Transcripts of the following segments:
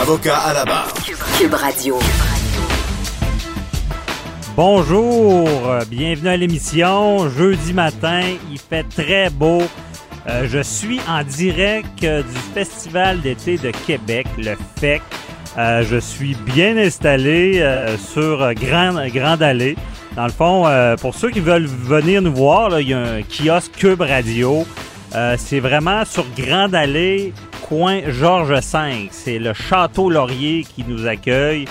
Avocat à la barre. Cube Radio. Bonjour, bienvenue à l'émission. Jeudi matin, il fait très beau. Euh, je suis en direct euh, du Festival d'été de Québec, le FEC. Euh, je suis bien installé euh, sur Grande, Grande Allée. Dans le fond, euh, pour ceux qui veulent venir nous voir, là, il y a un kiosque Cube Radio. Euh, c'est vraiment sur Grande Allée, coin Georges V. C'est le Château Laurier qui nous accueille.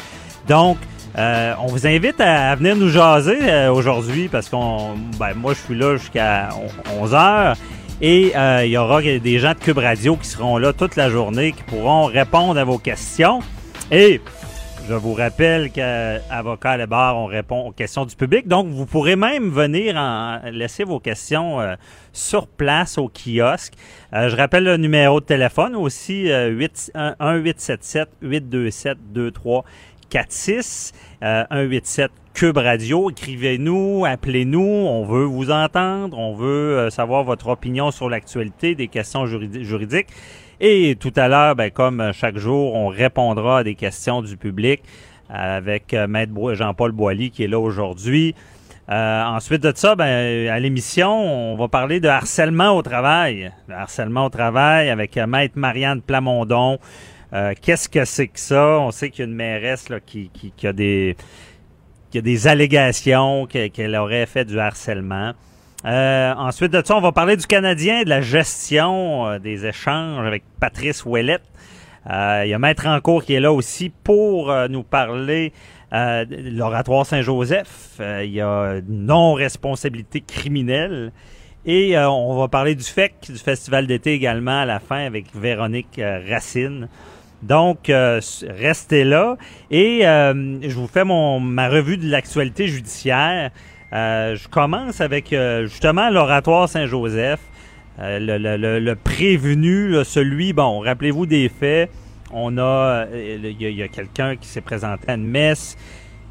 Donc, euh, on vous invite à, venir nous jaser euh, aujourd'hui parce qu'on, ben, moi, je suis là jusqu'à 11 heures. Et euh, il y aura des gens de Cube Radio qui seront là toute la journée, qui pourront répondre à vos questions. Je vous rappelle qu'Avocat à la on répond aux questions du public. Donc, vous pourrez même venir en laisser vos questions euh, sur place au kiosque. Euh, je rappelle le numéro de téléphone aussi, euh, 8, 1 877 827 2346 euh, 187 Cube Radio. Écrivez-nous, appelez-nous. On veut vous entendre. On veut euh, savoir votre opinion sur l'actualité, des questions juridi- juridiques. Et tout à l'heure, ben, comme chaque jour, on répondra à des questions du public avec euh, Maître Jean-Paul Boilly qui est là aujourd'hui. Euh, ensuite de ça, ben, à l'émission, on va parler de harcèlement au travail. Le harcèlement au travail avec euh, Maître Marianne Plamondon. Euh, Qu'est-ce que c'est que ça? On sait qu'il y a une mairesse là, qui, a des qui a des allégations que- qu'elle aurait fait du harcèlement. Euh, ensuite de ça, on va parler du Canadien, de la gestion euh, des échanges avec Patrice Ouellette. Euh, il y a Maître Encourt qui est là aussi pour euh, nous parler de l'oratoire Saint-Joseph. Il y a non-responsabilité criminelle. Et on va parler du FEC, du Festival d'été également à la fin avec Véronique Racine. Donc, euh, restez là. Et euh, je vous fais mon, ma revue de l'actualité judiciaire. Euh, je commence avec euh, justement l'oratoire Saint-Joseph. Euh, le, prévenu, celui, bon, rappelez-vous des faits. On a, il y a, quelqu'un qui s'est présenté à une messe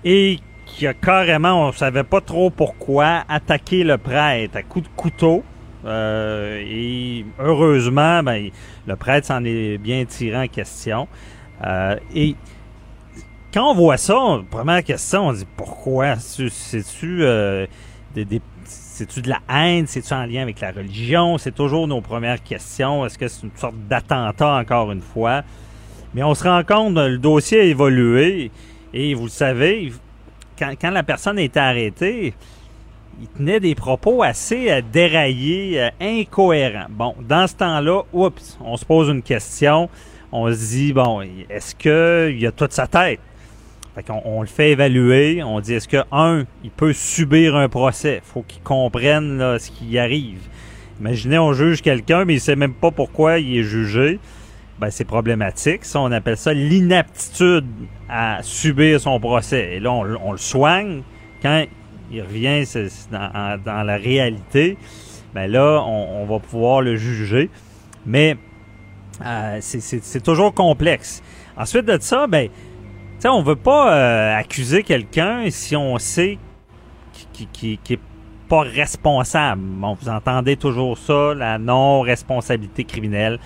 et qui a carrément, on savait pas trop pourquoi, attaqué le prêtre à coups de couteau. Et heureusement, ben, le prêtre s'en est bien tiré en question. Et quand on voit ça, première question, on dit pourquoi? C'est- C'est-tu euh, de la haine? C'est-tu en lien avec la religion? C'est toujours nos premières questions. Est-ce que c'est une sorte d'attentat encore une fois? Mais on se rend compte, le dossier a évolué et vous le savez, quand, quand la personne a été arrêtée, il tenait des propos assez euh, déraillés, euh, incohérents. Bon, dans ce temps-là, oups, on se pose une question. On se dit, bon, est-ce qu'il a toute sa tête? On le fait évaluer. On dit, est-ce que, un, il peut subir un procès? faut qu'il comprenne ce qui arrive. Imaginez, on juge quelqu'un, mais il sait même pas pourquoi il est jugé. Ben, c'est problématique. Ça, on appelle ça l'inaptitude à subir son procès. Et là, on, le soigne. Quand il revient dans, la réalité, ben là, on, va pouvoir le juger. Mais euh, c'est- toujours complexe. Ensuite de ça, ben, sais, on veut pas euh, accuser quelqu'un si on sait qui, qui, qui est pas responsable. Vous entendez toujours ça, la non-responsabilité criminelle.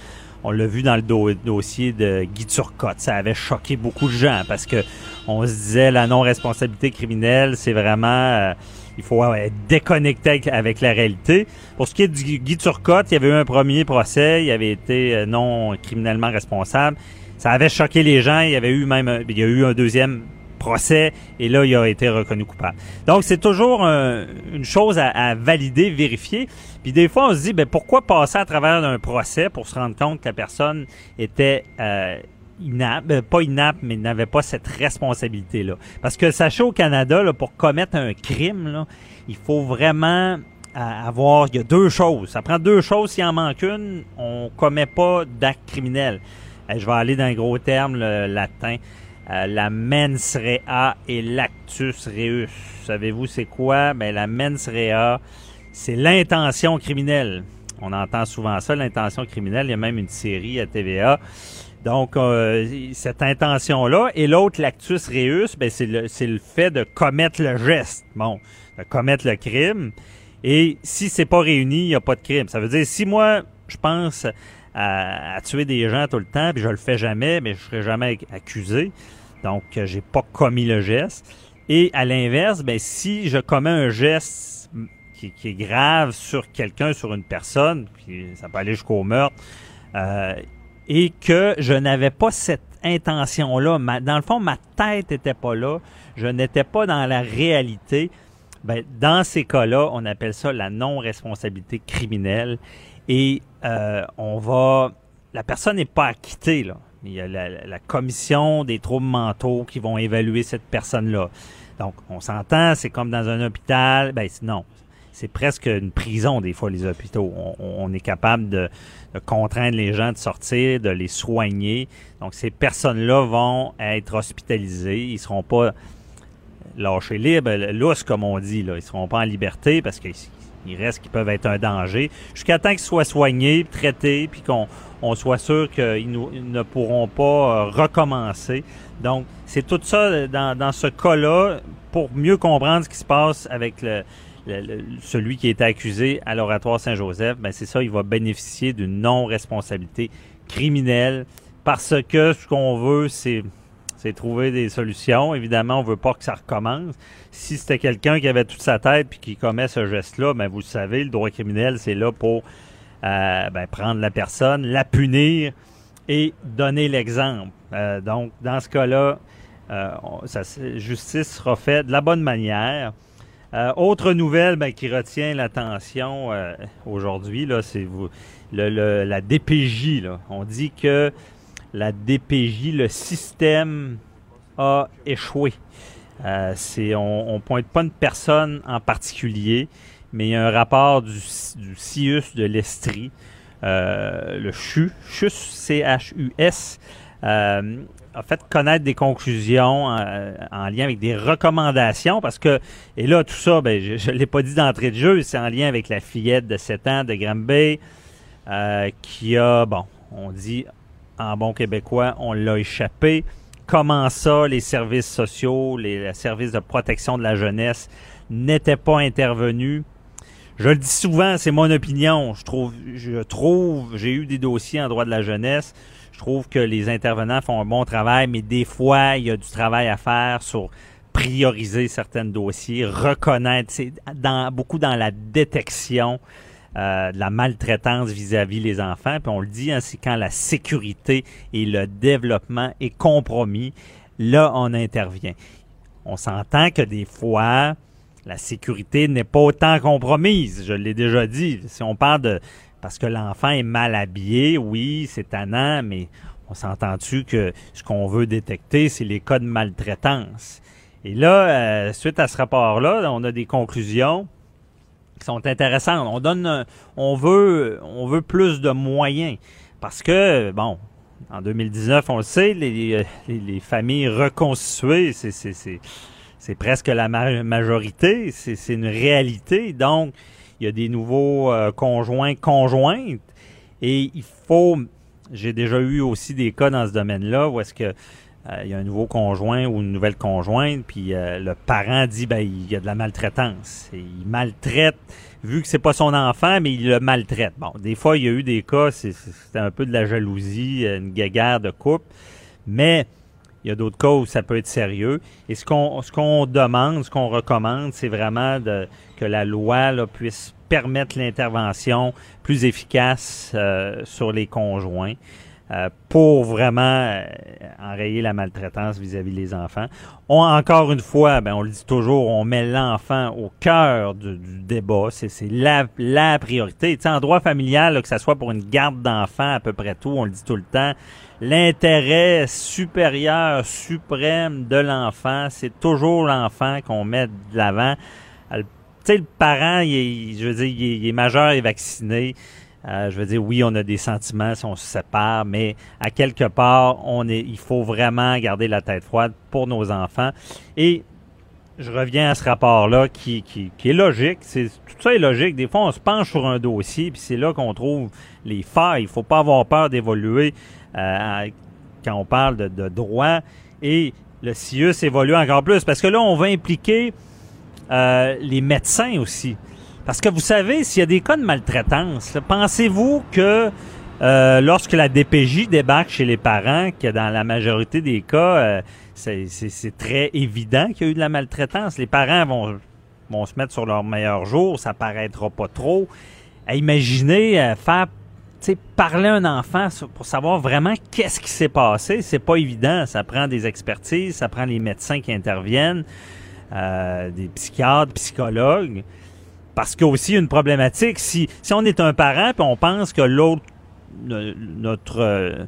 On l'a vu dans le do- dossier de Guy Turcotte. Ça avait choqué beaucoup de gens parce que on se disait la non-responsabilité criminelle, c'est vraiment euh, il faut être déconnecté avec la réalité. Pour ce qui est du Guy Turcotte, il y avait eu un premier procès, il avait été euh, non criminellement responsable. Ça avait choqué les gens, il y avait eu même il y a eu un deuxième procès et là, il a été reconnu coupable. Donc, c'est toujours une chose à, valider, vérifier. Puis des fois, on se dit, ben pourquoi passer à travers un procès pour se rendre compte que la personne était euh, inapte, ben, pas inapte, mais n'avait pas cette responsabilité-là? Parce que sachez au Canada, là, pour commettre un crime, là, il faut vraiment avoir, il y a deux choses. Ça prend deux choses. S'il en manque une, on commet pas d'acte criminel. Je vais aller dans un gros terme le latin. Euh, la mens rea et l'actus reus. Savez-vous c'est quoi? Ben, la mens rea, c'est l'intention criminelle. On entend souvent ça, l'intention criminelle. Il y a même une série à TVA. Donc, euh, cette intention-là. Et l'autre, l'actus reus, ben, c'est le, le fait de commettre le geste. Bon, de commettre le crime. Et si c'est pas réuni, il n'y a pas de crime. Ça veut dire, si moi, je pense à, tuer des gens tout le temps, puis je le fais jamais, mais je serai jamais accusé. Donc, euh, j'ai pas commis le geste. Et à l'inverse, ben, si je commets un geste qui, est grave sur quelqu'un, sur une personne, puis ça peut aller jusqu'au meurtre, euh, et que je n'avais pas cette intention-là, dans le fond, ma tête n'était pas là, je n'étais pas dans la réalité, ben, dans ces cas-là, on appelle ça la non-responsabilité criminelle. Et euh, on va. La personne n'est pas acquittée. Il y a la, commission des troubles mentaux qui vont évaluer cette personne-là. Donc, on s'entend, c'est comme dans un hôpital. Ben, non. C'est presque une prison, des fois, les hôpitaux. On, est capable de, contraindre les gens de sortir, de les soigner. Donc, ces personnes-là vont être hospitalisées. Ils seront pas lâchés libres, lousse, comme on dit. Là. Ils seront pas en liberté parce qu'ils il reste qu'ils peuvent être un danger. Jusqu'à temps qu'ils soient soignés, traités, puis qu'on on soit sûr qu'ils ne pourront pas euh, recommencer. Donc, c'est tout ça euh, dans, ce cas-là pour mieux comprendre ce qui se passe avec celui qui est accusé à l'oratoire Saint-Joseph. Ben c'est ça, il va bénéficier d'une non-responsabilité criminelle parce que ce qu'on veut, c'est c'est trouver des solutions. Évidemment, on veut pas que ça recommence. Si c'était quelqu'un qui avait toute sa tête puis qui commet ce geste-là, ben vous savez, le droit criminel, c'est là pour euh, ben, prendre la personne, la punir et donner l'exemple. Euh, donc, dans ce cas-là, euh, justice sera faite de la bonne manière. autre nouvelle ben, qui retient l'attention aujourd'hui, c'est vous, la DPJ. On dit que la DPJ, le système a échoué. Euh, on ne pointe pas une personne en particulier, mais il y a un rapport du, CIUS de l'Estrie, euh, le CHUS, CHUS, C-H-U-S, euh, a fait connaître des conclusions en, lien avec des recommandations, parce que, et là, tout ça, ben, je ne l'ai pas dit d'entrée de jeu, c'est en lien avec la fillette de 7 ans de Granby, qui a, bon, on dit, en bon québécois, on l'a échappé. Comment ça, les services sociaux, les, services de protection de la jeunesse n'étaient pas intervenus? Je le dis souvent, c'est mon opinion. Je trouve, j'ai eu des dossiers en droit de la jeunesse. Je trouve que les intervenants font un bon travail, mais des fois, il y a du travail à faire sur prioriser certains dossiers, reconnaître, c'est dans, beaucoup dans la détection euh, de la maltraitance vis-à-vis les enfants. Puis on le dit, hein, c'est quand la sécurité et le développement est compromis, là, on intervient. On s'entend que des fois, la sécurité n'est pas autant compromise. Je l'ai déjà dit. Si on parle de parce que l'enfant est mal habillé, oui, c'est tannant, mais on s'entend-tu que ce qu'on veut détecter, c'est les cas de maltraitance? Et là, euh, suite à ce rapport-là, on a des conclusions qui sont intéressantes. On donne, on veut, on veut plus de moyens parce que bon, en 2019, on le sait, les, les, familles reconstituées, c'est, presque la majorité, c'est, une réalité. Donc, il y a des nouveaux euh, conjoints, conjointes, et il faut. J'ai déjà eu aussi des cas dans ce domaine-là où est-ce que euh, il y a un nouveau conjoint ou une nouvelle conjointe, puis euh, le parent dit ben il y a de la maltraitance. il maltraite, vu que c'est pas son enfant, mais il le maltraite. Bon, des fois il y a eu des cas, c'était un peu de la jalousie, une guéguerre de couple, mais Il y a d'autres cas où ça peut être sérieux. Et ce qu'on ce qu'on demande, ce qu'on recommande, c'est vraiment de, que la loi là, puisse permettre l'intervention plus efficace euh, sur les conjoints. Euh, pour vraiment euh, enrayer la maltraitance vis-à-vis des enfants. On, encore une fois, ben, on le dit toujours, on met l'enfant au cœur du, débat. C'est, la, priorité. Tu en droit familial, que ce soit pour une garde d'enfants, à peu près tout, on le dit tout le temps, l'intérêt supérieur, suprême de l'enfant, c'est toujours l'enfant qu'on met de l'avant. Tu sais, le parent, je veux dire, il est majeur et vacciné. Euh, je veux dire, oui, on a des sentiments si on se sépare, mais à quelque part, on est, il faut vraiment garder la tête froide pour nos enfants. Et je reviens à ce rapport-là qui, qui, est logique. Tout ça est logique. Des fois, on se penche sur un dossier, puis c'est là qu'on trouve les failles. Il faut pas avoir peur d'évoluer euh, quand on parle de, de droit. Et le CIUS évolue encore plus, parce que là, on va impliquer euh, les médecins aussi. Parce que vous savez, s'il y a des cas de maltraitance, pensez-vous que euh, lorsque la DPJ débarque chez les parents, que dans la majorité des cas, euh, c'est très évident qu'il y a eu de la maltraitance? Les parents vont, vont se mettre sur leur meilleur jour, ça paraîtra pas trop. À imaginer euh, faire parler un enfant pour savoir vraiment qu'est-ce qui s'est passé, c'est pas évident. Ça prend des expertises, ça prend les médecins qui interviennent, des psychiatres, psychologues. Parce qu'il y a aussi une problématique. Si, si on est un parent et on pense que l'autre, notre, euh,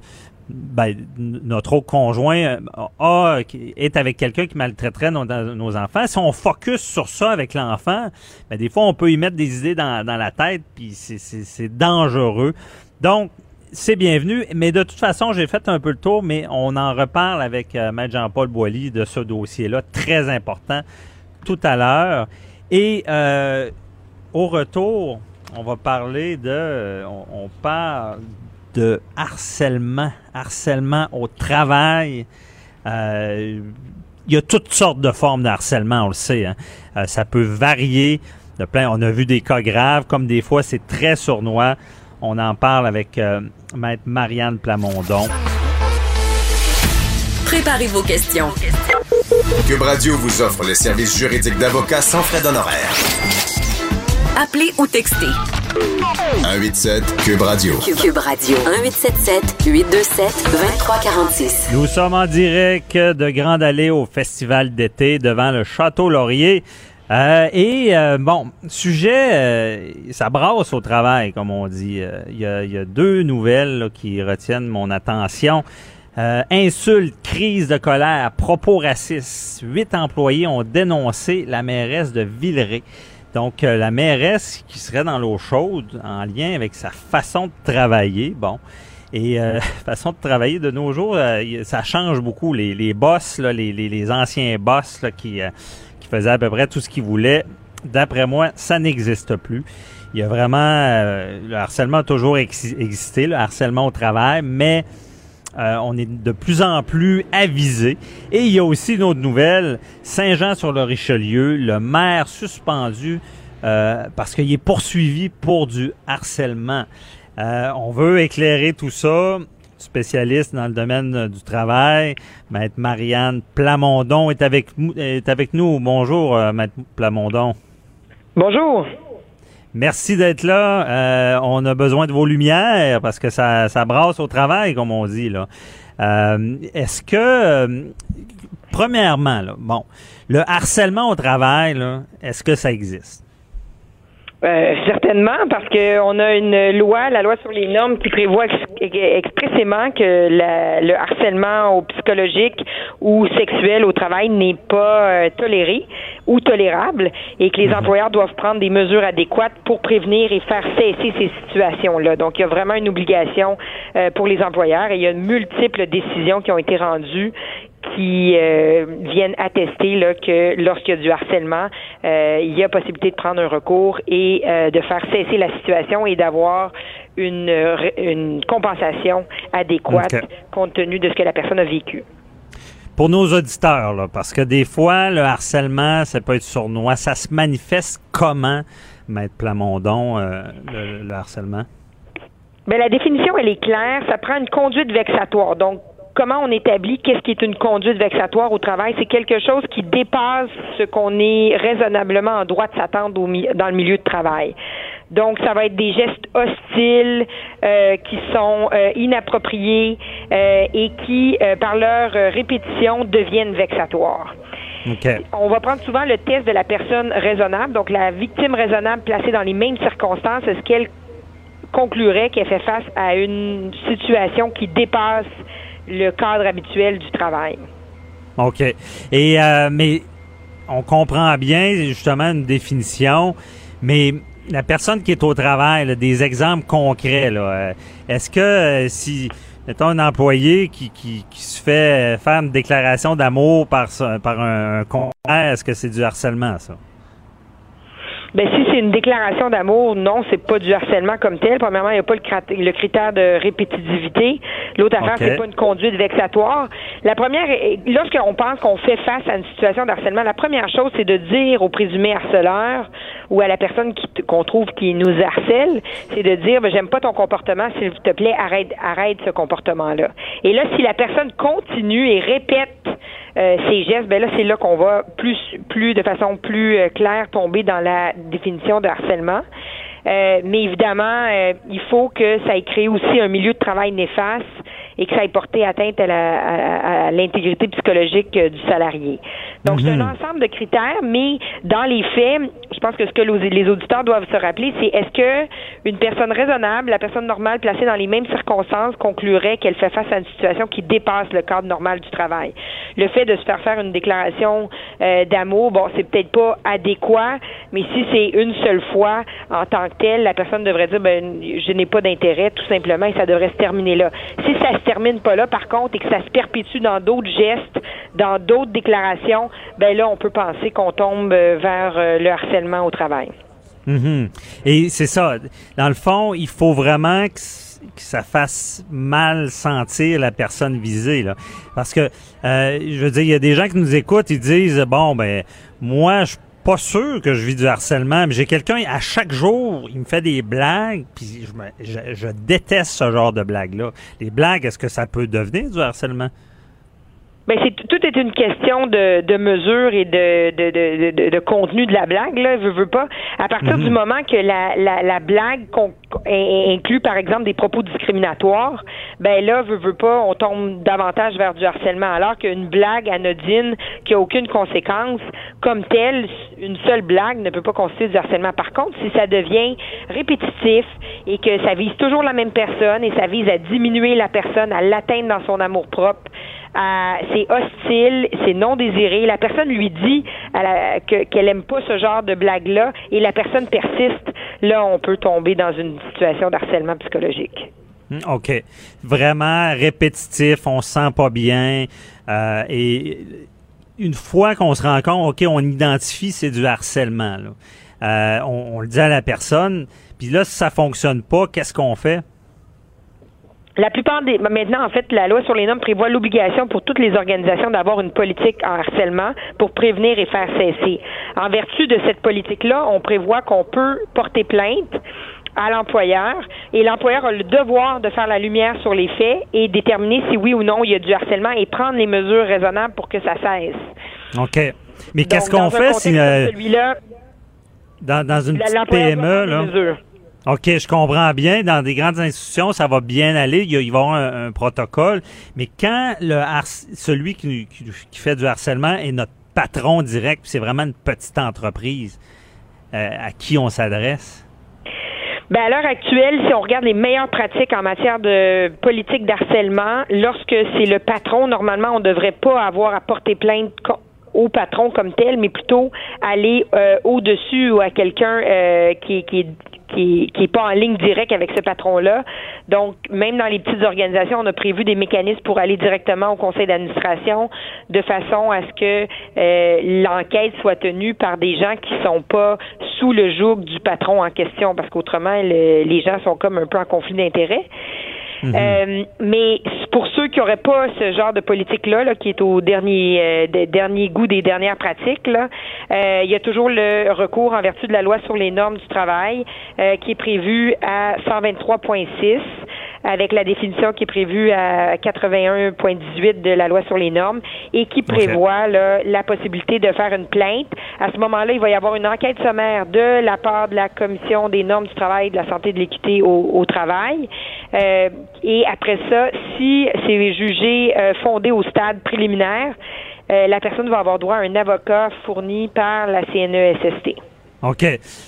ben, notre autre conjoint euh, est avec quelqu'un qui maltraiterait nos, enfants, si on focus sur ça avec l'enfant, ben, des fois, on peut y mettre des idées dans, la tête, puis c'est dangereux. Donc, c'est bienvenu, mais de toute façon, j'ai fait un peu le tour, mais on en reparle avec euh, Maître Jean-Paul Boilly de ce dossier-là, très important, tout à l'heure. Et au retour, on va parler de, on, parle de harcèlement, harcèlement au travail. Euh, il y a toutes sortes de formes de harcèlement, on le sait. Hein. Euh, ça peut varier. De plein, on a vu des cas graves, comme des fois c'est très sournois. On en parle avec euh, Maître Marianne Plamondon. Préparez vos questions. Cube Radio vous offre les services juridiques d'avocats sans frais d'honoraires. Appelez ou textez. 187 Cube Radio. Cube Radio. 1877 827 2346. Nous sommes en direct de Grande Allée au Festival d'été devant le Château Laurier. Euh, et euh, bon, sujet, euh, ça brasse au travail, comme on dit. Il y, a, deux nouvelles qui retiennent mon attention. insulte, crise de colère, propos racistes. Huit employés ont dénoncé la mairesse de Villeray. Donc, euh, la mairesse qui serait dans l'eau chaude en lien avec sa façon de travailler, bon, et euh, façon de travailler de nos jours, euh, ça change beaucoup. Les, les boss, là, les, les, anciens boss là, qui, qui faisaient à peu près tout ce qu'ils voulaient, d'après moi, ça n'existe plus. Il y a vraiment... le harcèlement a toujours existé, le harcèlement au travail, mais euh, on est de plus en plus avisé. Et il y a aussi une autre nouvelle. Saint-Jean-sur-le-Richelieu, le maire suspendu euh, parce qu'il est poursuivi pour du harcèlement. Euh, on veut éclairer tout ça. Spécialiste dans le domaine du travail, Maître Marianne Plamondon est avec, est avec nous. Bonjour, Maître Plamondon. Bonjour. Merci d'être là. Euh, on a besoin de vos lumières parce que ça, ça brasse au travail, comme on dit. Euh, est-ce que, euh, premièrement, là, bon, le harcèlement au travail, est-ce que ça existe? Euh, certainement, parce qu'on a une loi, la loi sur les normes, qui prévoit expressément que le harcèlement au psychologique ou sexuel au travail n'est pas euh, toléré ou tolérable et que les mhm. employeurs doivent prendre des mesures adéquates pour prévenir et faire cesser ces situations-là. Donc, il y a vraiment une obligation euh, pour les employeurs et il y a multiples décisions qui ont été rendues qui euh, viennent attester là, que lorsqu'il y a du harcèlement, euh, il y a possibilité de prendre un recours et euh, de faire cesser la situation et d'avoir une, une compensation adéquate compte tenu de ce que la personne a vécu. Pour nos auditeurs, là, parce que des fois, le harcèlement, ça peut être sournois. Ça se manifeste comment, Maître Plamondon, le, le harcèlement? Bien, la définition, elle est claire. Ça prend une conduite vexatoire. Donc, comment on établit qu'est-ce qui est une conduite vexatoire au travail. C'est quelque chose qui dépasse ce qu'on est raisonnablement en droit de s'attendre dans le milieu de travail. Donc, ça va être des gestes hostiles euh, qui sont euh, inappropriés euh, et qui, par leur répétition, deviennent vexatoires. On va prendre souvent le test de la personne raisonnable. Donc, la victime raisonnable placée dans les mêmes circonstances, est-ce qu'elle conclurait qu'elle fait face à une situation qui dépasse le cadre habituel du travail? OK. Et, mais on comprend bien, justement, une définition, mais la personne qui est au travail, des exemples concrets, euh, est-ce que euh, si mettons un employé qui, qui, se fait faire une déclaration d'amour par, par un, un est-ce que c'est du harcèlement, ça? Ben si c'est une déclaration d'amour, non, c'est pas du harcèlement comme tel. Premièrement, il n'y a pas le, critère de répétitivité. L'autre affaire, c'est pas une conduite vexatoire. La première, lorsqu'on pense qu'on fait face à une situation de harcèlement, la première chose, c'est de dire au présumé harceleur ou à la personne qu'on trouve qui nous harcèle, c'est de dire, ben, j'aime pas ton comportement, s'il te plaît, arrête, arrête ce comportement-là. Et là, si la personne continue et répète euh, ces gestes, ben là, c'est là qu'on va plus, plus de façon plus euh, claire tomber dans la définition de harcèlement. Euh, mais évidemment, il faut que ça ait créé aussi un milieu de travail néfaste et que ça ait porté atteinte à l'intégrité psychologique du salarié. Donc, c'est un mhm. ensemble de critères, mais dans les faits, je pense que ce que les auditeurs doivent se rappeler, c'est est-ce que une personne raisonnable, la personne normale placée dans les mêmes circonstances, conclurait qu'elle fait face à une situation qui dépasse le cadre normal du travail? Le fait de se faire faire une déclaration euh, d'amour, bon, c'est peut-être pas adéquat, mais si c'est une seule fois en tant que telle, la personne devrait dire, ben, je n'ai pas d'intérêt, tout simplement, et ça devrait se terminer là. Si ça se termine pas là, par contre, et que ça se perpétue dans d'autres gestes, dans d'autres déclarations, ben là, on peut penser qu'on tombe euh, vers euh, le harcèlement au travail. Mhm. Et c'est ça. Dans le fond, il faut vraiment que, ça fasse mal sentir la personne visée, là. Parce que, euh, je veux dire, il y a des gens qui nous écoutent, ils disent, bon, ben, moi, je suis pas sûr que je vis du harcèlement, mais j'ai quelqu'un, à chaque jour, il me fait des blagues, puis je, je déteste ce genre de blagues-là. Les blagues, est-ce que ça peut devenir du harcèlement? Ben c'est tout est une question de, de mesure et de, de, de, de, contenu de la blague là, veux, veux pas. À partir mhm. du moment que la, la, la blague inclut par exemple des propos discriminatoires, ben là veux, veux pas, on tombe davantage vers du harcèlement. Alors qu'une blague anodine qui a aucune conséquence comme telle, une seule blague ne peut pas constituer du harcèlement. Par contre, si ça devient répétitif et que ça vise toujours la même personne et ça vise à diminuer la personne, à l'atteindre dans son amour propre, c'est hostile, c'est non désiré. La personne lui dit qu'elle aime pas ce genre de blague-là et la personne persiste. Là, on peut tomber dans une situation d'harcèlement psychologique. Hmm, OK. Vraiment répétitif, on se sent pas bien. Euh, et une fois qu'on se rend compte, OK, on identifie c'est du harcèlement. Euh, on, on, le dit à la personne. Puis là, si ça fonctionne pas, qu'est-ce qu'on fait? La plupart des maintenant en fait la loi sur les normes prévoit l'obligation pour toutes les organisations d'avoir une politique en harcèlement pour prévenir et faire cesser. En vertu de cette politique-là, on prévoit qu'on peut porter plainte à l'employeur et l'employeur a le devoir de faire la lumière sur les faits et déterminer si oui ou non il y a du harcèlement et prendre les mesures raisonnables pour que ça cesse. OK. Mais qu'est-ce qu'on fait si euh, dans, dans une petite PME là? OK, je comprends bien. Dans des grandes institutions, ça va bien aller. Il, va y avoir un, protocole. Mais quand le celui qui, fait du harcèlement est notre patron direct, c'est vraiment une petite entreprise, euh, à qui on s'adresse? Ben à l'heure actuelle, si on regarde les meilleures pratiques en matière de politique d'harcèlement, lorsque c'est le patron, normalement, on ne devrait pas avoir à porter plainte au patron comme tel, mais plutôt aller euh, au-dessus ou à quelqu'un euh, qui, qui, qui n'est pas en ligne directe avec ce patron-là. Donc, même dans les petites organisations, on a prévu des mécanismes pour aller directement au conseil d'administration de façon à ce que euh, l'enquête soit tenue par des gens qui sont pas sous le joug du patron en question, parce qu'autrement, les gens sont comme un peu en conflit d'intérêts. Mhm. Euh, mais pour ceux qui n'auraient pas ce genre de politique-là, qui est au dernier, euh, dernier goût des dernières pratiques, euh, il y a toujours le recours en vertu de la loi sur les normes du travail qui est prévu à 123.6. avec la définition qui est prévue à 81.18 de la loi sur les normes et qui prévoit la possibilité de faire une plainte. À ce moment-là, il va y avoir une enquête sommaire de la part de la Commission des normes du travail, de la santé et de l'équité au, travail. Euh, et après ça, si c'est jugé euh, fondé au stade préliminaire, euh, la personne va avoir droit à un avocat fourni par la CNESST. OK.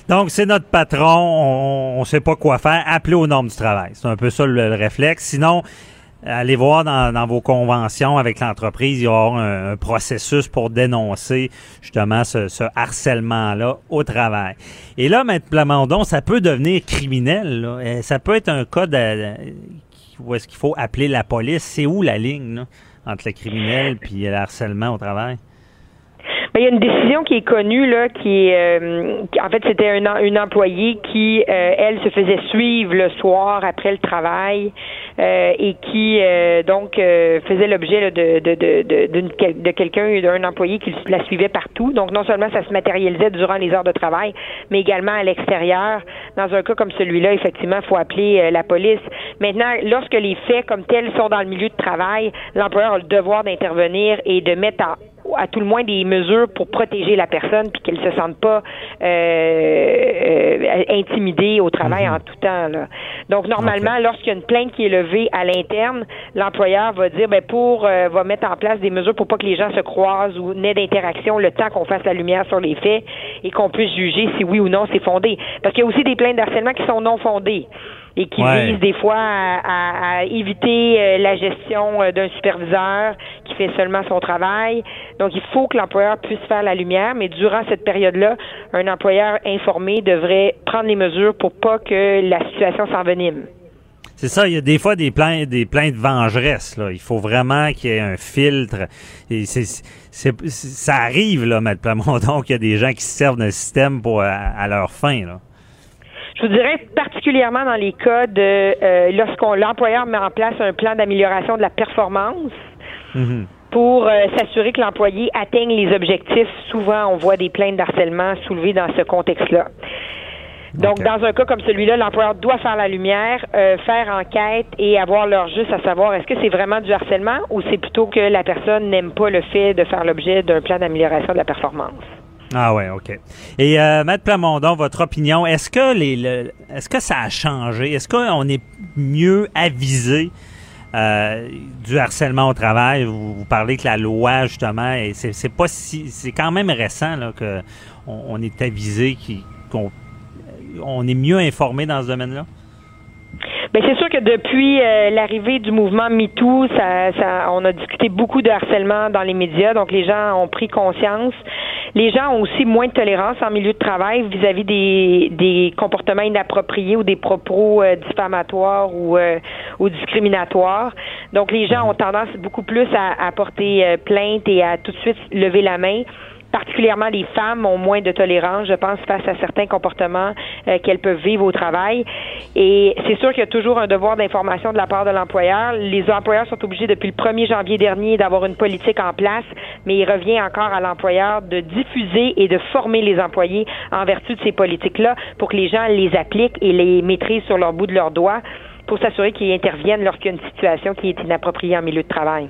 Donc, c'est notre patron, on ne sait pas quoi faire, appelez aux normes du travail. C'est un peu ça le, réflexe. Sinon, allez voir dans, vos conventions avec l'entreprise, il y aura un, processus pour dénoncer justement ce, harcèlement-là au travail. Et là, M. Plamondon, ça peut devenir criminel. Là. Ça peut être un cas de, où est-ce qu'il faut appeler la police. C'est où la ligne entre le criminel et le harcèlement au travail? Il y a une décision qui est connue là, qui euh, en fait, c'était une, une employée qui, euh, elle, se faisait suivre le soir après le travail euh, et qui, donc, faisait l'objet de de de de, de quelqu'un, d'un employé qui la suivait partout. Donc, non seulement ça se matérialisait durant les heures de travail, mais également à l'extérieur. Dans un cas comme celui-là, effectivement, faut appeler la police. Maintenant, lorsque les faits comme tels sont dans le milieu de travail, l'employeur a le devoir d'intervenir et de mettre en à tout le moins des mesures pour protéger la personne puis qu'elle se sente pas euh, euh, intimidée au travail mhm. en tout temps. Là. Donc normalement, lorsqu'il y a une plainte qui est levée à l'interne, l'employeur va dire ben pour euh, va mettre en place des mesures pour pas que les gens se croisent ou n'aient d'interaction le temps qu'on fasse la lumière sur les faits et qu'on puisse juger si oui ou non c'est fondé. Parce qu'il y a aussi des plaintes d'harcèlement qui sont non fondées et qui visent des fois à, éviter euh, la gestion euh, d'un superviseur qui fait seulement son travail. Donc, il faut que l'employeur puisse faire la lumière, mais durant cette période-là, un employeur informé devrait prendre les mesures pour pas que la situation s'envenime. C'est ça, il y a des fois des plaintes, des plaintes vengeresses. Là. Il faut vraiment qu'il y ait un filtre. Et c'est, ça arrive, là, M. Plamondon, qu'il y a des gens qui se servent d'un système pour, à leur fin. Là. Je vous dirais particulièrement dans les cas de euh, lorsqu'on l'employeur met en place un plan d'amélioration de la performance. Mhm. Pour euh, s'assurer que l'employé atteigne les objectifs, souvent on voit des plaintes d'harcèlement soulevées dans ce contexte-là. Donc, dans un cas comme celui-là, l'employeur doit faire la lumière, euh, faire enquête et avoir leur juste à savoir est-ce que c'est vraiment du harcèlement ou c'est plutôt que la personne n'aime pas le fait de faire l'objet d'un plan d'amélioration de la performance. Ah ouais, ok. Et euh, Maître Plamondon, votre opinion, est-ce que les, est-ce que ça a changé? Est-ce qu'on est mieux avisé euh, du harcèlement au travail? Vous, parlez que la loi justement, et c'est, pas si, c'est quand même récent là que on, est avisé, qu'on on est mieux informé dans ce domaine-là? Bien, c'est sûr que depuis euh, l'arrivée du mouvement MeToo, ça, ça, on a discuté beaucoup de harcèlement dans les médias, donc les gens ont pris conscience. Les gens ont aussi moins de tolérance en milieu de travail vis-à-vis des, des comportements inappropriés ou des propos euh, diffamatoires ou, euh, ou discriminatoires. Donc, les gens ont tendance beaucoup plus à, à porter plainte et à tout de suite lever la main particulièrement les femmes ont moins de tolérance, je pense, face à certains comportements euh, qu'elles peuvent vivre au travail. Et c'est sûr qu'il y a toujours un devoir d'information de la part de l'employeur. Les employeurs sont obligés depuis le 1er janvier dernier d'avoir une politique en place, mais il revient encore à l'employeur de diffuser et de former les employés en vertu de ces politiques-là pour que les gens les appliquent et les maîtrisent sur leur bout de leurs doigts pour s'assurer qu'ils interviennent lorsqu'il y a une situation qui est inappropriée en milieu de travail.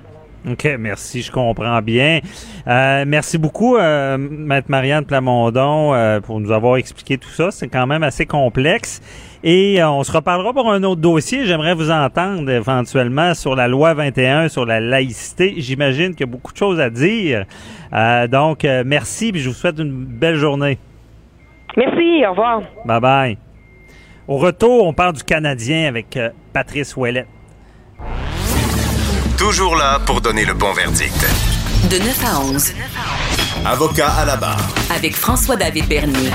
OK, merci, je comprends bien. Euh, merci beaucoup, euh, Maître Marianne Plamondon, euh, pour nous avoir expliqué tout ça. C'est quand même assez complexe. Et euh, on se reparlera pour un autre dossier. J'aimerais vous entendre éventuellement sur la loi 21, sur la laïcité. J'imagine qu'il y a beaucoup de choses à dire. donc, merci, et je vous souhaite une belle journée. Merci, au revoir. Bye bye. Au retour, on parle du Canadien avec Patrice Ouellet. Toujours là pour donner le bon verdict. De 9 à 11. Avocat à la barre. Avec François-David Bernier.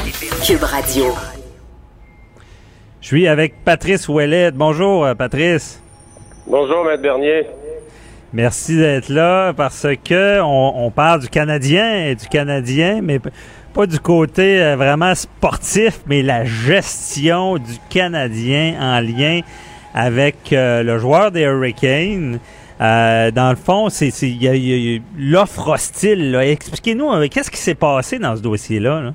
Cube Radio. Je suis avec Patrice Ouellet. Bonjour, euh, Patrice. Bonjour, Maître Bernier. Merci d'être là parce que on, parle du Canadien et du Canadien, mais pas du côté euh, vraiment sportif, mais la gestion du Canadien en lien avec euh, le joueur des Hurricanes. Euh, dans le fond, c'est l'offre hostile. Expliquez-nous, euh, qu'est-ce qui s'est passé dans ce dossier-là?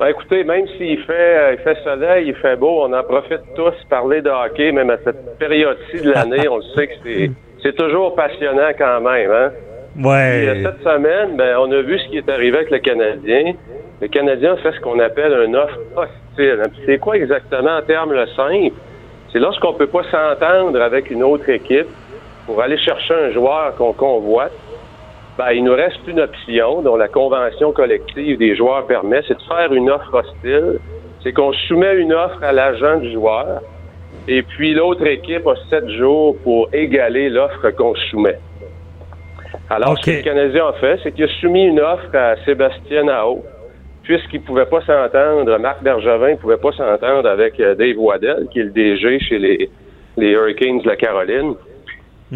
Ben, écoutez, même s'il fait, euh, il fait soleil, il fait beau, on en profite tous parler de hockey, même à cette période-ci de l'année. on le sait que c'est, c'est toujours passionnant quand même. Hein? Ouais. cette semaine, ben, on a vu ce qui est arrivé avec le Canadien. Le Canadien fait ce qu'on appelle un offre hostile. Hein. C'est quoi exactement en termes le simple? C'est lorsqu'on peut pas s'entendre avec une autre équipe pour aller chercher un joueur qu'on convoite. Ben, il nous reste une option dont la convention collective des joueurs permet, c'est de faire une offre hostile. C'est qu'on soumet une offre à l'agent du joueur et puis l'autre équipe a sept jours pour égaler l'offre qu'on soumet. Alors, ce que le Canadien a fait, c'est qu'il a soumis une offre à Sébastien Nao, puisqu'il ne pouvait pas s'entendre, Marc Bergevin ne pouvait pas s'entendre avec euh, Dave Waddell, qui est le DG chez les, les Hurricanes de la Caroline.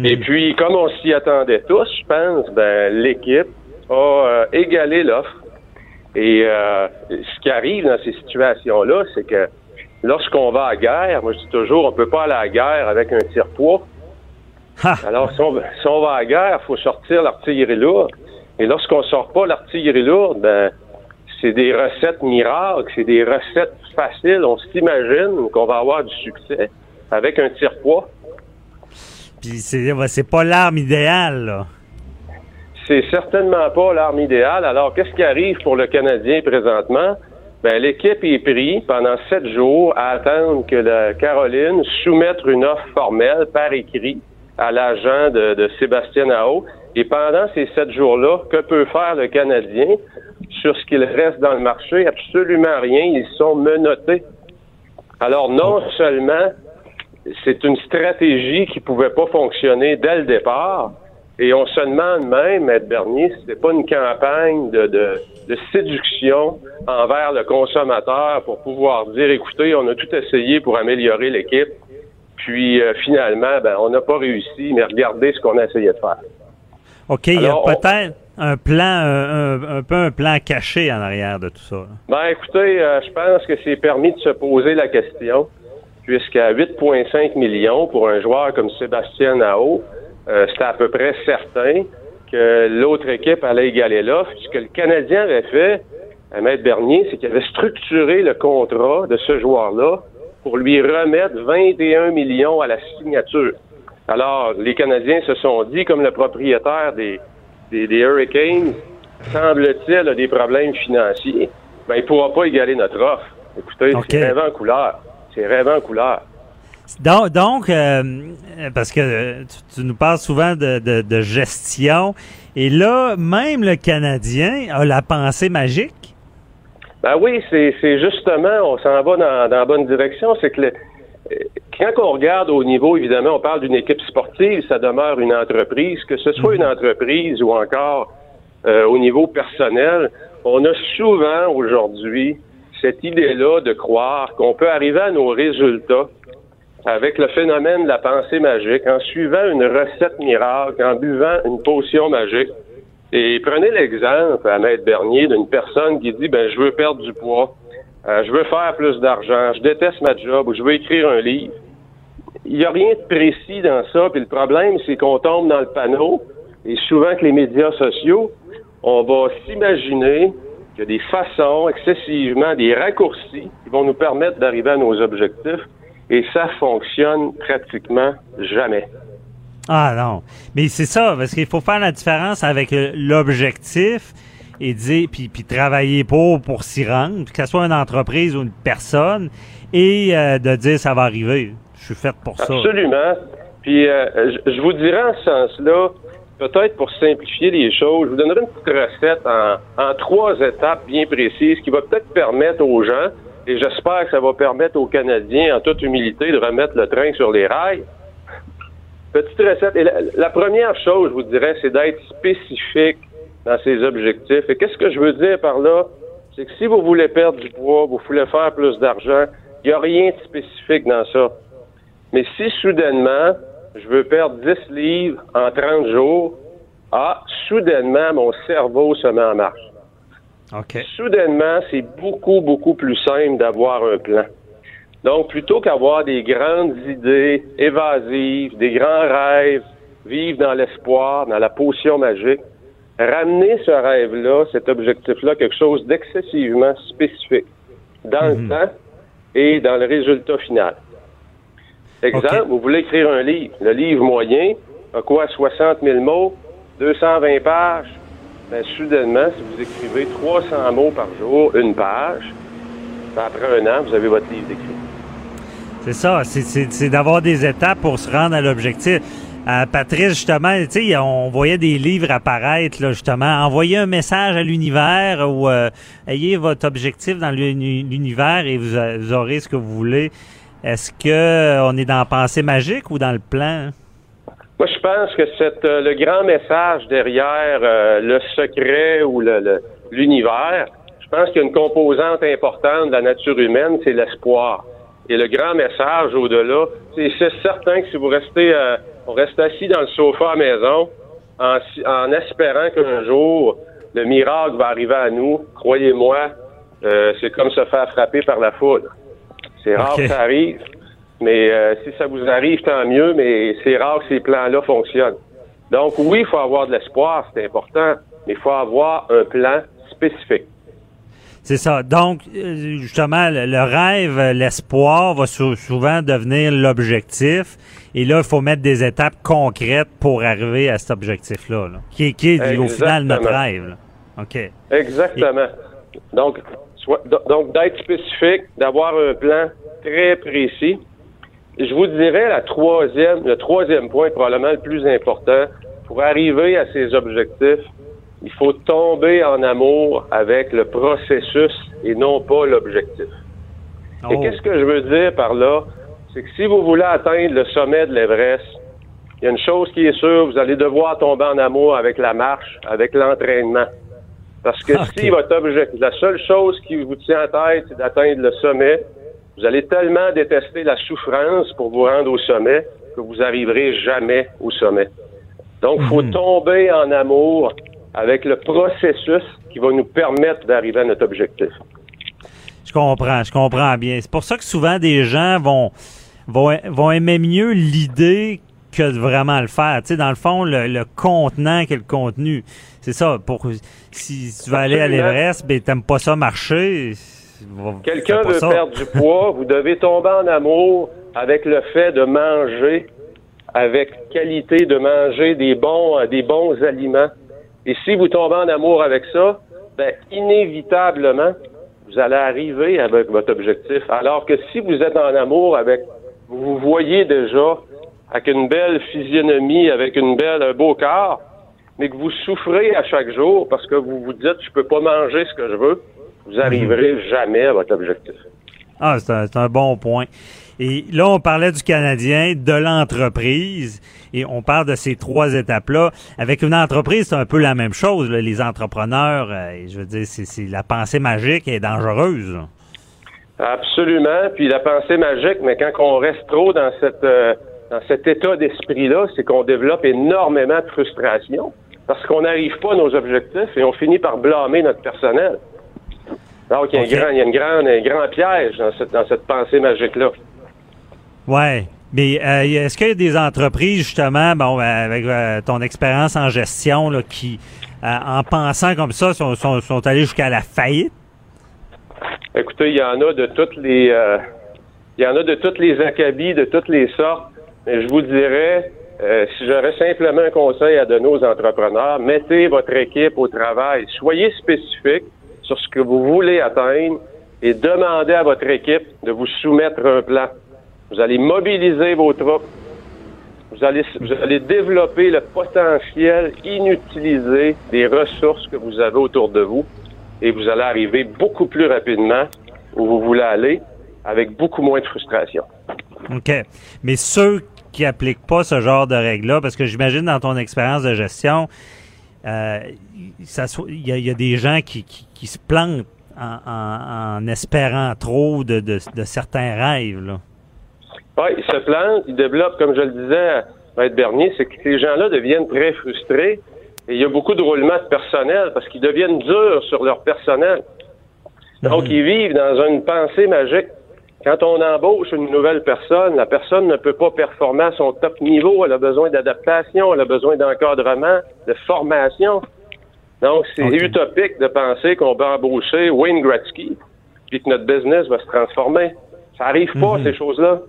Et puis, comme on s'y attendait tous, je pense, ben, l'équipe a euh, égalé l'offre. Et euh, ce qui arrive dans ces situations-là, c'est que lorsqu'on va à la guerre, moi je dis toujours, on peut pas aller à la guerre avec un tire-poids. Alors, si on, va- si on va à la guerre, il faut sortir l'artillerie lourde. Et lorsqu'on sort pas l'artillerie lourde, ben, c'est des recettes miracles, c'est des recettes faciles. On s'imagine qu'on va avoir du succès avec un tire-poids. Puis c'est pas l'arme idéale, là. C'est certainement pas l'arme idéale. Alors, qu'est-ce qui arrive pour le Canadien présentement? Ben, l'équipe est prise pendant sept jours à attendre que la Caroline soumette une offre formelle par écrit à l'agent de, de Sébastien Nao. Et pendant ces sept jours-là, que peut faire le Canadien sur ce qu'il reste dans le marché? Absolument rien. Ils sont menottés. Alors, non seulement c'est une stratégie qui pouvait pas fonctionner dès le départ. Et on se demande même, Maître Bernier, si c'est pas une campagne de, de, de séduction envers le consommateur pour pouvoir dire, écoutez, on a tout essayé pour améliorer l'équipe, puis euh, finalement, ben, on n'a pas réussi, mais regardez ce qu'on a essayé de faire. OK, il y a on- peut-être un plan, un, peu un plan caché en arrière de tout ça. Ben, écoutez, euh, je pense que c'est permis de se poser la question, puisqu'à 8,5 millions pour un joueur comme Sébastien Nao, euh, c'était à peu près certain que l'autre équipe allait égaler l'offre. Ce que le Canadien avait fait, à Maître Bernier, c'est qu'il avait structuré le contrat de ce joueur-là pour lui remettre 21 millions à la signature. Alors, les Canadiens se sont dit, comme le propriétaire des, des, des Hurricanes, semble-t-il, a des problèmes financiers, ben, il ne pourra pas égaler notre offre. Écoutez, OK. c'est rêvant en couleur. C'est en couleur. Donc, donc euh, parce que euh, tu, tu nous parles souvent de, de- de gestion, et là, même le Canadien a la pensée magique? Ben oui, c'est justement, on s'en va dans, dans la bonne direction. C'est que le- euh, quand on regarde au niveau, évidemment, on parle d'une équipe sportive, ça demeure une entreprise, que ce soit une entreprise ou encore euh, au niveau personnel, on a souvent aujourd'hui cette idée-là de croire qu'on peut arriver à nos résultats avec le phénomène de la pensée magique, en suivant une recette miracle, en buvant une potion magique. Et prenez l'exemple à Maître Bernier d'une personne qui dit ben je veux perdre du poids, euh, je veux faire plus d'argent, je déteste ma job ou je veux écrire un livre. Il n'y a rien de précis dans ça, puis le problème c'est qu'on tombe dans le panneau et souvent que les médias sociaux, on va s'imaginer qu'il y a des façons excessivement, des raccourcis qui vont nous permettre d'arriver à nos objectifs et ça fonctionne pratiquement jamais. Ah non. Mais c'est ça, parce qu'il faut faire la différence avec euh, l'objectif et dire puis, puis travailler pour pour s'y rendre, que ce soit une entreprise ou une personne, et euh, de dire ça va arriver. Je suis fait pour ça. Absolument. Puis euh, je, je vous dirais en ce sens-là, peut-être pour simplifier les choses, je vous donnerai une petite recette en, trois étapes bien précises qui va peut-être permettre aux gens, et j'espère que ça va permettre aux Canadiens, en toute humilité, de remettre le train sur les rails. Petite recette. Et la, la première chose, je vous dirais, c'est d'être spécifique dans ses objectifs. Et qu'est-ce que je veux dire par là? C'est que si vous voulez perdre du poids, vous voulez faire plus d'argent, il n'y a rien de spécifique dans ça. Mais si soudainement, je veux perdre 10 livres en 30 jours, ah, soudainement, mon cerveau se met en marche. OK. Soudainement, c'est beaucoup, beaucoup plus simple d'avoir un plan. Donc, plutôt qu'avoir des grandes idées évasives, des grands rêves, vivre dans l'espoir, dans la potion magique, ramener ce rêve-là, cet objectif-là, quelque chose d'excessivement spécifique dans le temps et dans le résultat final. Exemple, vous voulez écrire un livre. Le livre moyen a quoi? 60 000 mots, 220 pages. Ben, soudainement, si vous écrivez 300 mots par jour, une page, ben, après un an, vous avez votre livre d'écrit. C'est ça, c'est d'avoir des étapes pour se rendre à l'objectif. Euh, Patrice, justement, tu sais, on voyait des livres apparaître, là, justement. Envoyez un message à l'univers ou euh, ayez votre objectif dans l'univers et vous, aurez ce que vous voulez. Est-ce que euh, on est dans la pensée magique ou dans le plan? Moi, je pense que c'est le grand message derrière le secret ou l'univers. je pense qu'il y a une composante importante de la nature humaine, c'est l'espoir. Et le grand message au-delà, c'est certain que si vous restez on reste assis dans le sofa à maison en, espérant qu'un jour, le miracle va arriver à nous. Croyez-moi, euh, c'est comme se faire frapper par la foudre. C'est rare que ça arrive, mais euh, si ça vous arrive, tant mieux, mais c'est rare que ces plans-là fonctionnent. Donc oui, il faut avoir de l'espoir, c'est important, mais il faut avoir un plan spécifique. C'est ça. Donc, euh, justement, le rêve, l'espoir va souvent devenir l'objectif. Et là, il faut mettre des étapes concrètes pour arriver à cet objectif-là, qui, est au final notre rêve. OK. Exactement. Donc, donc d'être spécifique, d'avoir un plan très précis. Je vous dirais la troisième, le troisième point, probablement le plus important, pour arriver à ces objectifs, il faut tomber en amour avec le processus et non pas l'objectif. Et oh. qu'est-ce que je veux dire par là? C'est que si vous voulez atteindre le sommet de l'Everest, il y a une chose qui est sûre, vous allez devoir tomber en amour avec la marche, avec l'entraînement. Parce que si votre objectif, la seule chose qui vous tient en tête, c'est d'atteindre le sommet, vous allez tellement détester la souffrance pour vous rendre au sommet que vous arriverez jamais au sommet. Donc, il faut mhm. tomber en amour avec le processus qui va nous permettre d'arriver à notre objectif. Je comprends, je comprends bien. C'est pour ça que souvent des gens vont, vont, vont aimer mieux l'idée que de vraiment le faire. Tu sais, dans le fond, le, contenant que le contenu. C'est ça. Pour si tu veux aller à l'Everest, ben t'aimes pas ça marcher. Quelqu'un veut perdre du poids, vous devez tomber en amour avec le fait de manger avec qualité, de manger des bons, des bons aliments. Et si vous tombez en amour avec ça, ben, inévitablement, vous allez arriver avec votre objectif. Alors que si vous êtes en amour avec, vous voyez déjà avec une belle physionomie, avec une belle, un beau corps, mais que vous souffrez à chaque jour parce que vous vous dites, je peux pas manger ce que je veux, vous arriverez jamais à votre objectif. Ah, c'est un, bon point. Et là, on parlait du Canadien, de l'entreprise, et on parle de ces trois étapes-là. Avec une entreprise, c'est un peu la même chose. Les entrepreneurs, euh, je veux dire, c'est la pensée magique est dangereuse. Absolument. Puis la pensée magique, mais quand on reste trop dans cette euh, dans cet état d'esprit-là, c'est qu'on développe énormément de frustration parce qu'on n'arrive pas à nos objectifs et on finit par blâmer notre personnel. Donc, il y a, une grande, un grand piège dans cette, dans cette pensée magique-là. Ouais. Mais euh, est-ce qu'il y a des entreprises, justement, bon, avec euh, ton expérience en gestion, là, qui, euh, en pensant comme ça, sont, sont, sont allés jusqu'à la faillite? Écoutez, il y en a de toutes les il y en a de toutes les acabis, de toutes les sortes. Je vous dirais, si j'aurais simplement un conseil à donner aux entrepreneurs, mettez votre équipe au travail. Soyez spécifique sur ce que vous voulez atteindre et demandez à votre équipe de vous soumettre un plan. Vous allez mobiliser vos troupes. Vous allez, vous allez développer le potentiel inutilisé des ressources que vous avez autour de vous et vous allez arriver beaucoup plus rapidement où vous voulez aller avec beaucoup moins de frustration. OK. Mais ceux qui appliquent pas ce genre de règles-là, parce que j'imagine dans ton expérience de gestion, euh, il y, a des gens qui, se plantent en, espérant trop de, de certains rêves. Là. Oui, ils se plantent, ils développent, comme je le disais à être Bernier, c'est que ces gens-là deviennent très frustrés et il y a beaucoup de roulements de personnel parce qu'ils deviennent durs sur leur personnel. Donc, mhm. ils vivent dans une pensée magique. Quand on embauche une nouvelle personne, la personne ne peut pas performer à son top niveau. Elle a besoin d'adaptation, elle a besoin d'encadrement, de formation. Donc, c'est utopique de penser qu'on va embaucher Wayne Gretzky puis que notre business va se transformer. Ça arrive pas, mhm. ces choses-là.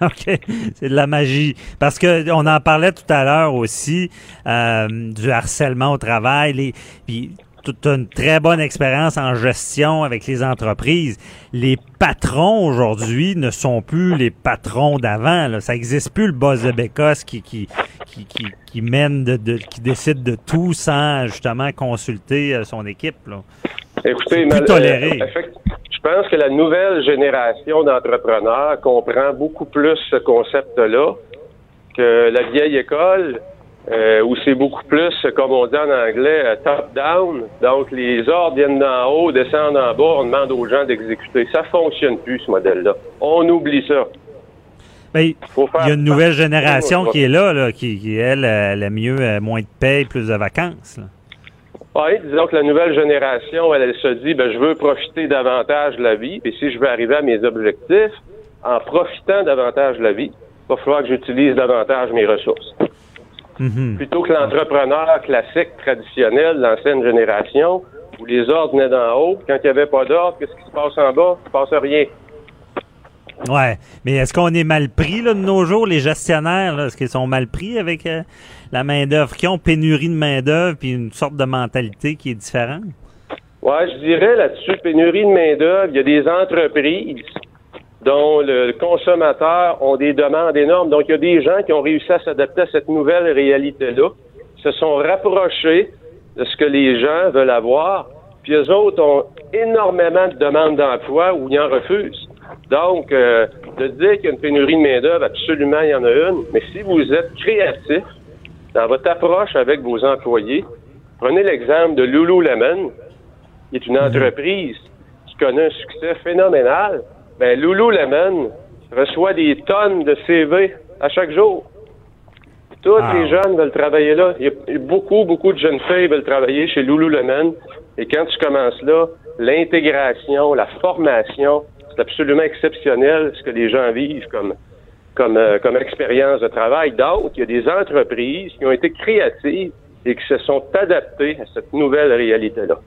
OK, c'est de la magie. Parce que on en parlait tout à l'heure aussi euh, du harcèlement au travail. Les, puis toute une très bonne expérience en gestion avec les entreprises. Les patrons aujourd'hui ne sont plus les patrons d'avant. Ça n'existe plus le boss de Bécosse qui, qui, qui, qui, mène, de, qui décide de tout sans justement consulter euh, son équipe. Là. Écoutez, toléré. je pense que la nouvelle génération d'entrepreneurs comprend beaucoup plus ce concept-là que la vieille école euh, où c'est beaucoup plus, comme on dit en anglais, euh, top-down. Donc, les ordres viennent d'en haut, descendent en bas, on demande aux gens d'exécuter. Ça fonctionne plus, ce modèle-là. On oublie ça. Ben, il y a une nouvelle génération qui est là, qui, elle, elle a mieux, euh, moins de paye, plus de vacances. Oui, disons que la nouvelle génération, elle, elle se dit, ben, je veux profiter davantage de la vie, et si je veux arriver à mes objectifs, en profitant davantage de la vie, il va falloir que j'utilise davantage mes ressources. Mhm. Plutôt que l'entrepreneur classique, traditionnel, l'ancienne génération, où les ordres venaient d'en haut, quand il n'y avait pas d'ordre, qu'est-ce qui se passe en bas? Il ne se passe rien. Ouais, mais est-ce qu'on est mal pris là, de nos jours, les gestionnaires? Est-ce qu'ils sont mal pris avec euh, la main-d'œuvre? Qui ont pénurie de main-d'œuvre puis une sorte de mentalité qui est différente? Ouais, je dirais là-dessus, pénurie de main-d'œuvre, il y a des entreprises dont le consommateur ont des demandes énormes. Donc, il y a des gens qui ont réussi à s'adapter à cette nouvelle réalité-là, se sont rapprochés de ce que les gens veulent avoir, puis eux autres ont énormément de demandes d'emploi ou ils en refusent. Donc, euh, de dire qu'il y a une pénurie de main-d'œuvre, absolument, il y en a une, mais si vous êtes créatif dans votre approche avec vos employés, prenez l'exemple de Lululemon, qui est une mhm. entreprise qui connaît un succès phénoménal, ben Lululemon reçoit des tonnes de CV à chaque jour. Tous ah. les jeunes veulent travailler là. Il y a beaucoup, beaucoup de jeunes filles veulent travailler chez Lululemon. Et quand tu commences là, l'intégration, la formation, c'est absolument exceptionnel ce que les gens vivent comme, comme, euh, comme expérience de travail. Donc, il y a des entreprises qui ont été créatives et qui se sont adaptées à cette nouvelle réalité-là.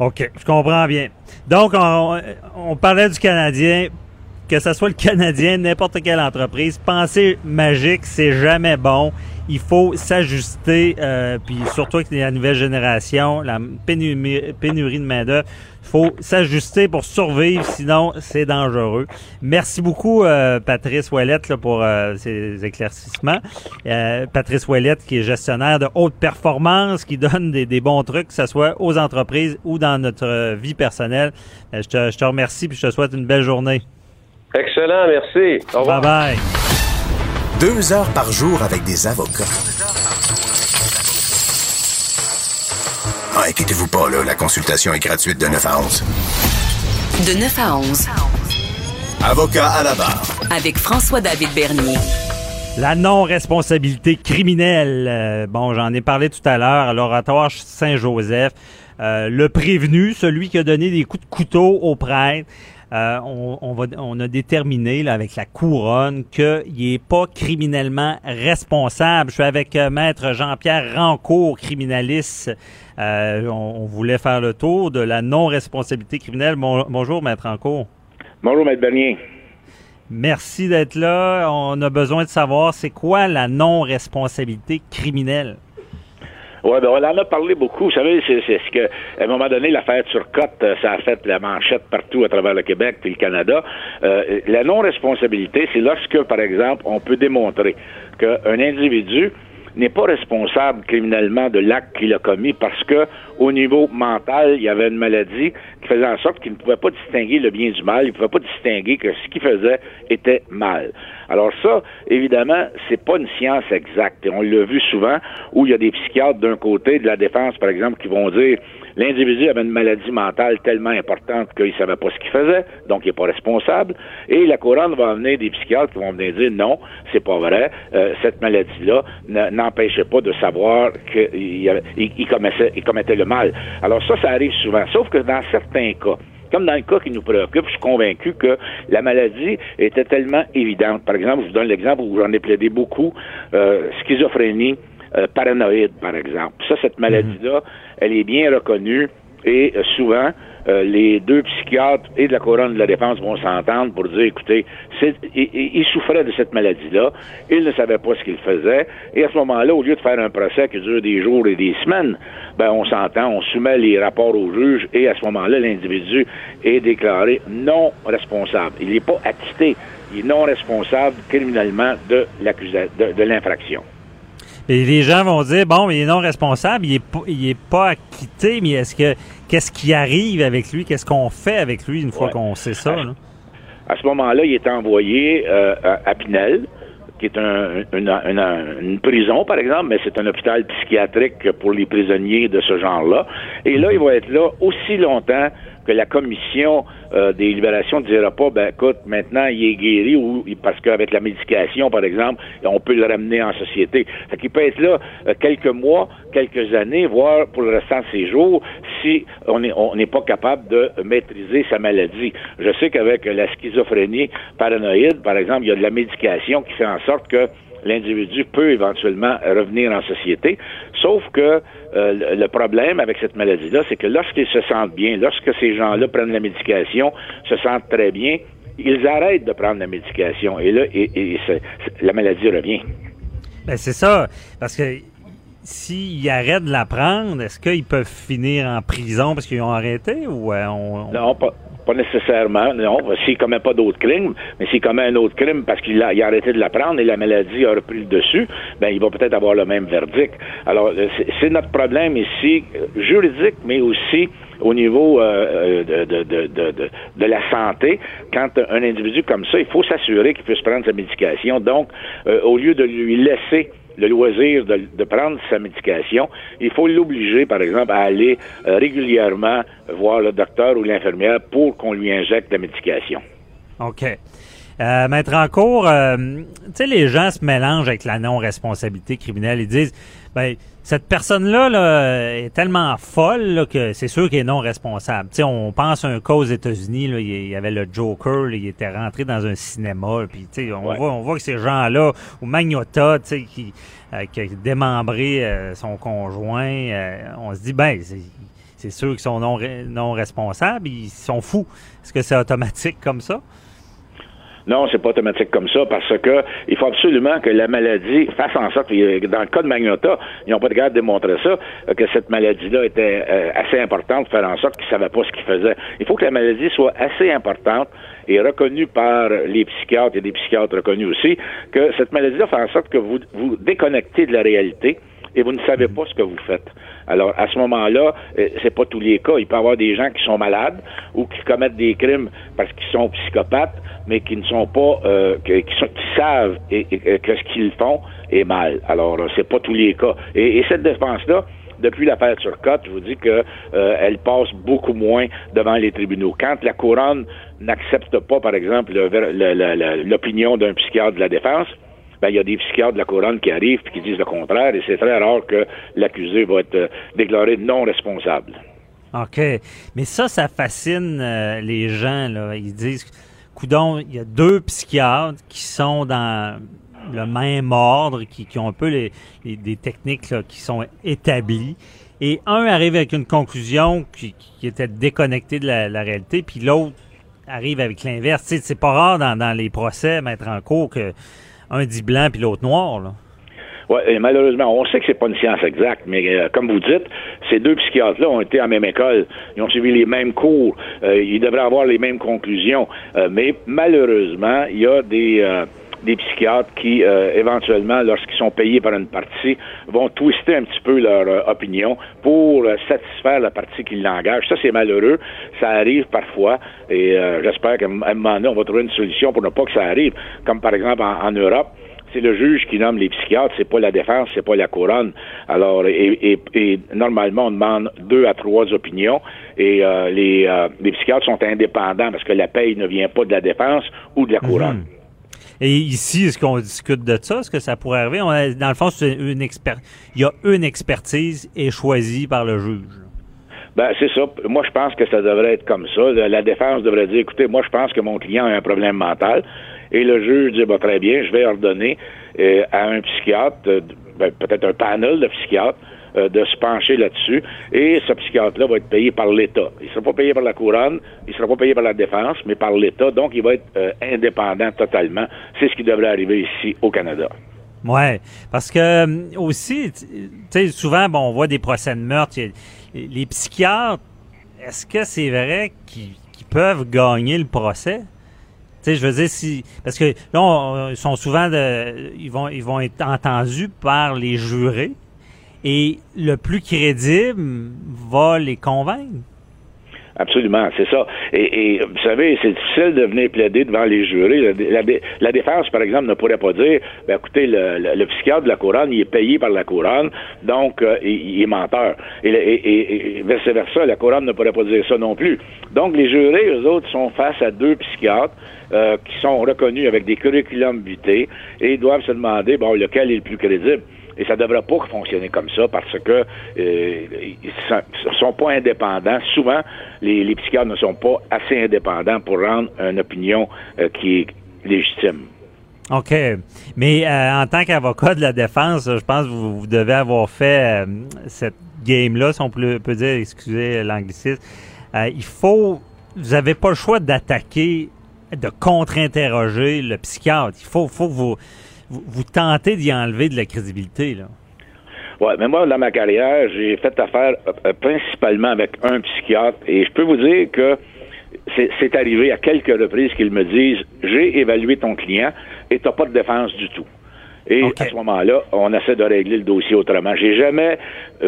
OK, je comprends bien. Donc, on, parlait du Canadien. Que ce soit le Canadien, n'importe quelle entreprise, penser magique, c'est jamais bon. Il faut s'ajuster, euh, puis surtout avec la nouvelle génération, la pénurie, pénurie de main-d'œuvre, il faut s'ajuster pour survivre, sinon c'est dangereux. Merci beaucoup, euh, Patrice Ouellette, pour euh, ces éclaircissements. Euh, Patrice Ouellette, qui est gestionnaire de haute performance, qui donne des, des, bons trucs, que ce soit aux entreprises ou dans notre vie personnelle. je, te, je te remercie, puis je te souhaite une belle journée. Excellent, merci. Au revoir. Bye bye. Deux heures par jour avec des avocats. Ah, inquiétez-vous pas, là, la consultation est gratuite de 9 à 11. De 9 à 11. Avocat à la barre. Avec François-David Bernier. La non-responsabilité criminelle. Euh, bon, j'en ai parlé tout à l'heure à l'oratoire Saint-Joseph. Euh, le prévenu, celui qui a donné des coups de couteau au prêtre, euh, on, va, on a déterminé là, avec la couronne qu'il n'est pas criminellement responsable. Je suis avec euh, maître Jean-Pierre Rancourt, criminaliste. Euh, on, voulait faire le tour de la non-responsabilité criminelle. bonjour, maître Rancourt. Bonjour, maître Bernier. Merci d'être là. On a besoin de savoir c'est quoi la non-responsabilité criminelle? Oui, ben on en a parlé beaucoup. Vous savez, c'est ce que, à un moment donné, l'affaire Turcotte, euh, ça a fait la manchette partout à travers le Québec et le Canada. Euh, la non-responsabilité, c'est lorsque, par exemple, on peut démontrer qu'un individu n'est pas responsable criminellement de l'acte qu'il a commis parce que au niveau mental, il y avait une maladie qui faisait en sorte qu'il ne pouvait pas distinguer le bien du mal, il ne pouvait pas distinguer que ce qu'il faisait était mal. Alors ça, évidemment, c'est pas une science exacte. Et on l'a vu souvent où il y a des psychiatres d'un côté de la défense, par exemple, qui vont dire l'individu avait une maladie mentale tellement importante qu'il savait pas ce qu'il faisait, donc il n'est pas responsable. Et la couronne va amener des psychiatres qui vont venir dire non, c'est pas vrai, euh, cette maladie-là n'empêchait pas de savoir qu'il il, commettait, il commettait le mal. Alors ça, ça arrive souvent. Sauf que dans certains cas, comme dans le cas qui nous préoccupe, je suis convaincu que la maladie était tellement évidente. Par exemple, je vous donne l'exemple où j'en ai plaidé beaucoup, euh, schizophrénie, euh, paranoïde, par exemple. Ça, cette maladie-là, elle est bien reconnue et euh, souvent, euh, les deux psychiatres et de la couronne de la défense vont s'entendre pour dire, écoutez, il, souffrait de cette maladie-là, il ne savait pas ce qu'il faisait, et à ce moment-là, au lieu de faire un procès qui dure des jours et des semaines, ben on s'entend, on soumet les rapports au juge, et à ce moment-là, l'individu est déclaré non responsable. Il n'est pas acquitté, il est non responsable criminellement de l'infraction. Et les gens vont dire bon, il est non responsable, il est pas, il est pas acquitté, mais est-ce que qu'est-ce qui arrive avec lui? Qu'est-ce qu'on fait avec lui une fois Ouais. qu'on sait ça là? À ce moment-là, il est envoyé euh, à à Pinel, qui est un- une, une- une prison, par exemple, mais c'est un hôpital psychiatrique pour les prisonniers de ce genre-là. Et là, il va être là aussi longtemps que la commission euh, des libérations ne dira pas, ben écoute, maintenant il est guéri ou parce qu'avec la médication, par exemple, on peut le ramener en société. Fait qu'il peut être là euh, quelques mois, quelques années, voire pour le restant de ses jours, si on n'est on n'est pas capable de maîtriser sa maladie. Je sais qu'avec la schizophrénie paranoïde, par exemple, il y a de la médication qui fait en sorte que l'individu peut éventuellement revenir en société. Sauf que euh, le problème avec cette maladie-là, c'est que lorsqu'ils se sentent bien, lorsque ces gens-là prennent la médication, se sentent très bien, ils arrêtent de prendre la médication et là, la maladie revient. Ben c'est ça, parce que s'ils arrêtent de la prendre, est-ce qu'ils peuvent finir en prison parce qu'ils ont arrêté ou euh, on, on- Non, pas, pas nécessairement, non. S'il commet pas d'autres crimes, mais s'il commet un autre crime parce qu'il a, arrêté de la prendre et la maladie a repris le dessus, ben il va peut-être avoir le même verdict. Alors, euh, c'est- notre problème ici, juridique, mais aussi au niveau euh, euh, de, de, de, de, de la santé. Quand un individu comme ça, il faut s'assurer qu'il puisse prendre sa médication. Donc, euh, au lieu de lui laisser le loisir de, prendre sa médication, il faut l'obliger, par exemple, à aller euh, régulièrement voir le docteur ou l'infirmière pour qu'on lui injecte la médication. OK. Euh, Maître en cours, euh, tu sais, les gens se mélangent avec la non-responsabilité criminelle. Ils disent, ben, cette personne-là là, est tellement folle là, que c'est sûr qu'elle est non responsable. Tu sais, on pense à un cas aux États-Unis, là, il y avait le Joker, là, il était rentré dans un cinéma, puis tu sais, on Ouais. voit, on voit que ces gens-là, ou Magnota, tu sais, qui, euh, qui a démembré euh, son conjoint, euh, on se dit, ben, c'est sûr qu'ils sont non, non responsables, ils sont fous. Est-ce que c'est automatique comme ça? Non, c'est pas automatique comme ça parce que il faut absolument que la maladie fasse en sorte, dans le cas de Magnota, ils n'ont pas de garde de démontrer ça, que cette maladie-là était euh, assez importante pour faire en sorte qu'ils ne savaient pas ce qu'ils faisaient. Il faut que la maladie soit assez importante et reconnue par les psychiatres et des psychiatres reconnus aussi, que cette maladie-là fait en sorte que vous vous déconnectez de la réalité et vous ne savez pas ce que vous faites. Alors, à ce moment-là, euh, c'est pas tous les cas. Il peut y avoir des gens qui sont malades ou qui commettent des crimes parce qu'ils sont psychopathes, mais qui ne sont pas, euh, qui, sont- qui savent et- que ce qu'ils font est mal. Alors, euh, c'est pas tous les cas. Et, et cette défense-là, depuis l'affaire Turcotte, je vous dis que euh, elle passe beaucoup moins devant les tribunaux. Quand la couronne n'accepte pas, par exemple, le- le- le- le- l'opinion d'un psychiatre de la défense, ben, il y a des psychiatres de la couronne qui arrivent et qui disent le contraire, et c'est très rare que l'accusé va être euh, déclaré non responsable. OK. Mais ça, ça fascine euh, les gens. Là. Ils disent, coudon, il y a deux psychiatres qui sont dans le même ordre, qui, ont un peu les, des techniques là, qui sont établies. Et un arrive avec une conclusion qui, qui était déconnectée de la, réalité, puis l'autre arrive avec l'inverse. C'est pas rare dans, dans les procès, mettre en cours que un dit blanc puis l'autre noir. Là. Ouais, et malheureusement, on sait que c'est pas une science exacte, mais euh, comme vous dites, ces deux psychiatres-là ont été à la même école, ils ont suivi les mêmes cours, euh, ils devraient avoir les mêmes conclusions, Euh, mais malheureusement, il y a des des psychiatres qui, euh, éventuellement, lorsqu'ils sont payés par une partie, vont twister un petit peu leur euh, opinion pour euh, satisfaire la partie qui l'engage. Ça, c'est malheureux. Ça arrive parfois et euh, j'espère qu'à un moment donné, on va trouver une solution pour ne pas que ça arrive. Comme par exemple en, en Europe, c'est le juge qui nomme les psychiatres, c'est pas la défense, c'est pas la couronne. Alors, et, et- et normalement, on demande deux à trois opinions, et euh, les, euh, les psychiatres sont indépendants parce que la paye ne vient pas de la défense ou de la couronne. Et ici, est-ce qu'on discute de ça? Est-ce que ça pourrait arriver? Dans le fond, c'est une il y a une expertise et choisie par le juge. Ben, c'est ça. Moi, je pense que ça devrait être comme ça. La défense devrait dire, écoutez, moi, je pense que mon client a un problème mental. Et le juge dit, bah, très bien, je vais ordonner euh, à un psychiatre euh, ben, peut-être un panel de psychiatres euh, de se pencher là-dessus. Et ce psychiatre-là va être payé par l'État. Il ne sera pas payé par la couronne, il ne sera pas payé par la défense, mais par l'État. Donc, il va être euh, indépendant totalement. C'est ce qui devrait arriver ici au Canada. Ouais, parce que euh, aussi, tu sais, souvent, bon, on voit des procès de meurtre. Les psychiatres, est-ce que c'est vrai qu'ils peuvent gagner le procès? Tu sais, je veux dire, si. Parce que là, ils sont souvent. De, ils, vont, ils vont être entendus par les jurés et le plus crédible va les convaincre. Absolument, c'est ça. Et, vous savez, c'est difficile de venir plaider devant les jurés. La, défense, par exemple, ne pourrait pas dire, ben, écoutez, le, psychiatre de la couronne, il est payé par la couronne, donc euh, il, est menteur. Et, et, vice-versa, la couronne ne pourrait pas dire ça non plus. Donc, les jurés, eux autres, sont face à deux psychiatres euh, qui sont reconnus avec des curriculums vitae et doivent se demander, bon, lequel est le plus crédible. Et ça ne devrait pas fonctionner comme ça parce que euh, ils sont pas indépendants. Souvent, les, les, psychiatres ne sont pas assez indépendants pour rendre une opinion euh, qui est légitime. OK. Mais euh, en tant qu'avocat de la défense, je pense que vous, devez avoir fait cette game-là, si on peut, dire, excusez l'anglicisme. il faut, vous n'avez pas le choix d'attaquer, de contre-interroger le psychiatre. Il faut, faut que vous, vous, tentez d'y enlever de la crédibilité, là? Oui, mais moi, dans ma carrière, j'ai fait affaire euh, principalement avec un psychiatre et je peux vous dire que c'est arrivé à quelques reprises qu'ils me disent j'ai évalué ton client et tu n'as pas de défense du tout. Et à ce moment-là, on essaie de régler le dossier autrement. J'ai jamais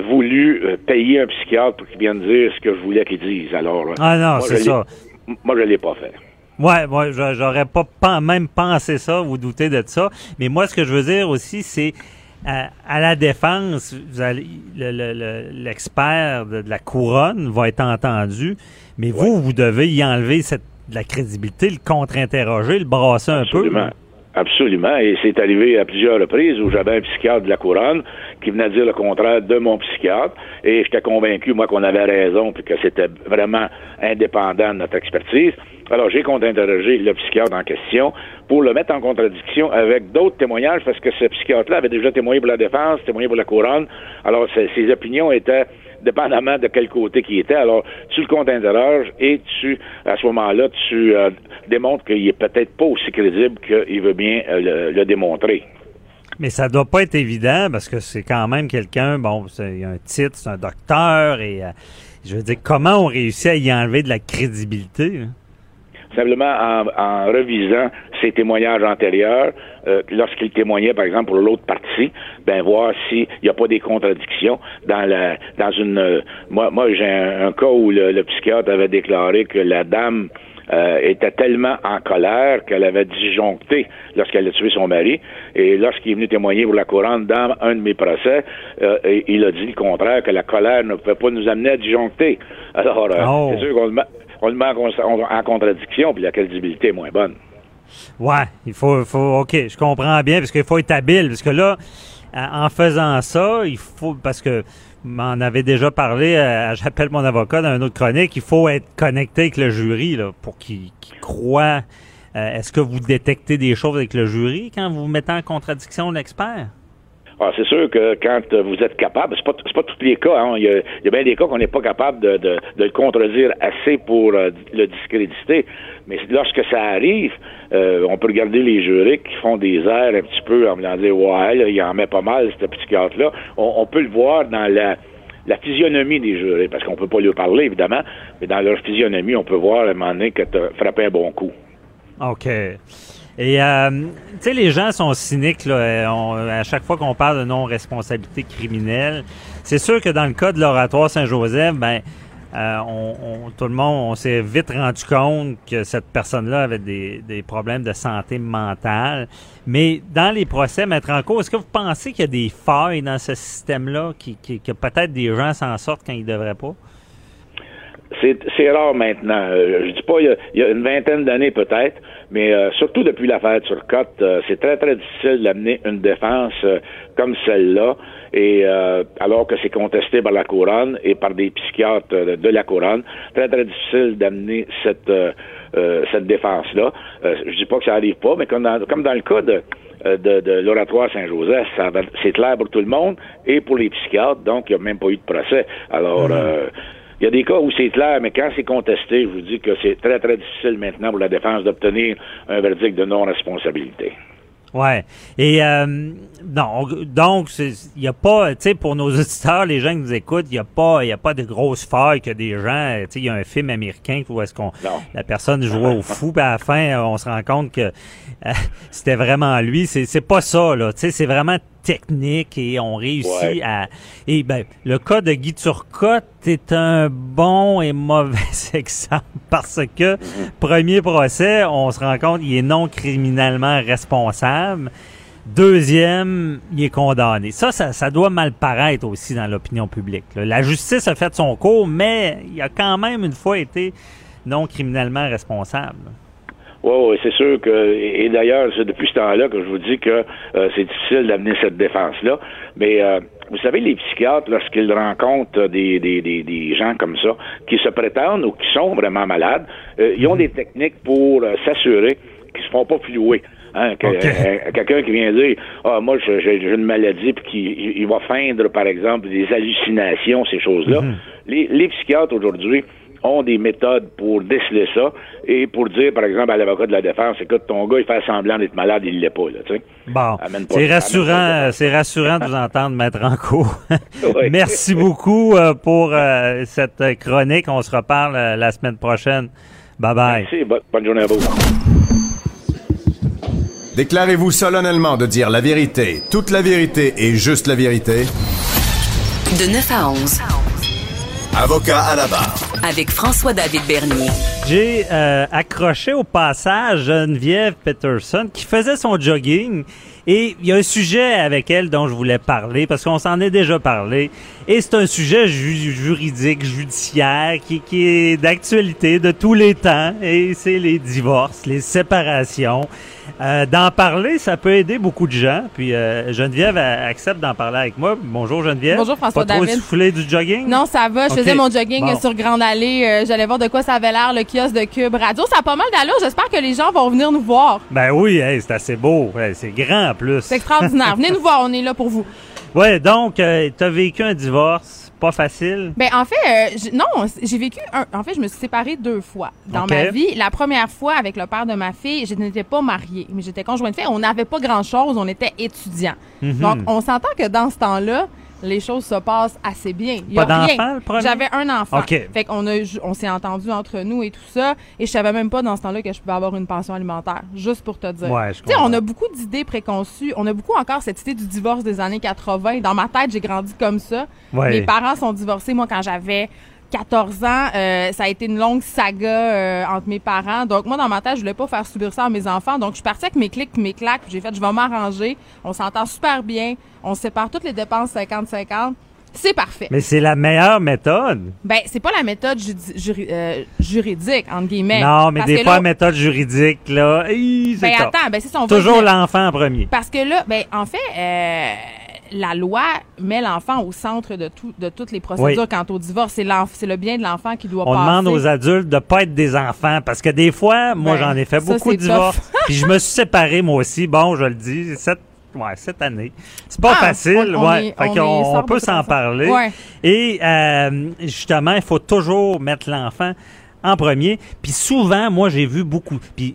voulu euh, payer un psychiatre pour qu'il vienne dire ce que je voulais qu'il dise. Alors, ah non, c'est ça. Moi, je l'ai pas fait. Ouais, moi, j'aurais pas, même pensé ça, vous doutez de ça. Mais moi, ce que je veux dire aussi, c'est euh, à, la défense, l'expert de, la couronne va être entendu, mais vous, vous devez y enlever cette, la crédibilité, le contre-interroger, le brasser un peu. Absolument. Et c'est arrivé à plusieurs reprises où j'avais un psychiatre de la couronne qui venait dire le contraire de mon psychiatre. Et j'étais convaincu, moi, qu'on avait raison puis que c'était vraiment indépendant de notre expertise. Alors, j'ai contre-interrogé le psychiatre en question pour le mettre en contradiction avec d'autres témoignages parce que ce psychiatre-là avait déjà témoigné pour la défense, témoigné pour la couronne. Alors, ses opinions étaient dépendamment de quel côté qui était. Alors, tu le contre-interroges et tu, à ce moment-là, tu euh, démontres qu'il est peut-être pas aussi crédible qu'il veut bien euh, le, démontrer. Mais ça doit pas être évident parce que c'est quand même quelqu'un, bon, il a un titre, c'est un docteur et euh, je veux dire, comment on réussit à y enlever de la crédibilité? Simplement en, revisant ses témoignages antérieurs, euh, lorsqu'il témoignait, par exemple, pour l'autre partie, ben voir s'il n'y a pas des contradictions dans la dans une. Euh, moi, moi j'ai un, cas où le, psychiatre avait déclaré que la dame euh, était tellement en colère qu'elle avait disjoncté lorsqu'elle a tué son mari. Et lorsqu'il est venu témoigner pour la couronne dans un de mes procès, il a dit le contraire, que la colère ne pouvait pas nous amener à disjoncter. Alors, oh. c'est sûr qu'on on le en, contradiction, puis la crédibilité est moins bonne. Ouais, il faut, faut, OK, je comprends bien, parce qu'il faut être habile, parce que là, en faisant ça, il faut, parce que m'en avait déjà parlé, euh, j'appelle mon avocat dans une autre chronique, il faut être connecté avec le jury là, pour qu'il croit. Euh, est-ce que vous détectez des choses avec le jury quand vous mettez en contradiction l'expert? Ah, c'est sûr que quand vous êtes capable, c'est pas, pas tous les cas, hein, il, y a, bien des cas qu'on n'est pas capable de, de, le contredire assez pour euh, le discréditer. Mais lorsque ça arrive, euh, on peut regarder les jurés qui font des airs un petit peu en me dire Ouais, il en met pas mal, ce petit là on, peut le voir dans la la physionomie des jurés, parce qu'on peut pas lui parler, évidemment, mais dans leur physionomie, on peut voir à un moment donné que tu frappé un bon coup. OK. Et, euh, tu sais, les gens sont cyniques, là, à chaque fois qu'on parle de non-responsabilité criminelle. C'est sûr que dans le cas de l'oratoire Saint-Joseph, ben, euh, on, tout le monde, on s'est vite rendu compte que cette personne-là avait des, des, problèmes de santé mentale. Mais dans les procès, mettre en cause, est-ce que vous pensez qu'il y a des failles dans ce système-là, qui, qui, que peut-être des gens s'en sortent quand ils devraient pas? C'est rare maintenant. Euh, je dis pas il y a, une vingtaine d'années peut-être, mais euh, surtout depuis l'affaire Turcotte, euh, c'est très très difficile d'amener une défense comme celle-là, et alors que c'est contesté par la couronne et par des psychiatres de la couronne, très très difficile d'amener cette euh, cette défense-là. Euh, je dis pas que ça arrive pas, mais comme dans, comme dans le cas de, euh, de, de l'oratoire Saint-Joseph, ça va- c'est clair pour tout le monde et pour les psychiatres, donc il n'y a même pas eu de procès. Alors, euh, il y a des cas où c'est clair, mais quand c'est contesté, je vous dis que c'est très, très difficile maintenant pour la défense d'obtenir un verdict de non-responsabilité. Ouais. Et euh, non, donc il y a pas, tu sais, pour nos auditeurs, les gens qui nous écoutent, il y a pas, il a pas de grosses failles que des gens, tu sais, il y a un film américain où est-ce qu'on, la personne jouait au fou, puis à la fin, on se rend compte que c'était vraiment lui. C'est, pas ça là, tu sais, c'est vraiment technique et on réussit Ouais. à. Et ben, le cas de Guy Turcotte est un bon et mauvais exemple parce que premier procès, on se rend compte il est non criminellement responsable. Deuxième, il est condamné. Ça, ça, ça doit mal paraître aussi dans l'opinion publique. là. La justice a fait son cours, mais il a quand même une fois été non criminellement responsable. Oui, oui, c'est sûr que, et, et d'ailleurs, c'est depuis ce temps-là que je vous dis que euh, c'est difficile d'amener cette défense-là. Mais euh, vous savez, les psychiatres, lorsqu'ils rencontrent des, des, des, des gens comme ça, qui se prétendent ou qui sont vraiment malades, euh, ils ont des techniques pour euh, s'assurer qu'ils se font pas flouer. Hein, euh, quelqu'un qui vient dire ah moi j'ai j'ai une maladie puis qui il, il va feindre par exemple des hallucinations ces choses-là les, les psychiatres aujourd'hui ont des méthodes pour déceler ça et pour dire par exemple à l'avocat de la défense écoute ton gars il fait semblant d'être malade il l'est pas là tu sais Bon, c'est rassurant, pas- c'est rassurant de vous entendre mettre en cours. Oui. Merci beaucoup euh, pour euh, cette chronique. On se reparle euh, la semaine prochaine. Bye bye. Merci, bonne, bonne journée à vous Déclarez-vous solennellement de dire la vérité, toute la vérité et juste la vérité. De 9 à 11. Avocat à la barre. Avec François-David Bernier. J'ai euh, accroché au passage Geneviève Peterson qui faisait son jogging et il y a un sujet avec elle dont je voulais parler parce qu'on s'en est déjà parlé et c'est un sujet ju- juridique, judiciaire qui, qui est d'actualité de tous les temps et c'est les divorces, les séparations. Euh, d'en parler, ça peut aider beaucoup de gens. Puis euh, Geneviève accepte d'en parler avec moi. Bonjour Geneviève. Bonjour, François Pas trop David. essoufflé du jogging? Non, ça va. Je faisais mon jogging Bon. sur Grande Allée. Euh, J'allais voir de quoi ça avait l'air, le kiosque de Cube Radio. Ça a pas mal d'allure. J'espère que les gens vont venir nous voir. Ben oui, hey, c'est assez beau. C'est grand plus. C'est extraordinaire. Venez nous voir. On est là pour vous. Ouais, donc, euh, t'as vécu un divorce, pas facile. Ben en fait, euh, non, j'ai vécu un. En fait, je me suis séparée deux fois dans ma vie. La première fois avec le père de ma fille, je n'étais pas mariée, mais j'étais conjointe de fait. On n'avait pas grand chose. On était étudiants. Mhm. Donc, on s'entend que dans ce temps-là. Les choses se passent assez bien. Il y a Pas rien. d'enfant, le premier? J'avais un enfant. Fait qu'on a, on s'est entendu entre nous et tout ça. Et je savais même pas dans ce temps-là que je pouvais avoir une pension alimentaire. Juste pour te dire. Ouais, je Tu sais, on a beaucoup d'idées préconçues. On a beaucoup encore cette idée du divorce des années 80. Dans ma tête, j'ai grandi comme ça. Ouais. Mes parents sont divorcés, moi, quand j'avais 14 ans. Euh, ça a été une longue saga euh, entre mes parents. Donc, moi, dans ma tête, je voulais pas faire subir ça à mes enfants. Donc, je suis partie avec mes clics puis mes claques. J'ai fait, je vais m'arranger. On s'entend super bien. On sépare toutes les dépenses 50-50. C'est parfait. Mais c'est la meilleure méthode. Ben, c'est pas la méthode euh, juridique, entre guillemets. non, mais Parce des fois, la méthode juridique, là, hi, c'est Ben, attends, ben, c'est ça, on va Toujours l'enfant en premier. Parce que là, ben, en fait, euh, la loi met l'enfant au centre de, tout, de toutes les procédures Oui. quant au divorce. C'est, le bien de l'enfant qui doit On passer. demande aux adultes de pas être des enfants parce que des fois, moi, Ben, j'en ai fait ça, beaucoup de divorces. Puis je me suis séparé, moi aussi. Bon, je le dis, cette, ouais, cette année. C'est pas Ah, facile, on- on ouais. est- fait on on peut s'en parler. Ouais. Et euh, justement, il faut toujours mettre l'enfant en premier. Puis souvent, moi, j'ai vu beaucoup. Puis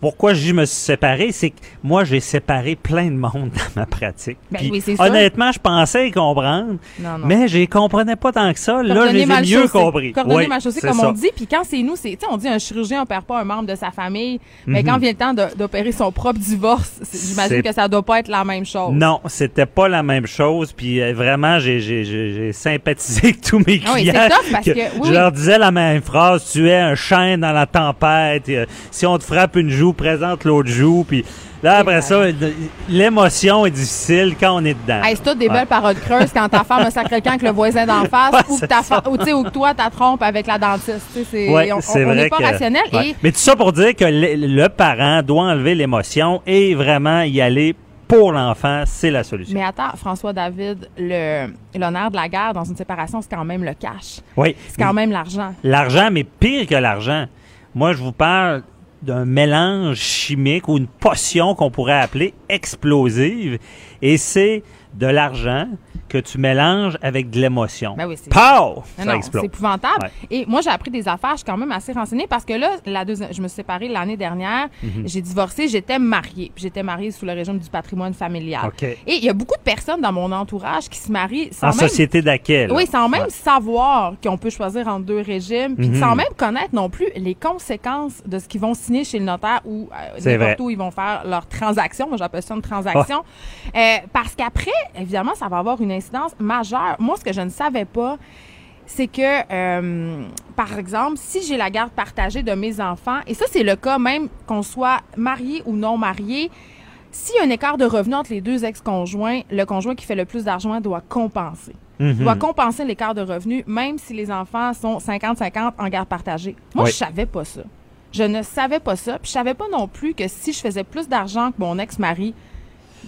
pourquoi je me suis séparé, c'est que moi, j'ai séparé plein de monde dans ma pratique. Ben Puis oui, honnêtement, je pensais comprendre, Non, non. mais je les comprenais pas tant que ça. Là, je les ai mieux compris. Coordonner Oui, mal chaussé, c'est comme ça. on dit. Puis quand c'est nous, c'est, tu sais, on dit un chirurgien opère pas un membre de sa famille. Mais Mhm. quand vient le temps d'opérer son propre divorce, j'imagine que ça doit pas être la même chose. Non, c'était pas la même chose. Puis euh, vraiment, j'ai, sympathisé avec tous mes Ah oui, clients. c'est tough parce que- oui, je leur disais la même phrase tu es un chêne dans la tempête. Euh, si on te frappe une joue, présente l'autre joue. Puis là, après ça, l'émotion est difficile quand on est dedans. Hey, c'est toutes des Ouais. belles paroles creuses quand ta femme a sacré quelqu'un avec le voisin d'en face Ouais, ou, que ta fa- ou, ou que toi, ta trompe avec la dentiste. C'est, Ouais, on- n'est pas que- rationnel. Et Mais tout ça pour dire que le, le parent doit enlever l'émotion et vraiment y aller pour l'enfant, c'est la solution. Mais attends, François David, le l'honneur de la guerre dans une séparation, c'est quand même le cash. Oui. C'est quand même l'argent. L'argent, mais pire que l'argent. Moi, je vous parle d'un mélange chimique ou une potion qu'on pourrait appeler explosive. Et c'est de l'argent que tu mélanges avec de l'émotion. Ben oui, c'est- Pow! Non, Ça non, explose. c'est épouvantable. Ouais. Et moi, j'ai appris des affaires, je suis quand même assez renseignée parce que là, la deuxième, je me suis séparée l'année dernière, Mhm. j'ai divorcé, j'étais mariée. Puis j'étais mariée sous le régime du patrimoine familial. Et il y a beaucoup de personnes dans mon entourage qui se marient sans En même... société d'acquel. Oui, sans même Ouais. savoir qu'on peut choisir entre deux régimes, puis Mhm. sans même connaître non plus les conséquences de ce qu'ils vont signer chez le notaire ou euh, n'importe où ils vont faire leur transaction. Moi, j'appelle ça une transaction. Euh, parce qu'après, évidemment, ça va avoir une incidence majeure. Moi, ce que je ne savais pas, c'est que, euh, par exemple, si j'ai la garde partagée de mes enfants, et ça, c'est le cas même qu'on soit marié ou non marié, s'il y a un écart de revenus entre les deux ex-conjoints, le conjoint qui fait le plus d'argent doit compenser. Mhm. Doit compenser l'écart de revenus, même si les enfants sont 50-50 en garde partagée. Moi, Oui. je savais pas ça. Je ne savais pas ça. Puis je savais pas non plus que si je faisais plus d'argent que mon ex-mari,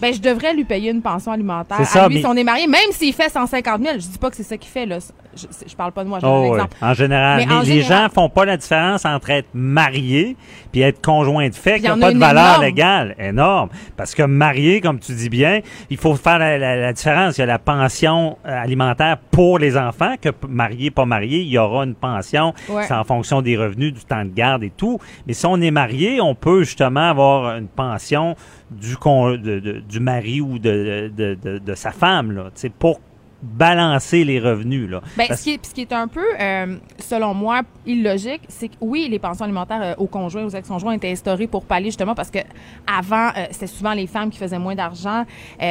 ben je devrais lui payer une pension alimentaire. C'est ça, à lui, mais- si on est marié, même s'il fait 150 000, je dis pas que c'est ça qu'il fait là. Je, je parle pas de moi, je Oh, un oui. exemple. En général. Mais Mais, en les général- gens font pas la différence entre être marié puis être conjoint de fait, qui n'a pas de valeur énorme. légale. Énorme. Parce que marié, comme tu dis bien, il faut faire la, la- la différence. Il y a la pension euh, alimentaire pour les enfants, que marié, pas marié, il y aura une pension. Ouais. C'est en fonction des revenus, du temps de garde et tout. Mais si on est marié, on peut justement avoir une pension du, con, de- de- du mari ou de, de, de- de sa femme, là, pour balancer les revenus. Là. Parce- ce, qui est, ce qui est un peu, euh, selon moi, illogique, c'est que oui, les pensions alimentaires euh, aux conjoints, aux ex-conjoints étaient instaurées pour pallier justement parce que avant, euh, c'était souvent les femmes qui faisaient moins d'argent,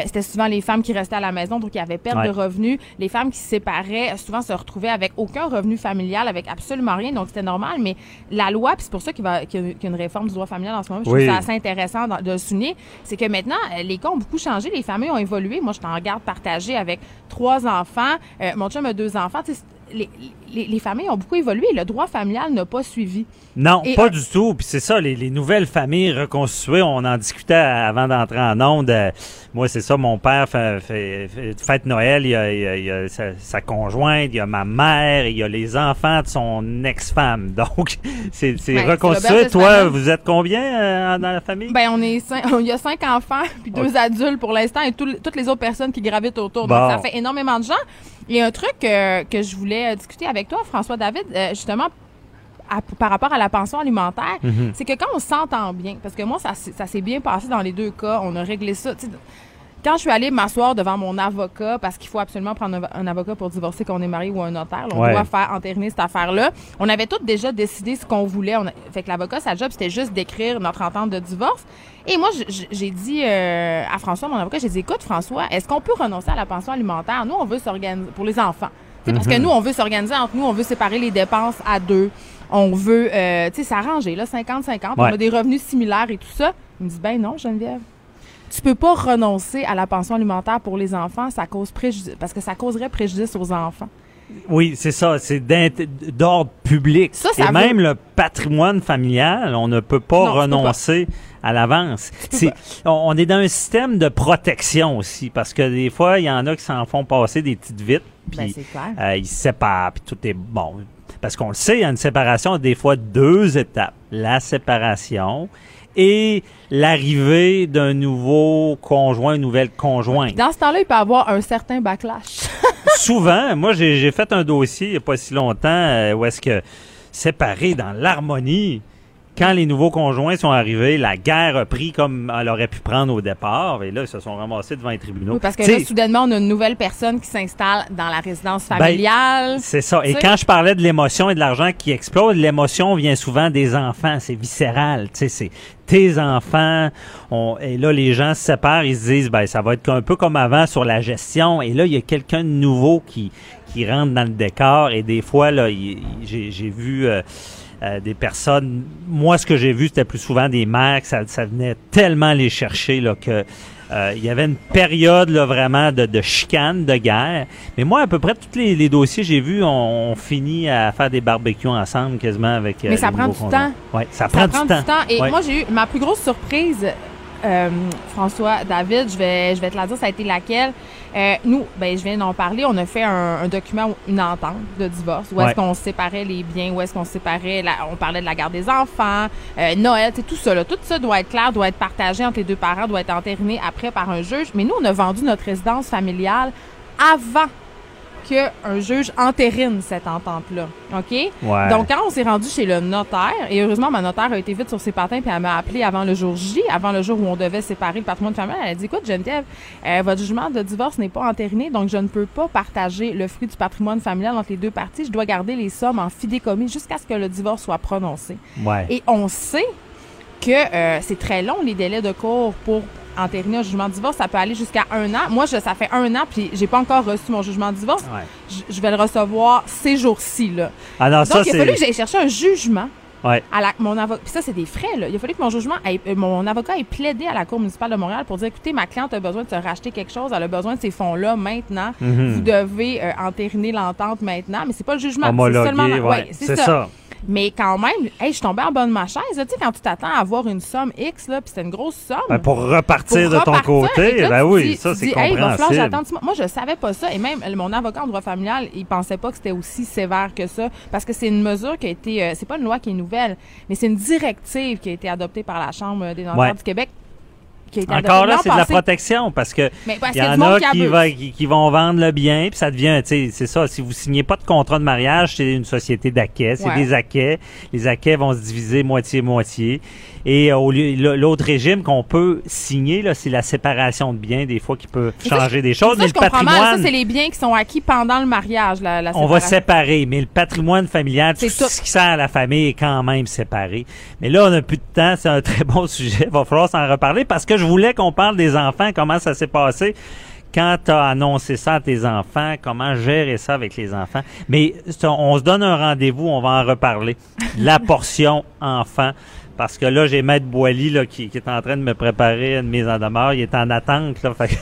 c'était souvent les femmes qui restaient à la maison, donc il y avait perte Ouais. de revenus. Les femmes qui se séparaient, souvent se retrouvaient avec aucun revenu familial, avec absolument rien, donc c'était normal. Mais la loi, puis c'est pour ça qu'il va- qu'il y, a- une réforme du droit familial en ce moment, je Oui. trouve ça assez intéressant de le souligner, c'est que maintenant, les cas ont beaucoup changé, les familles ont évolué. Moi, je suis en garde partagée avec trois enfants. Euh, mon chum a deux enfants. Les, les, les familles ont beaucoup évolué. Le droit familial n'a pas suivi. Non, Et, pas euh, du tout. Puis c'est ça, les, les nouvelles familles reconstituées, on en discutait avant d'entrer en onde. Euh, moi, c'est ça, mon père fait, fait, fait- fête Noël, il y a, il y a- il y a sa, sa conjointe, il y a ma mère, il y a les enfants de son ex-femme. Donc, c'est c'est reconstitué. Toi, vous êtes combien euh, dans la famille? Ben, on est cinq, il y a cinq enfants, puis deux adultes pour l'instant, et tout- toutes les autres personnes qui gravitent autour. Bon. Donc, ça fait énormément de gens. Il y a un truc euh, que je voulais discuter avec toi, François David, euh, justement, à- par rapport à la pension alimentaire, Mhm. c'est que quand on s'entend bien, parce que moi, ça, s'est- ça s'est bien passé dans les deux cas, on a réglé ça. quand je suis allée m'asseoir devant mon avocat, parce qu'il faut absolument prendre un, un avocat pour divorcer quand on est marié ou un notaire, là, on Ouais. doit faire entériner cette affaire-là. On avait tous déjà décidé ce qu'on voulait. On a- fait que l'avocat, sa job, c'était juste d'écrire notre entente de divorce. Et moi, j'ai dit euh, à François, mon avocat, j'ai dit, écoute, François, est-ce qu'on peut renoncer à la pension alimentaire? Nous, on veut s'organiser pour les enfants. Parce que nous, on veut s'organiser entre nous, on veut séparer les dépenses à deux. On veut, euh, tu sais, s'arranger, là, 50-50. On a des revenus similaires et tout ça. Il me dit, ben non, Geneviève. Tu peux pas renoncer à la pension alimentaire pour les enfants, ça cause préjudice, parce que ça causerait préjudice aux enfants. Oui, c'est ça. C'est d'ordre public. Ça, ça Et veut- même le patrimoine familial, on ne peut pas Non, renoncer à l'avance. On, est dans un système de protection aussi, parce que des fois, il y en a qui s'en font passer des petites vites, puis clair. euh, ils se séparent, puis tout est bon. Parce qu'on le sait, il y a une séparation, des fois deux étapes. La séparation et l'arrivée d'un nouveau conjoint, une nouvelle conjointe. Dans ce temps-là, il peut y avoir un certain backlash. souvent, moi, j'ai fait un dossier il n'y a pas si longtemps euh, où est-ce que séparés dans l'harmonie, quand les nouveaux conjoints sont arrivés, la guerre a pris comme elle aurait pu prendre au départ. Et là, ils se sont ramassés devant les tribunaux. Oui, parce que là, soudainement, on a une nouvelle personne qui s'installe dans la résidence Ben, familiale. C'est ça. Et quand je parlais de l'émotion et de l'argent qui explose, l'émotion vient souvent des enfants. C'est viscéral. Tu sais, c'est tes enfants. On, et là, les gens se séparent. Ils se disent, ben, ça va être un peu comme avant sur la gestion. Et là, il y a quelqu'un de nouveau qui, qui rentre dans le décor. Et des fois, là, j'ai vu euh, euh, des personnes. Moi, ce que j'ai vu, c'était plus souvent des mères que ça, ça venait tellement les chercher là, que euh, il y avait une période là, vraiment de, de chicane, de guerre. Mais moi, à peu près tous les, les dossiers que j'ai vus, on, on finit à faire des barbecues ensemble quasiment avec. euh, Mais ça prend du conjoints. temps. Ouais, ça, Ça prend, prend du temps. Et Ouais. moi, j'ai eu ma plus grosse surprise. Euh, François, David, je vais, je vais te la dire, ça a été laquelle? Euh, nous, ben, je viens d'en parler, on a fait un, un document, une entente de divorce, où Ouais. est-ce qu'on séparait les biens, où est-ce qu'on séparait, la- on parlait de la garde des enfants, euh, Noël, c'est tout ça, là. Tout ça doit être clair, doit être partagé entre les deux parents, doit être entériné après par un juge. Mais nous, on a vendu notre résidence familiale avant qu'un juge entérine cette entente-là. OK? Ouais. Donc, quand on s'est rendu chez le notaire, et heureusement, ma notaire a été vite sur ses patins, puis elle m'a appelé avant le jour J, avant le jour où on devait séparer le patrimoine familial. Elle a dit, écoute, Geneviève, euh, votre jugement de divorce n'est pas entériné, donc je ne peux pas partager le fruit du patrimoine familial entre les deux parties. Je dois garder les sommes en fidécommis jusqu'à ce que le divorce soit prononcé. Ouais. Et on sait que euh, c'est très long, les délais de cours pour entériner un jugement de divorce. Ça peut aller jusqu'à un an. Moi, je, ça fait un an, puis j'ai pas encore reçu mon jugement de divorce. Ouais. Je, je vais le recevoir ces jours-ci, là. Ah non, ça, Donc, il a fallu que j'aille chercher un jugement Ouais. à la, mon avocat. Puis ça, c'est des frais, là. Il a fallu que mon jugement, euh, mon avocat ait plaidé à la Cour municipale de Montréal pour dire, écoutez, ma cliente a besoin de se racheter quelque chose, elle a besoin de ces fonds-là maintenant. Mhm. Vous devez euh, entériner l'entente maintenant. Mais c'est pas le jugement. c'est seulement ouais, c'est ça. Mais quand même, hey, je suis tombée en bas de ma chaise. Tu sais, quand tu t'attends à avoir une somme X, là, puis c'était une grosse somme. Ben, pour repartir Pour de ton côté, là, ben oui, dis- ça, c'est Hey, compréhensible. Moi, je savais pas ça. Et même mon avocat en droit familial, il pensait pas que c'était aussi sévère que ça. Parce que c'est une mesure qui a été. euh, c'est pas une loi qui est nouvelle, mais c'est une directive qui a été adoptée par la Chambre des notaires Ouais. du Québec. Qui a été Encore là, c'est de la protection parce que il y en a qui qui, abuse. va- qui, qui vont vendre le bien, puis ça devient, c'est ça. Si vous signez pas de contrat de mariage, c'est une société d'acquets, c'est Ouais. des acquets. Les acquets vont se diviser moitié-moitié. Et euh, au lieu, l'autre régime qu'on peut signer, là, c'est la séparation de biens, des fois qui peut ça, changer des choses. Ça, mais je le mal. patrimoine, Ça, c'est les biens qui sont acquis pendant le mariage, la, la on va séparer, mais le patrimoine familial, tout C'est tout. ce qui sert à la famille est quand même séparé. Mais là, on n'a plus de temps, c'est un très bon sujet. Il va falloir s'en reparler parce que je voulais qu'on parle des enfants, comment ça s'est passé. Quand tu as annoncé ça à tes enfants, comment gérer ça avec les enfants? Mais on se donne un rendez-vous, on va en reparler. La portion enfant. Parce que là, j'ai Maître Boily là, qui, qui est en train de me préparer une mise en demeure. Il est en attente. Là, fait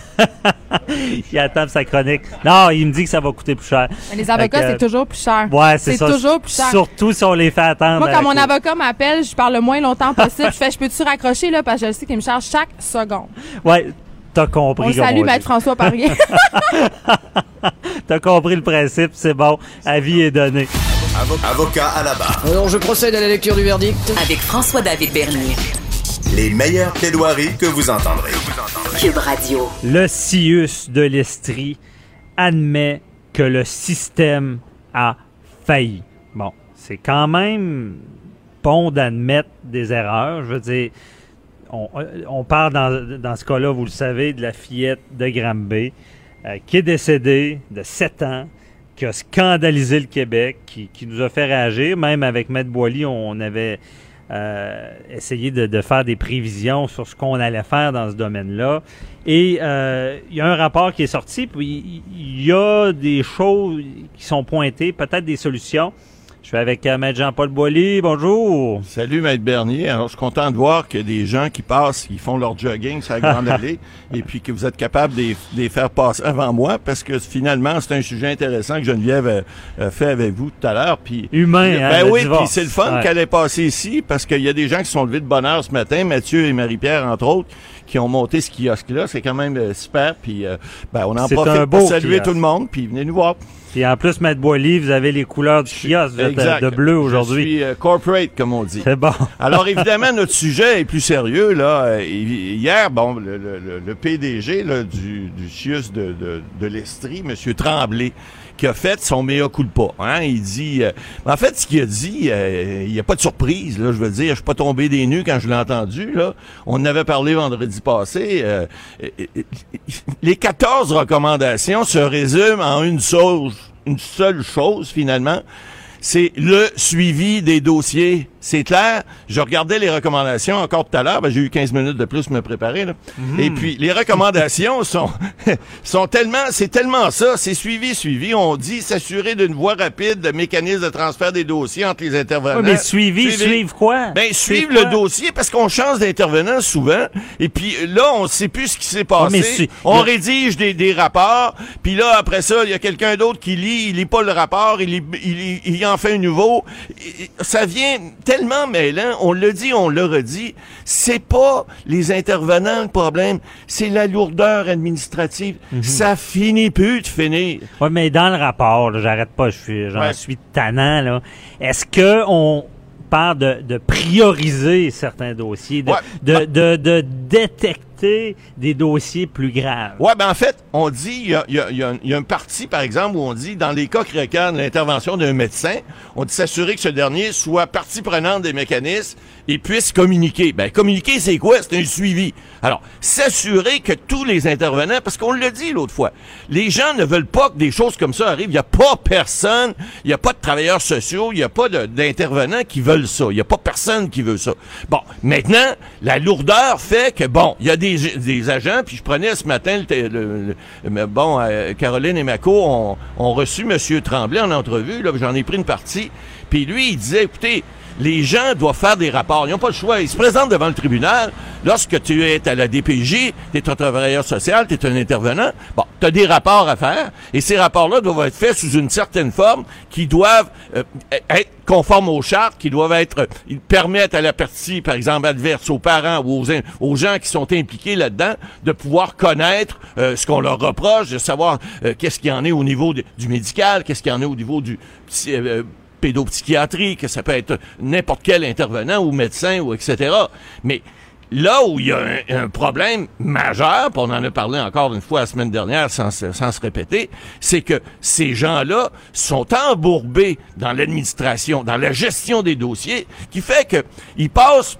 il attend sa chronique. Non, il me dit que ça va coûter plus cher. Mais Les avocats, c'est toujours plus cher. Ouais, c'est ça. toujours plus cher. Surtout si on les fait attendre. Moi, quand mon avocat m'appelle, je parle le moins longtemps possible. je fais, je peux-tu raccrocher, là, parce que je sais qu'il me charge chaque seconde. Ouais, t'as compris. On salue. Maître François Parrier. T'as compris le principe, c'est bon. Avis est donné. Avo- Avocat à la barre. Alors, je procède à la lecture du verdict. Avec François-David Bernier. Les meilleures plaidoiries que vous entendrez. Cube Radio. Le CIUS de l'Estrie admet que le système a failli. Bon, c'est quand même bon d'admettre des erreurs. Je veux dire, on, euh, on parle dans, ce cas-là, vous le savez, de la fillette de Granby euh, qui est décédée de 7 ans, qui a scandalisé le Québec, qui, nous a fait réagir. Même avec Maître Boily, on avait euh, essayé de, de faire des prévisions sur ce qu'on allait faire dans ce domaine-là. Et euh, il y a un rapport qui est sorti, puis il y a des choses qui sont pointées, peut-être des solutions. Je suis avec euh, Maître Jean-Paul Boily. Bonjour. Salut, Maître Bernier. Alors, je suis content de voir qu'il y a des gens qui passent, qui font leur jogging sur la Grande Allée, et puis que vous êtes capable de les, de les faire passer avant moi, parce que finalement, c'est un sujet intéressant que Geneviève a, a fait avec vous tout à l'heure. Puis, Humain, hein, ben le oui, divorce. puis c'est le fun Ouais. qu'elle ait passé ici, parce qu'il y a des gens qui sont levés de bonne heure ce matin, Mathieu et Marie-Pierre, entre autres, qui ont monté ce kiosque-là. C'est quand même euh, super. Puis, euh, ben, on en C'est un profite beau pour saluer kiosque. tout le monde, puis venez nous voir. Puis en plus, Maître Boily, vous avez les couleurs du kiosque, euh, de bleu Je aujourd'hui. suis euh, corporate, comme on dit. C'est bon. Alors évidemment, notre sujet est plus sérieux. Là. Euh, hi- Hier, bon, le, le- le- le PDG là, du, du CIUS de, de, de l'Estrie, M. Tremblay, qui a fait son mea culpa. Hein? Il dit... euh, en fait, ce qu'il a dit, euh, il n'y a pas de surprise. Là, je veux dire, je suis pas tombé des nues quand je l'ai entendu. Là. On en avait parlé vendredi passé. euh, les 14 recommandations se résument en une chose, une seule chose, finalement c'est le suivi des dossiers. C'est clair. Je regardais les recommandations encore tout à l'heure. Ben, j'ai eu 15 minutes de plus pour me préparer. là. Et puis, les recommandations sont, sont tellement, c'est tellement ça. C'est suivi, suivi. On dit s'assurer d'une voie rapide de mécanisme de transfert des dossiers entre les intervenants. Ouais, mais suivi, suivre quoi? Ben, Suivre le dossier parce qu'on change d'intervenant souvent. Et puis là, on sait plus ce qui s'est passé. mais su- on rédige des, des rapports. Puis là, après ça, il y a quelqu'un d'autre qui lit. Il lit pas le rapport. Il, lit- il, en fait un nouveau. Ça vient tellement mêlant. On le dit, on le redit. C'est pas les intervenants le problème, c'est la lourdeur administrative. Ça finit plus de finir. Oui, mais dans le rapport, j'arrête pas, je suis, j'en Ouais. suis tannant, là. Est-ce que on parle de, de prioriser certains dossiers, de, Ouais. de, de, de détecter des dossiers plus graves? Ouais, ben en fait, on dit, il y a, un- parti, par exemple, où on dit, dans les cas qui l'intervention d'un médecin, on dit s'assurer que ce dernier soit partie prenante des mécanismes et puisse communiquer. Ben, communiquer, c'est quoi? C'est un suivi. Alors, s'assurer que tous les intervenants, parce qu'on l'a dit l'autre fois, les gens ne veulent pas que des choses comme ça arrivent. Il n'y a pas personne, il n'y a pas de travailleurs sociaux, il n'y a pas d'intervenants qui veulent ça. Il n'y a pas personne qui veut ça. Bon, maintenant, la lourdeur fait que, bon, il y a des, des agents, puis je prenais ce matin, le, le- bon, euh, Caroline et Mako ont, ont reçu M. Tremblay en entrevue, j'en ai pris une partie, puis lui, il disait, écoutez, les gens doivent faire des rapports. Ils n'ont pas le choix. Ils se présentent devant le tribunal. Lorsque tu es à la DPJ, tu es un travailleur social, tu es un intervenant. Bon, tu as des rapports à faire. Et ces rapports-là doivent être faits sous une certaine forme qui doivent euh, être conformes aux chartes, qui doivent être... euh, Ils permettent à la partie, par exemple, adverse, aux parents ou aux, gens qui sont impliqués là-dedans, de pouvoir connaître euh, ce qu'on leur reproche, de savoir qu'est-ce qu'il y en est au niveau du médical, qu'est-ce qu'il y en est au niveau du... psy- pédopsychiatrie, que ça peut être n'importe quel intervenant ou médecin ou etc. Mais là où il y a un, problème majeur, on en a parlé encore une fois la semaine dernière sans, sans se répéter, c'est que ces gens-là sont embourbés dans l'administration, dans la gestion des dossiers, qui fait que ils passent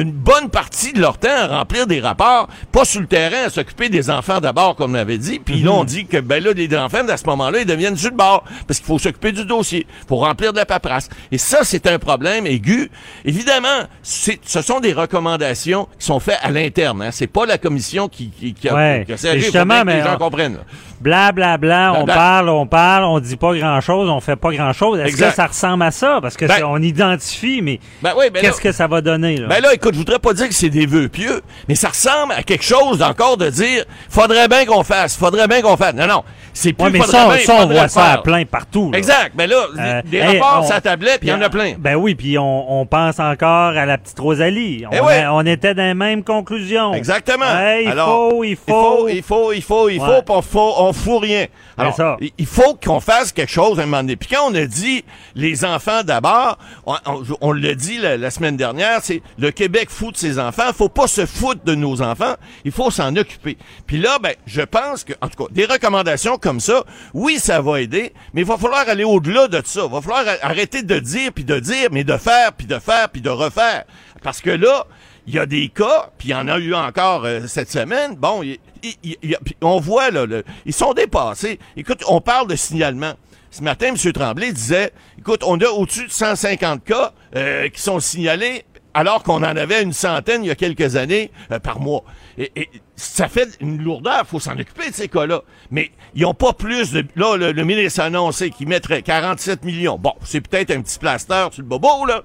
une bonne partie de leur temps à remplir des rapports, pas sur le terrain, à s'occuper des enfants d'abord, comme on avait dit. Puis là, on dit que ben là, les enfants, à ce moment-là, ils deviennent sur le bord, parce qu'il faut s'occuper du dossier, pour remplir de la paperasse. Et ça, c'est un problème aigu. Évidemment, ce sont des recommandations qui sont faites à l'interne. Hein. C'est pas la commission qui, qui, qui a, Ouais. qui a servi. Justement, les mais gens on- comprennent. là. Bla, bla, bla, on Bla, parle, on parle, on dit pas grand-chose, on fait pas grand-chose. Est-ce que ça ressemble à ça? Parce que Ben- on identifie, mais Ben oui, ben qu'est-ce que ça va donner, là? Ben là, écoute, je voudrais pas dire que c'est des vœux pieux, mais ça ressemble à quelque chose d'encore de dire faudrait bien qu'on fasse, faudrait bien qu'on fasse. Non, non. C'est plus Ouais, mais ça, bien, ça, on voit ça à plein partout. là. Exact. Ben là, Euh, des hey, rapports, on- ça tablette, puis il y en a plein. Ben oui, puis on, on pense encore à la petite Rosalie. On, Eh ouais. a- on était dans les mêmes conclusions. Exactement. Hey, il Alors, faut, il faut. il faut, il faut, il faut, Ouais. puis on faut, on fout rien. Alors, ça. il- il faut qu'on fasse quelque chose à un moment donné. Puis quand on a dit les enfants d'abord, on, on- on l'a dit la, la semaine dernière, c'est le Québec fout de ses enfants. Faut pas se foutre de nos enfants. Il faut s'en occuper. Puis là, ben, je pense que, en tout cas, des recommandations comme ça, oui, ça va aider, mais il va falloir aller au-delà de ça. Il va falloir arrêter de dire puis de dire, mais de faire puis de faire puis de refaire. Parce que là, il y a des cas, puis il y en a eu encore euh, cette semaine. Bon, il- on voit, là, ils sont dépassés. Écoute, on parle de signalement. Ce matin, M. Tremblay disait, écoute, on a au-dessus de 150 cas euh, qui sont signalés alors qu'on en avait une centaine il y a quelques années euh, par mois. Ça fait une lourdeur, faut s'en occuper de ces cas-là. Mais ils ont pas plus de... Là, le, le ministre a annoncé qu'il mettrait 47 millions. Bon, c'est peut-être un petit plaster sur le bobo, là.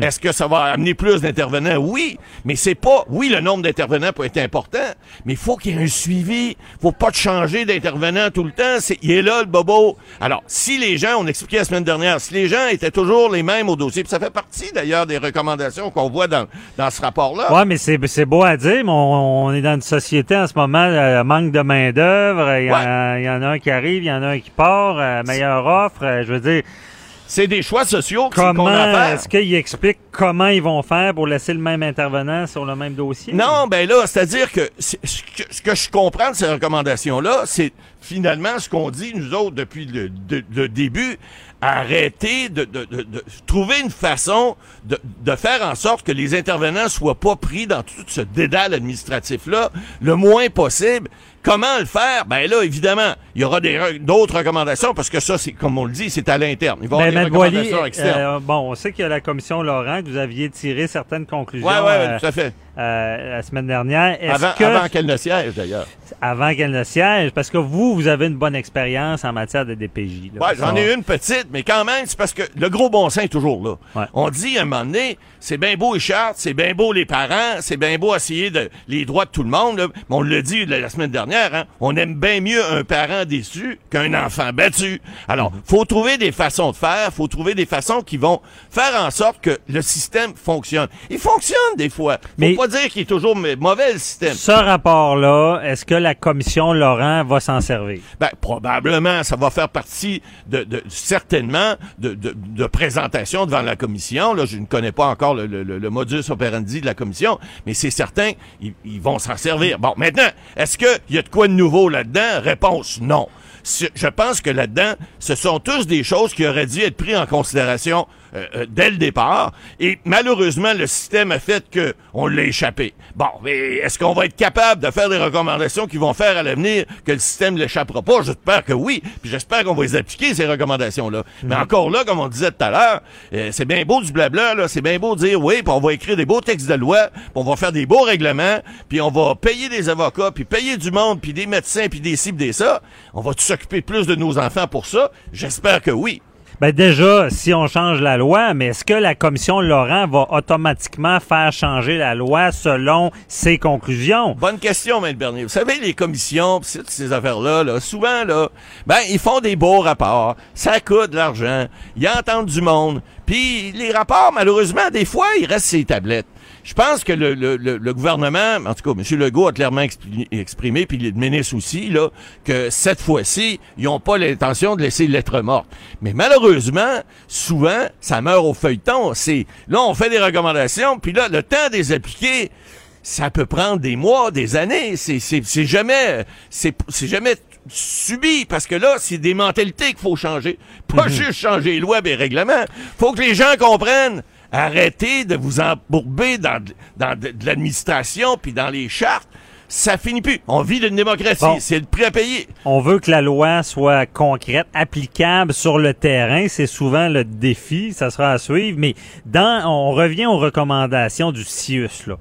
Est-ce que ça va amener plus d'intervenants? Oui, mais c'est pas... Oui, le nombre d'intervenants peut être important, mais il faut qu'il y ait un suivi. faut pas changer d'intervenant tout le temps. C'est, il est là, le bobo. Alors, si les gens, on expliquait la semaine dernière, si les gens étaient toujours les mêmes au dossier, puis ça fait partie, d'ailleurs, des recommandations qu'on voit dans, dans ce rapport-là. Ouais, mais c'est, c'est beau à dire, mais on, on est dans une société en ce moment, euh, manque de main-d'œuvre. Il y, en- il y en a un qui arrive, il y en a un qui part, euh, meilleure offre. euh, je veux dire. C'est des choix sociaux qu'on a est-ce qu'ils expliquent comment ils vont faire pour laisser le même intervenant sur le même dossier? Non, ben là, c'est-à-dire que ce que, ce que je comprends de ces recommandations-là, c'est finalement ce qu'on dit, nous autres, depuis le, de- le début, arrêter de, de- de- trouver une façon de, de faire en sorte que les intervenants soient pas pris dans tout ce dédale administratif-là le moins possible. Comment le faire? Ben là, évidemment, il y aura d'autres recommandations parce que ça, c'est comme on le dit, c'est à l'interne. Il va y Ben, avoir des recommandations externes. euh, bon, on sait qu'il y a la commission Laurent, que vous aviez tiré certaines conclusions. ouais, ouais, euh, tout à fait. euh, la semaine dernière. Avant, que, avant qu'elle ne siège, d'ailleurs. avant qu'elle ne siège, parce que vous, vous avez une bonne expérience en matière de DPJ. Ouais, j'en ai une petite, mais quand même, c'est parce que le gros bon sens est toujours là. Ouais. On dit à un moment donné, c'est bien beau les chartes, c'est bien beau les parents, c'est bien beau essayer de, les droits de tout le monde, là. mais on l'a dit la, la semaine dernière, hein, on aime bien mieux un parent déçu qu'un enfant battu. Alors, Mhm. faut trouver des façons de faire, faut trouver des façons qui vont faire en sorte que le système fonctionne. Il fonctionne des fois. Faut Mais- pas dire qu'il est toujours mauvais le système. Ce rapport-là, est-ce que la commission Laurent va s'en servir? Ben, probablement, ça va faire partie de, de- certainement de, de, de présentation devant la commission. Là, je ne connais pas encore le, le- le- le modus operandi de la commission, mais c'est certain, ils, ils vont s'en servir. Bon, maintenant, est-ce qu'il y a de quoi de nouveau là-dedans? Réponse, non. Je pense que là-dedans, ce sont tous des choses qui auraient dû être prises en considération euh, euh, dès le départ. Et malheureusement, le système a fait que on l'a échappé. Bon, mais est-ce qu'on va être capable de faire des recommandations qui vont faire à l'avenir que le système ne l'échappera pas? J'espère que oui. Puis j'espère qu'on va les appliquer, ces recommandations-là. Mais encore là, comme on disait tout à l'heure, euh, c'est bien beau du blabla, là. C'est bien beau de dire oui, puis on va écrire des beaux textes de loi, puis on va faire des beaux règlements, puis on va payer des avocats, puis payer du monde, puis des médecins, puis des cibles, des ça. On va s'occuper plus de nos enfants pour ça? J'espère que oui. Ben déjà, si on change la loi, mais est-ce que la commission Laurent va automatiquement faire changer la loi selon ses conclusions? Bonne question, Maître Bernier. Vous savez, les commissions, ces affaires-là, là, souvent, là, ben, ils font des beaux rapports. Ça coûte de l'argent. Ils entendent du monde. Puis les rapports, malheureusement, des fois, ils restent sur les tablettes. Je pense que le, le, le, le gouvernement, en tout cas, M. Legault a clairement expli- exprimé, puis le ministre aussi, là, que cette fois-ci, ils n'ont pas l'intention de laisser lettre morte. Mais malheureusement, souvent, ça meurt au feuilleton. C'est là, on fait des recommandations, puis là, le temps de les appliquer, ça peut prendre des mois, des années. C'est, c'est, c'est jamais, c'est, c'est jamais subi parce que là, c'est des mentalités qu'il faut changer. Pas juste changer les lois et les règlements. Faut que les gens comprennent. Arrêtez de vous embourber dans, de- dans de, de l'administration puis dans les chartes. Ça finit plus. On vit d'une démocratie. Bon. C'est le prix à payer. On veut que la loi soit concrète, applicable sur le terrain. C'est souvent le défi. Ça sera à suivre. Mais dans, on revient aux recommandations du CIUS, là.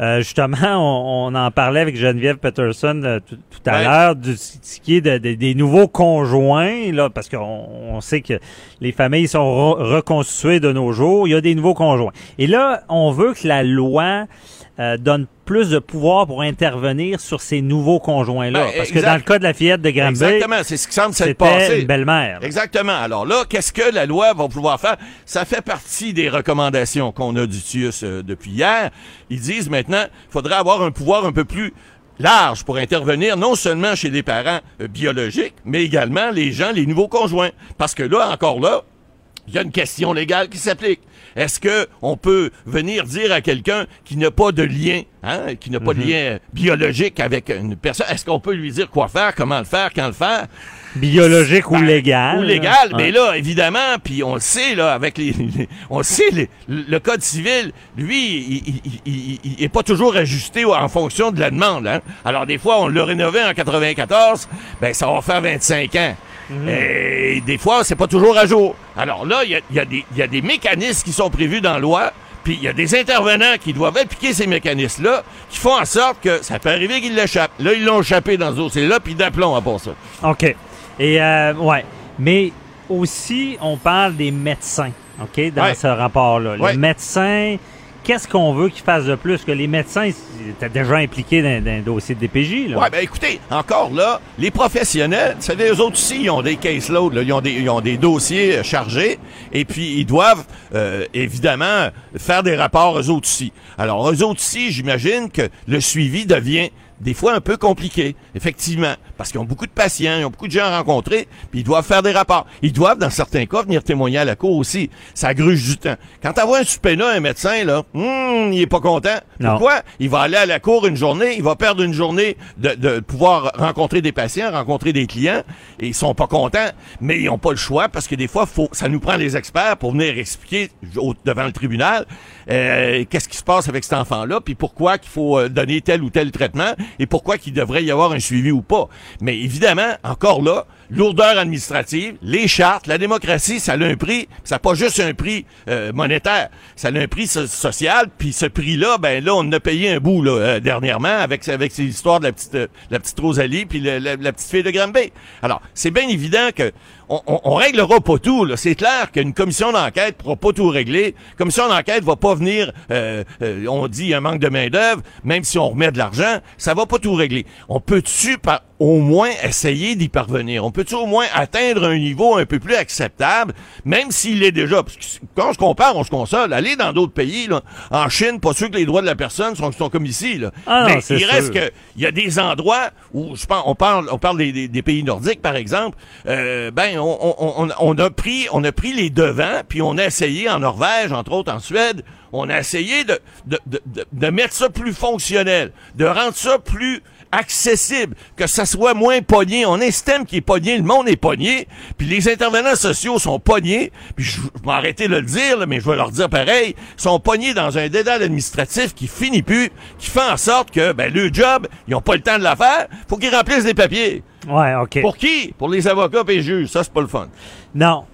Euh, justement, on, on en parlait avec Geneviève Peterson euh, tout, tout à Ouais. l'heure du ce qui est de- de- des nouveaux conjoints, là, parce qu'on on sait que les familles sont re- reconstituées de nos jours. Il y a des nouveaux conjoints. Et là, on veut que la loi euh, donne plus de pouvoir pour intervenir sur ces nouveaux conjoints-là. Ben, parce que dans le cas de la fillette de Granby, Exactement. C'est ce qui semble s'être passé. une belle-mère. Exactement. Alors là, qu'est-ce que la loi va pouvoir faire? Ça fait partie des recommandations qu'on a du TIUS euh, depuis hier. Ils disent maintenant, il faudrait avoir un pouvoir un peu plus large pour intervenir non seulement chez les parents euh, biologiques, mais également les gens, les nouveaux conjoints. Parce que là, encore là, il y a une question légale qui s'applique. Est-ce que on peut venir dire à quelqu'un qui n'a pas de lien, hein, qui n'a pas de lien biologique avec une personne, est-ce qu'on peut lui dire quoi faire, comment le faire, quand le faire? Biologique ou Ben, légal. Ou légal, mais là, évidemment, puis on le sait, là, avec les... les- on le sait, les- le code civil, lui, il, il est pas toujours ajusté en fonction de la demande. Hein? Alors, des fois, on l'a rénové en 94, ben ça va faire 25 ans. Et des fois, c'est pas toujours à jour. Alors là, il y y a des- il y a des mécanismes qui sont prévus dans la loi, puis il y a des intervenants qui doivent appliquer ces mécanismes-là, qui font en sorte que ça peut arriver qu'ils l'échappent. Là, ils l'ont échappé dans ce dossier-là, puis d'aplomb à part ça. OK. Et, euh, ouais. Mais aussi, on parle des médecins, OK, dans Ouais. ce rapport-là. Ouais. Le médecin, qu'est-ce qu'on veut qu'il fasse de plus? Que les médecins? Étaient déjà impliqués dans, un dossier de DPJ. Ouais, ben écoutez, encore là, les professionnels, vous savez, eux autres aussi, ils ont des caseloads, là, ils, ont des, dossiers euh, chargés, et puis ils doivent, euh, évidemment, faire des rapports, eux autres aussi. Alors, eux autres aussi, j'imagine que le suivi devient des fois un peu compliqué, effectivement, parce qu'ils ont beaucoup de patients, ils ont beaucoup de gens à rencontrer, puis ils doivent faire des rapports. Ils doivent, dans certains cas, venir témoigner à la cour aussi. Ça gruge du temps. Quand t'envoies un subpoena à un médecin, là, hum, il est pas content. Non. Pourquoi? Il va aller à la cour une journée, il va perdre une journée de, de pouvoir rencontrer des patients, rencontrer des clients, et ils sont pas contents, mais ils ont pas le choix parce que des fois, faut, ça nous prend les experts pour venir expliquer au- devant le tribunal euh, qu'est-ce qui se passe avec cet enfant-là, puis pourquoi qu'il faut euh, donner tel ou tel traitement, et pourquoi qu'il devrait y avoir un suivi ou pas. Mais évidemment, encore là, lourdeur administrative, les chartes, la démocratie, ça a un prix. Ça n'a pas juste un prix euh, monétaire, ça a un prix so- social. Puis ce prix-là, ben là, on a payé un bout là, euh, dernièrement avec avec ces histoires de la petite euh, la petite Rosalie puis la, la petite fille de Granby. Alors, c'est bien évident que on, on, on réglera pas tout. C'est clair qu'une commission d'enquête pourra pas tout régler. Commission d'enquête va pas venir. euh, euh, on dit un manque de main d'œuvre, même si on remet de l'argent, ça va pas tout régler. On peut-tu par au moins essayer d'y parvenir. On peut-tu au moins atteindre un niveau un peu plus acceptable, même s'il est déjà? Parce que quand on se compare, on se console. Aller dans d'autres pays, là, en Chine, pas sûr que les droits de la personne sont, sont comme ici. Là. Ah non, Mais il reste que il y a des endroits où je pense, on parle, on parle des, des- des pays nordiques par exemple. Euh, ben, on, on- on- on a pris, on a pris les devants, puis on a essayé en Norvège, entre autres en Suède, on a essayé de, de, de, de- de mettre ça plus fonctionnel, de rendre ça plus accessible, que ça soit moins pogné. On a un système qui est pogné, le monde est pogné, puis les intervenants sociaux sont pognés, puis je, vais arrêter de le dire, là, mais je vais leur dire pareil, sont pognés dans un dédale administratif qui finit plus, qui fait en sorte que ben, le job, ils ont pas le temps de la faire, faut qu'ils remplissent les papiers. Ouais, OK. Pour qui? Pour les avocats et les juges. Ça, c'est pas le fun. Non.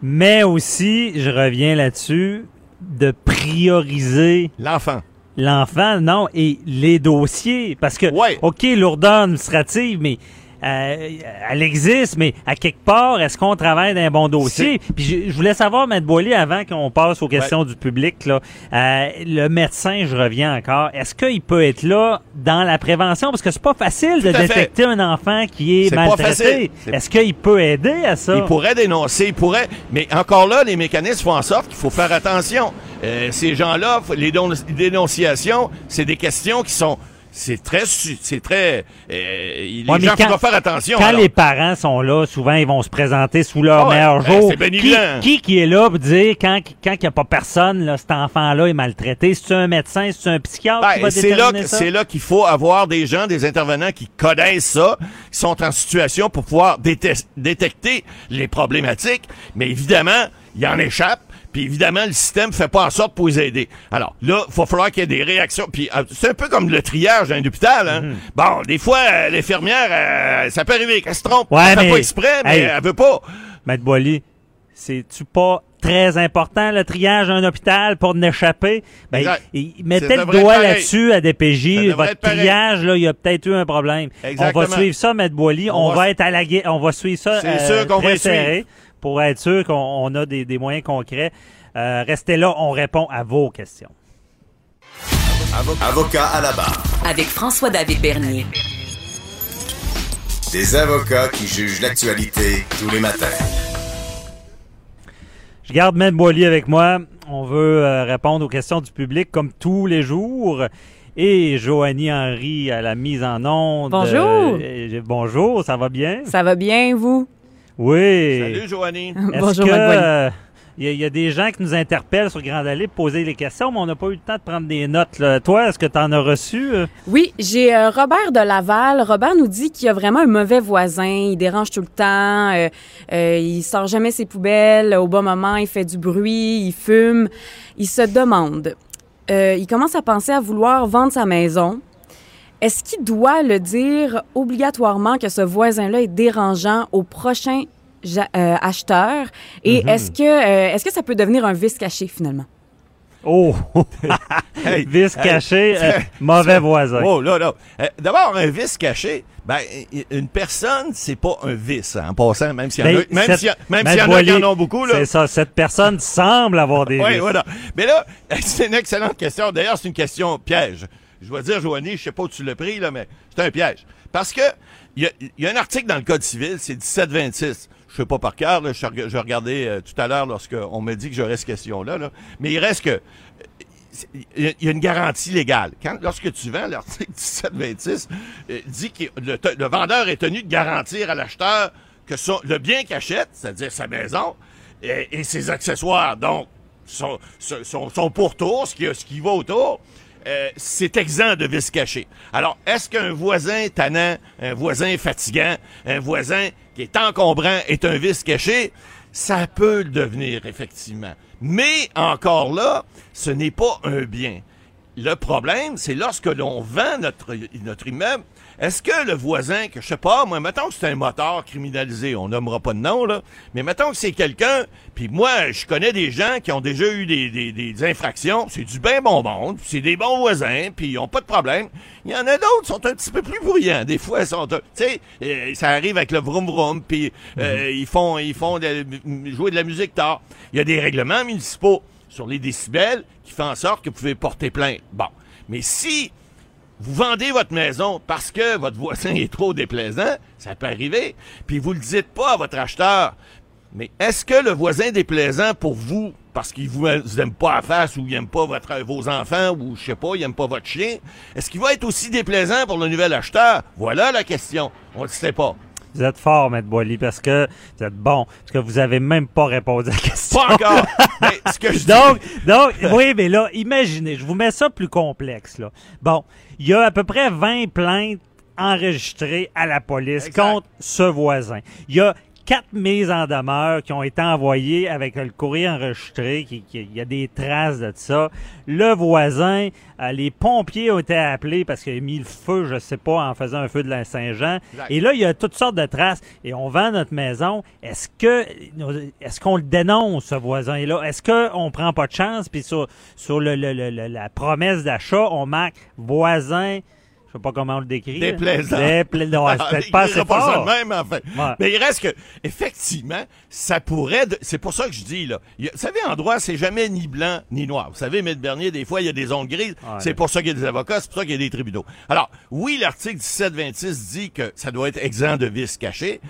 Mais aussi, je reviens là-dessus, de prioriser L'enfant. L'enfant, non, et les dossiers. Parce que, Ouais. OK, lourdeur administrative, mais elle existe, mais à quelque part, est-ce qu'on travaille d'un bon dossier? Puis je, je voulais savoir, Maître Boilly, avant qu'on passe aux questions du public, là, euh, le médecin, je reviens encore, est-ce qu'il peut être là dans la prévention? Parce que c'est pas facile de fait. détecter un enfant qui est, C'est pas maltraité. Est-ce qu'il peut aider à ça? Il pourrait dénoncer, il pourrait. Mais encore là, les mécanismes font en sorte qu'il faut faire attention. Euh, ces gens-là, les dénonciations, c'est des questions qui sont. C'est très. su- C'est très. euh, les Ouais, gens quand- faire attention. Quand alors. les parents sont là, souvent ils vont se présenter sous leur Ah meilleur ben, jour. c'est bien qui, qui qui est là pour dire quand quand il n'y a pas personne, là, cet enfant-là est maltraité? C'est un médecin, c'est un psychiatre qui Ben, c'est là, c'est là qu'il faut avoir des gens, des intervenants qui connaissent ça, qui sont en situation pour pouvoir déte- détecter les problématiques. Mais évidemment, il en échappe. Puis évidemment, le système fait pas en sorte pour les aider. Alors là, il va falloir qu'il y ait des réactions. Puis euh, c'est un peu comme le triage dans un hôpital. Hein? Mhm. Bon, des fois, euh, l'infirmière, euh, ça peut arriver qu'elle se trompe. Ouais, elle fait mais- pas exprès, mais Hey. elle veut pas. Maître Boily, c'est-tu pas très important le triage d'un hôpital pour n'échapper? Ben, il- il mettait le doigt là-dessus à DPJ. Votre triage, là, il y a peut-être eu un problème. On Exactement. va suivre ça, Maître Boily. On, On va, être à la on va suivre ça C'est euh, sûr qu'on va suivre. Pour être sûr qu'on on a des, des moyens concrets. Euh, restez là, on répond à vos questions. Avocat à la barre. Avec François-David Bernier. Des avocats qui jugent l'actualité tous les matins. Je garde Maître Boily avec moi. On veut euh, répondre aux questions du public comme tous les jours. Et Joanie Henry à la mise en onde. Bonjour. Euh, bonjour, ça va bien? Ça va bien, vous? Oui. Salut, Joanie. Bonjour, que, Boily. euh, Il y, a- il y a des gens qui nous interpellent sur Grande Allée pour poser des questions, mais on n'a pas eu le temps de prendre des notes. là. Toi, est-ce que tu en as reçu? euh? Oui, j'ai euh, Robert de Laval. Robert nous dit qu'il y a vraiment un mauvais voisin. Il dérange tout le temps. euh, euh, il sort jamais ses poubelles. Au bon moment, il fait du bruit. Il fume. Il se demande. euh, il commence à penser à vouloir vendre sa maison. Est-ce qu'il doit le dire obligatoirement que ce voisin-là est dérangeant au prochain euh, acheteur? Et Mhm. est-ce que euh, est-ce que ça peut devenir un vice caché finalement? Oh! Hey, Vice hey, caché, euh, c'est- mauvais voisin. Oh là là. Euh, D'abord, un vice caché, ben, une personne, c'est pas un vice, hein, en passant, même s'il y en a, Ben, même cette- s'il y, a- même Maître s'il y en a qui en ont beaucoup, là. C'est ça, cette personne semble avoir des Oui, vices. voilà. Mais là, c'est une excellente question. D'ailleurs, c'est une question piège. Je dois dire, Joanie, je sais pas où tu l'as pris, mais c'est un piège. Parce que il y a, un article dans le Code civil, c'est 1726. Je sais pas par cœur, je, reg- je regardais euh, tout à l'heure lorsqu'on m'a dit que j'aurais cette question-là. Là. Mais il reste que il y a- une garantie légale. Lorsque tu vends, l'article 1726 euh, dit que le, vendeur est tenu de garantir à l'acheteur que le bien qu'il achète, c'est-à-dire sa maison, et, ses accessoires, donc son, pourtour, ce qui va autour, euh, c'est exempt de vice caché. Alors, est-ce qu'un voisin tannant, un voisin fatigant, un voisin qui est encombrant est un vice caché? Ça peut le devenir, effectivement. Mais encore là, ce n'est pas un bien. le problème, c'est lorsque l'on vend notre, notre immeuble, est-ce que le voisin, que je sais pas, moi, mettons que c'est un moteur criminalisé, on nommera pas de nom, là, mais mettons que c'est quelqu'un, puis moi, je connais des gens qui ont déjà eu des, des, des infractions, c'est du bien bon monde, puis c'est des bons voisins, puis ils ont pas de problème. Il y en a d'autres qui sont un petit peu plus bruyants. Des fois, ils sont, tu sais, euh, ça arrive avec le vroom vroom, puis euh, ils font, ils font de- jouer de la musique tard. Il y a des règlements municipaux sur les décibels qui font en sorte que vous pouvez porter plainte. Bon. Mais si vous vendez votre maison parce que votre voisin est trop déplaisant, ça peut arriver, puis vous le dites pas à votre acheteur. Mais est-ce que le voisin déplaisant pour vous, parce qu'il vous, aime pas à face ou il aime pas votre, vos enfants ou je sais pas, il aime pas votre chien, est-ce qu'il va être aussi déplaisant pour le nouvel acheteur? Voilà la question. On ne sait pas. Vous êtes fort, Maître Boily, parce que vous êtes bon, parce que vous avez même pas répondu à la question. Pas encore. Mais ce que je donc, donc, oui, mais là, imaginez, je vous mets ça plus complexe, là. Bon, il y a à peu près 20 plaintes enregistrées à la police Exact. contre ce voisin. Il y a quatre mises en demeure qui ont été envoyées avec le courrier enregistré, qui, qui- il y a des traces de ça. Le voisin, euh, les pompiers ont été appelés parce qu'il a mis le feu, je sais pas, en faisant un feu de la Saint-Jean. Et là, il y a toutes sortes de traces et on vend notre maison. Est-ce que est-ce qu'on le dénonce ce voisin-là? Est-ce qu'on prend pas de chance? Puis sur sur le, le- le- le- la promesse d'achat, on marque voisin je sais pas comment on le décrit. Déplaisant. Dépla- non, c'est peut-être il pas assez pas ça fort. même. Ouais. Mais il reste que, effectivement, ça pourrait. de- C'est pour ça que je dis, là. a- Vous savez, en droit, c'est jamais ni blanc ni noir. Vous savez, M. Bernier, des fois, il y a des zones grises. Ouais. C'est pour ça qu'il y a des avocats, c'est pour ça qu'il y a des tribunaux. Alors, oui, l'article 1726 dit que ça doit être exempt de vices cachés.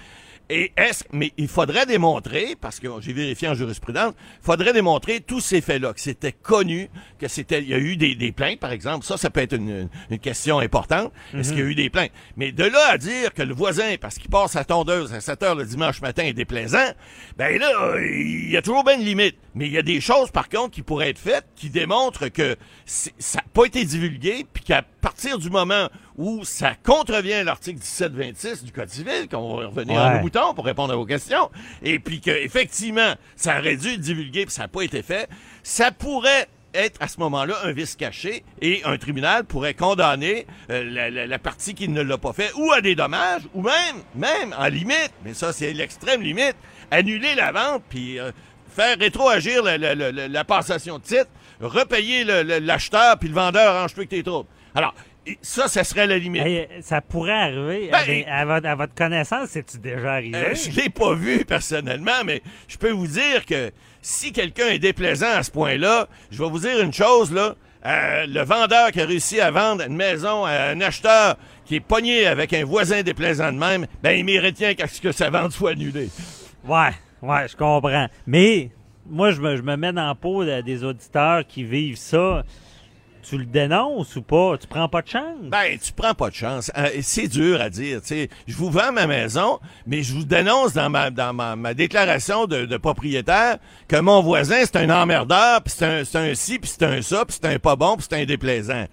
Et est-ce, mais il faudrait démontrer, parce que j'ai vérifié en jurisprudence, il faudrait démontrer tous ces faits-là, que c'était connu, que c'était, il y a eu des, des plaintes, par exemple. Ça, ça peut être une, question importante. Est-ce qu'il y a eu des plaintes? Mais de là à dire que le voisin, parce qu'il passe sa tondeuse à 7 heures le dimanche matin, est déplaisant, ben là, il y a toujours bien une limite. Mais il y a des choses, par contre, qui pourraient être faites, qui démontrent que ça n'a pas été divulgué, puis qu'à partir du moment où ça contrevient l'article 1726 du Code civil, qu'on va revenir à Ouais. nos pour répondre à vos questions, et puis que effectivement ça aurait dû être divulgué puis ça n'a pas été fait, ça pourrait être à ce moment-là un vice caché et un tribunal pourrait condamner euh, la, la- la partie qui ne l'a pas fait ou à des dommages ou même, même en limite, mais ça c'est l'extrême limite, annuler la vente puis euh, faire rétroagir la, passation de titre, repayer l'acheteur puis le vendeur arrange plus que tes troubles. Alors, ça, ça serait la limite. Hey, ça pourrait arriver. Ben, à, votre, à votre connaissance, c'est-tu déjà arrivé? Euh, je l'ai pas vu personnellement, mais je peux vous dire que si quelqu'un est déplaisant à ce point-là, je vais vous dire une chose là. Euh, le vendeur qui a réussi à vendre une maison à un acheteur qui est pogné avec un voisin déplaisant de même, ben il mérite bien qu'à ce que sa vente soit annulée. Ouais, ouais, je comprends. Mais moi, je me, je me mets dans la peau de- des auditeurs qui vivent ça. Tu le dénonces ou pas? Tu prends pas de chance? Ben, tu prends pas de chance. Euh, c'est dur à dire. sais. Je vous vends ma maison, mais je vous dénonce dans ma, dans ma, déclaration de, propriétaire que mon voisin, c'est un emmerdeur, puis c'est un, un ci, puis c'est un ça, puis c'est un pas bon, puis c'est un déplaisant.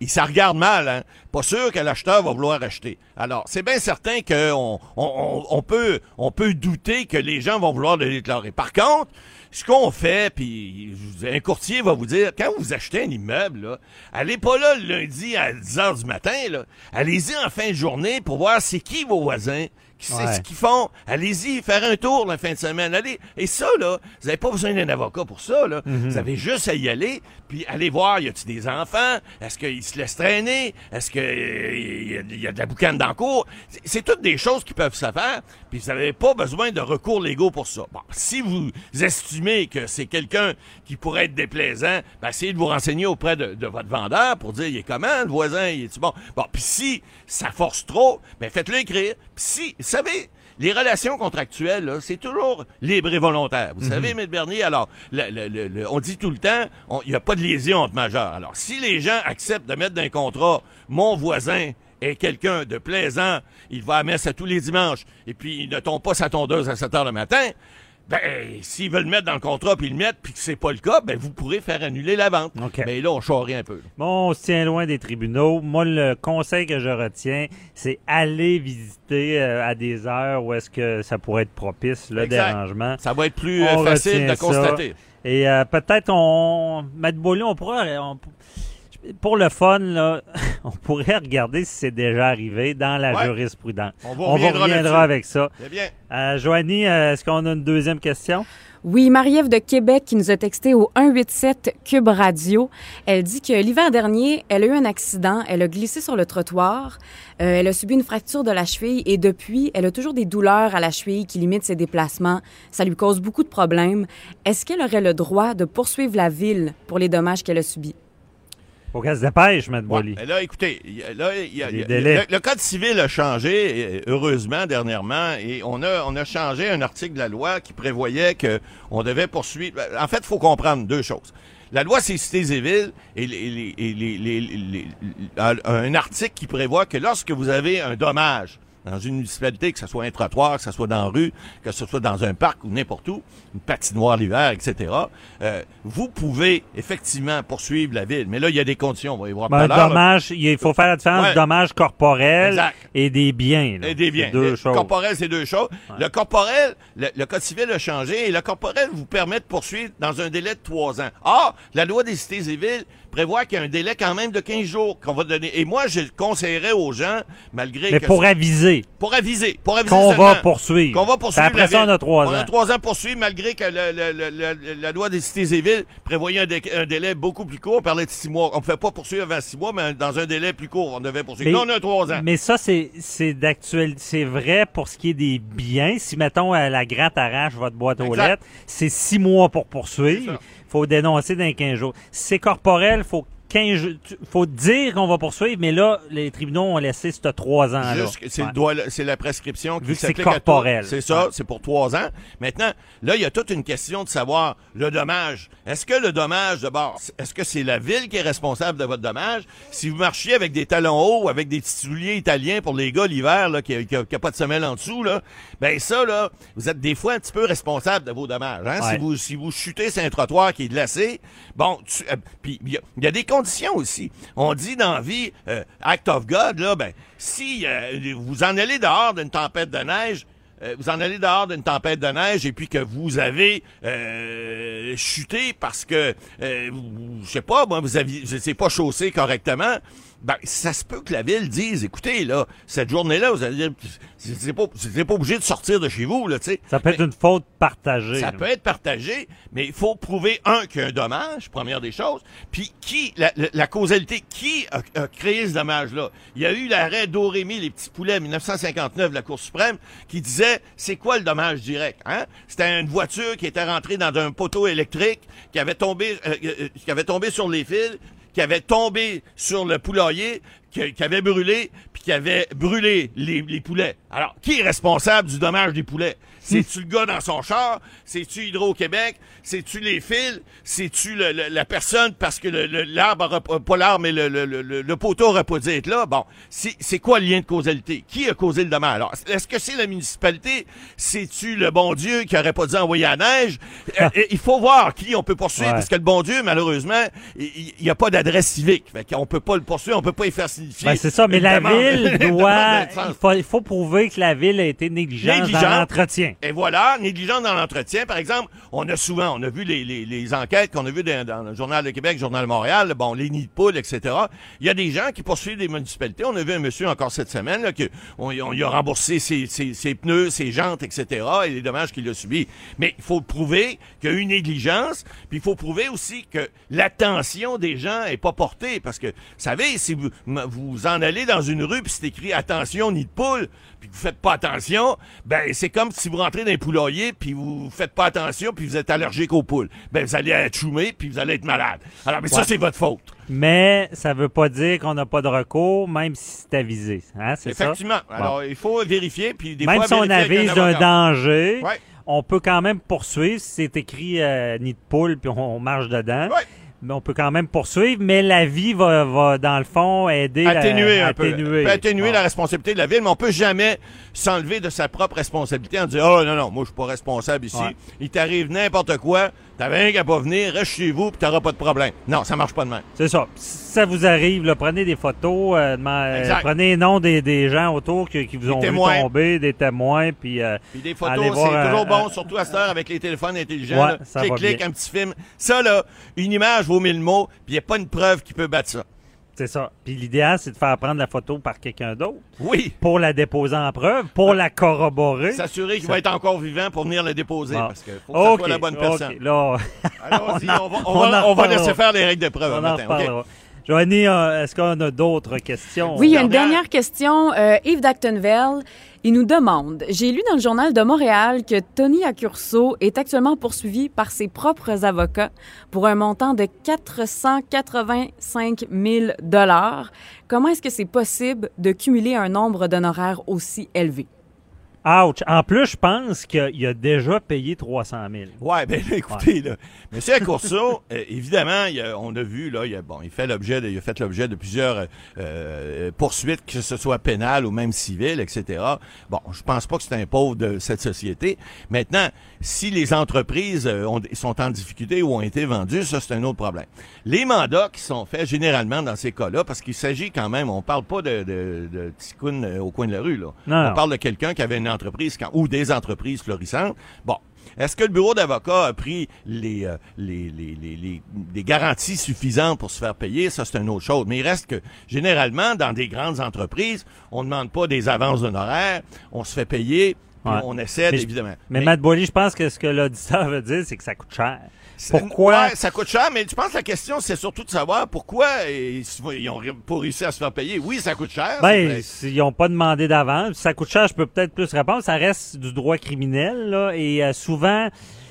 Et ça regarde mal, hein. Pas sûr que l'acheteur va vouloir acheter. Alors, c'est bien certain qu'on on, on, on peut, on peut douter que les gens vont vouloir le déclarer. Par contre, ce qu'on fait, puis un courtier va vous dire, quand vous achetez un immeuble, là, allez pas là le lundi à 10 heures du matin. Allez-y en fin de journée pour voir c'est qui vos voisins, qui c'est Ouais. ce qu'ils font? Allez-y faire un tour la fin de semaine. Allez. Et ça, là, vous n'avez pas besoin d'un avocat pour ça, là. Vous avez juste à y aller, puis allez voir, y a-tu des enfants? Est-ce qu'ils se laissent traîner? Est-ce que euh, y, a, y a de la boucane dans le cours? C'est- toutes des choses qui peuvent se faire, puis vous n'avez pas besoin de recours légaux pour ça. Bon, si vous estimez que c'est quelqu'un qui pourrait être déplaisant, ben, essayez de vous renseigner auprès de, de votre vendeur pour dire, il est comment, le voisin, il est-tu bon? Bon, puis si ça force trop, ben, faites-le écrire. Si, vous savez, les relations contractuelles, c'est toujours libre et volontaire. Vous savez, M. Bernier, alors, le- le- le- le- on dit tout le temps, il n'y a pas de lésion entre majeurs. Alors, si les gens acceptent de mettre dans un contrat, mon voisin est quelqu'un de plaisant, il va à messe à tous les dimanches, et puis il ne tombe pas sa tondeuse à 7 heures le matin, ben, s'ils veulent le mettre dans le contrat, puis ils le mettent, puis que c'est pas le cas, ben, vous pourrez faire annuler la vente. Mais là, on charrie un peu. Bon, on se tient loin des tribunaux. Moi, le conseil que je retiens, c'est aller visiter euh, à des heures où est-ce que ça pourrait être propice, le Exact. dérangement. Ça va être plus euh, On facile de ça. constater. Et euh, peut-être on, Matt Beaulieu, on pourra, on- pour le fun, là, on pourrait regarder si c'est déjà arrivé dans la Ouais. jurisprudence. On vous On reviendra avec ça. Bien. Euh, Joanie, euh, est-ce qu'on a une deuxième question? Oui, Marie-Ève de Québec qui nous a texté au 187 Cube Radio. Elle dit que l'hiver dernier, elle a eu un accident, elle a glissé sur le trottoir, euh, elle a subi une fracture de la cheville et depuis, elle a toujours des douleurs à la cheville qui limitent ses déplacements. Ça lui cause beaucoup de problèmes. Est-ce qu'elle aurait le droit de poursuivre la ville pour les dommages qu'elle a subis? Faut qu'elle se dépêche, Mme Ouais, Boily. là, écoutez, là, y a- y a- le, le code civil a changé, euh, heureusement, dernièrement, et on a, on a changé un article de la loi qui prévoyait que on devait poursuivre. En fait, il faut comprendre deux choses. La loi c'est et villes et, les- et les- les- un article qui prévoit que lorsque vous avez un dommage dans une municipalité, que ce soit un trottoir, que ce soit dans la rue, que ce soit dans un parc ou n'importe où, une patinoire l'hiver, etc., euh, vous pouvez effectivement poursuivre la ville. Mais là, il y a des conditions. On va y voir tout Ben, à l'heure. dommage, il faut faire la différence Ouais. dommages corporels Exact. et des biens. là. Et des biens. Deux Le choses. corporel, c'est deux choses. Le corporel, le, le Code civil a changé et le corporel vous permet de poursuivre dans un délai de trois ans. Or, la loi des cités et villes prévoit qu'il y a un délai quand même de 15 jours qu'on va donner. Et moi, je conseillerais aux gens, malgré Mais que... pour aviser Pour aviser. Pour aviser qu'on va poursuivre. Qu'on va poursuivre Après ça, on a trois On a ans. trois ans pour suivre, malgré que le- le- le- le- la loi des cités et villes prévoyait un, dé- un délai beaucoup plus court. On parlait de six mois. On ne pouvait pas poursuivre avant six mois, mais dans un délai plus court, on devait poursuivre. Mais- Là, on a trois ans. Mais ça, c'est d'actuel, c'est vrai pour ce qui est des biens. Si, mettons, la gratte arrache votre boîte aux lettres, c'est six mois pour poursuivre. Faut dénoncer dans 15 jours. C'est corporel, faut 15 jours- tu- faut dire qu'on va poursuivre, mais là, les tribunaux ont laissé ce trois. Juste, c'est Ouais. la prescription qui Vu que c'est s'applique à tout. corporel. C'est ça, Ouais. c'est pour trois ans. Maintenant, là, il y a toute une question de savoir le dommage. Est-ce que le dommage, d'abord, est-ce que c'est la ville qui est responsable de votre dommage? Si vous marchiez avec des talons hauts, avec des petits souliers italiens pour les gars l'hiver, là, qui n'a pas de semelle en dessous, là, ben ça, là, vous êtes des fois un petit peu responsable de vos dommages. Hein? Ouais. Si vous si vous chutez sur un trottoir qui est glacé, bon, tu- euh, puis il y, y a des conditions On dit dans la vie, euh, act of God, là, ben, si euh, vous en allez dehors d'une tempête de neige, euh, vous en allez dehors d'une tempête de neige et puis que vous avez chuté parce que, euh, je sais pas, moi, vous aviez, pas chaussé correctement. Ben, ça se peut que la ville dise, écoutez, là, cette journée-là, vous allez dire, c'est pas, pas obligé de sortir de chez vous, là, tu sais. Ça peut être une faute partagée. Ça là. peut être partagé, mais il faut prouver, un, qu'il y a un dommage, première des choses, puis qui, la, la- la causalité, qui a, a créé ce dommage-là? Il y a eu l'arrêt d'Orémy, les petits poulets, 1959 de la Cour suprême, qui disait, c'est quoi le dommage direct? Hein? C'était une voiture qui était rentrée dans un poteau électrique, qui avait tombé, euh, euh, qui avait tombé sur les fils, qui avait tombé sur le poulailler, qui, avait brûlé, puis qui avait brûlé les poulets. Alors, qui est responsable du dommage des poulets? C'est-tu le gars dans son char? C'est-tu Hydro-Québec? C'est-tu les fils? C'est-tu le- le- la personne parce que le- le- l'arbre, pas- l'arbre, mais le, le, le, le- le poteau aurait pas dû être là? Bon, c'est quoi le lien de causalité? Qui a causé le dommage? Alors, est-ce que c'est la municipalité? C'est-tu le bon Dieu qui aurait pas dû envoyer la neige? Euh, il faut voir qui on peut poursuivre, Ouais. parce que le bon Dieu, malheureusement, il n'y a pas d'adresse civique. Fait qu'on peut pas le poursuivre, on peut pas y faire signifier. Ben, c'est ça, mais la demande- ville doit. Il faut, il faut prouver que la ville a été Négligente. dans l'entretien. Et voilà, négligente dans l'entretien. Par exemple, on a souvent, on a vu les, les, les enquêtes qu'on a vues dans, dans le Journal de Québec, le Journal de Montréal, bon, les nids de poules, etc. Il y a des gens qui poursuivent des municipalités. On a vu un monsieur encore cette semaine, là, que on, on lui a remboursé ses, ses, ses pneus, ses jantes, etc. et les dommages qu'il a subis. Mais il faut prouver qu'il y a eu une négligence, puis il faut prouver aussi que l'attention des gens est pas portée. Parce que, vous savez, si vous, vous en allez dans une rue, puis c'est écrit attention, nid de poule, puis que vous faites pas attention, ben c'est comme si vous rentrez dans un poulailler, puis vous faites pas attention, puis vous êtes allergique aux poules. Ben vous allez être choumé, puis vous allez être malade. Alors, mais ça, c'est votre faute. Mais ça veut pas dire qu'on n'a pas de recours, même si c'est avisé. Hein, c'est ça? Effectivement. Bon. Alors, il faut vérifier, puis des Même fois, si on avise un d'un danger, Ouais. on peut quand même poursuivre si c'est écrit euh, nid de poule puis on, on marche dedans. Ouais. Mais on peut quand même poursuivre, mais la vie va, va dans le fond, aider atténuer la, un peu. atténuer. Peut atténuer Bon. la responsabilité de la ville, mais on peut jamais s'enlever de sa propre responsabilité en disant, oh non, non, moi, je suis pas responsable ici. Ouais. Il t'arrive n'importe quoi, t'avais rien qu'à pas venir, reste chez vous, puis t'auras pas de problème. Non, ça marche pas de même. C'est ça. Si ça vous arrive, là, prenez des photos, euh, euh, prenez les noms des, des gens autour qui, qui vous Des ont témoins. vu tomber, des témoins, puis euh, Puis des photos, c'est toujours bon, surtout à cette heure avec les téléphones intelligents. Ouais, là. ça clic, va clic, bien. un petit film. Ça, là, une image vaut mille mots, puis il n'y a pas une preuve qui peut battre ça. C'est ça. Puis l'idéal, c'est de faire prendre la photo par quelqu'un d'autre. Oui. Pour la déposer en preuve, pour la corroborer. S'assurer qu'il Ça- va être encore vivant pour venir le déposer. Bon. Parce qu'il faut que ça Ok, soit la bonne personne. là, Allons-y, on va, on On va- en on va reparlera. laisser faire les règles de preuve on en. Joanie, euh, est-ce qu'on a d'autres questions? Oui, il y a une dernière question. Euh, Yves d'Actonville, il nous demande J'ai lu dans le journal de Montréal que Tony Accurso est actuellement poursuivi par ses propres avocats pour un montant de 485 000 Comment est-ce que c'est possible de cumuler un nombre d'honoraires aussi élevé? Ouch. En plus, je pense qu'il a déjà payé 300 000. Ouais, ben écoutez, là, Monsieur Accourceau, euh, évidemment, il a- on a vu, là, il a, bon, il fait l'objet de, il a fait l'objet de plusieurs euh, euh, poursuites, que ce soit pénales ou même civiles, etc. Bon, je pense pas que c'est un pauvre de cette société. Maintenant, si les entreprises ont- sont en difficulté ou ont été vendues, ça, c'est un autre problème. Les mandats qui sont faits généralement dans ces cas-là, parce qu'il s'agit quand même, on parle pas de, de, de ticoun, au coin de la rue, là. Non, on non. parle de quelqu'un qui avait une entreprise ou des entreprises florissantes. Bon. Est-ce que le bureau d'avocat a pris les, euh, les, les, les, les- des garanties suffisantes pour se faire payer? Ça, c'est une autre chose. Mais il reste que, généralement, dans des grandes entreprises, on ne demande pas des avances d'honoraires, on se fait payer, puis Ouais. on essaie, Mais je- évidemment. Mais, Matt Boily, je pense que ce que l'auditeur veut dire, c'est que ça coûte cher. Pourquoi? Ouais, ça coûte cher, mais je pense que la question, c'est surtout de savoir pourquoi ils, ils ont pas réussi à se faire payer. Oui, ça coûte cher. Ben, s'ils n'ont pas demandé d'avance, ça coûte cher, je peux peut-être plus répondre. Ça reste du droit criminel, là, et euh, souvent,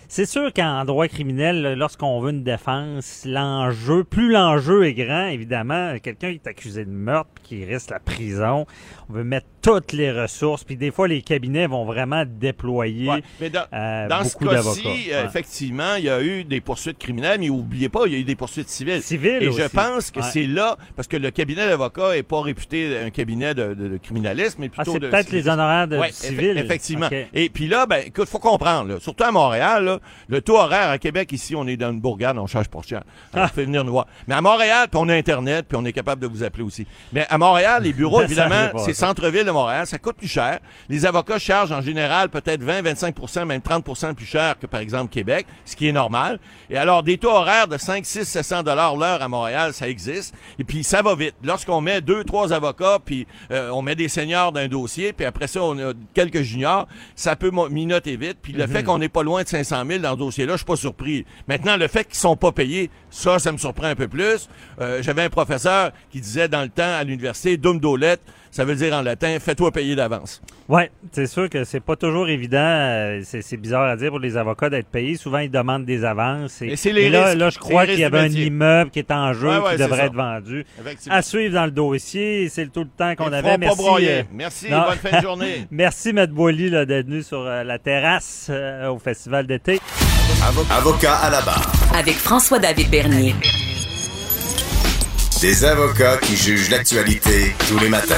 c'est sûr qu'en droit criminel, lorsqu'on veut une défense, l'enjeu, plus l'enjeu est grand, évidemment, quelqu'un qui est accusé de meurtre, puis qui risque la prison, on veut mettre toutes les ressources, puis des fois, les cabinets vont vraiment déployer Ouais, mais dans, euh, dans ce beaucoup d'avocats. cas-ci, euh, Ouais. effectivement, il y a eu des poursuites criminelles, mais oubliez pas, il y a eu des poursuites civiles. Civiles Et je pense que Ouais. c'est là, parce que le cabinet d'avocats est pas réputé un cabinet de, de- de criminalisme, mais Ah, plutôt c'est de peut-être les honoraires de Ouais, du effe- civil. effectivement. Et puis là, ben, écoute, faut comprendre, là, surtout à Montréal, là, le taux horaire à Québec, ici, on est dans une bourgade, on charge pour cher. Ah. Vous pouvez venir nous voir. Mais à Montréal, puis on a Internet, puis on est capable de vous appeler aussi. Mais à Montréal, les bureaux, évidemment, c'est ça. centre-ville de Montréal, ça coûte plus cher. Les avocats chargent en général peut-être 20, 25% même 30% plus cher que, par exemple, Québec, ce qui est normal. Et alors, des taux horaires de 5, 6, 700 dollars l'heure à Montréal, ça existe. Et puis, ça va vite. Lorsqu'on met deux, trois avocats, puis euh, on met des seniors dans un dossier, puis après ça, on a quelques juniors, ça peut minoter vite. Puis le Mhm. fait qu'on n'est pas loin de 500 000 dans ce dossier-là, je suis pas surpris. Maintenant, le fait qu'ils sont pas payés, ça, ça me surprend un peu plus. Euh, J'avais un professeur qui disait dans le temps à l'université, dum dolette, ça veut dire en latin, fais-toi payer d'avance. Ouais, c'est sûr que c'est pas toujours évident. euh, C'est bizarre à dire pour les avocats d'être payés. Souvent, ils demandent des avances. Et, les là, risques. là, je crois qu'il y avait un immeuble qui est en jeu, Ouais, ouais, qui devrait ça. être vendu. À suivre dans le dossier. C'est le tout le temps qu'on avait. pas Merci. euh, Merci, non. bonne fin de journée. Merci, M. Boily, là, d'être venu sur euh, la terrasse euh, au Festival d'été. Avocat à la barre. Avec François-David Bernier. Des avocats qui jugent l'actualité tous les matins.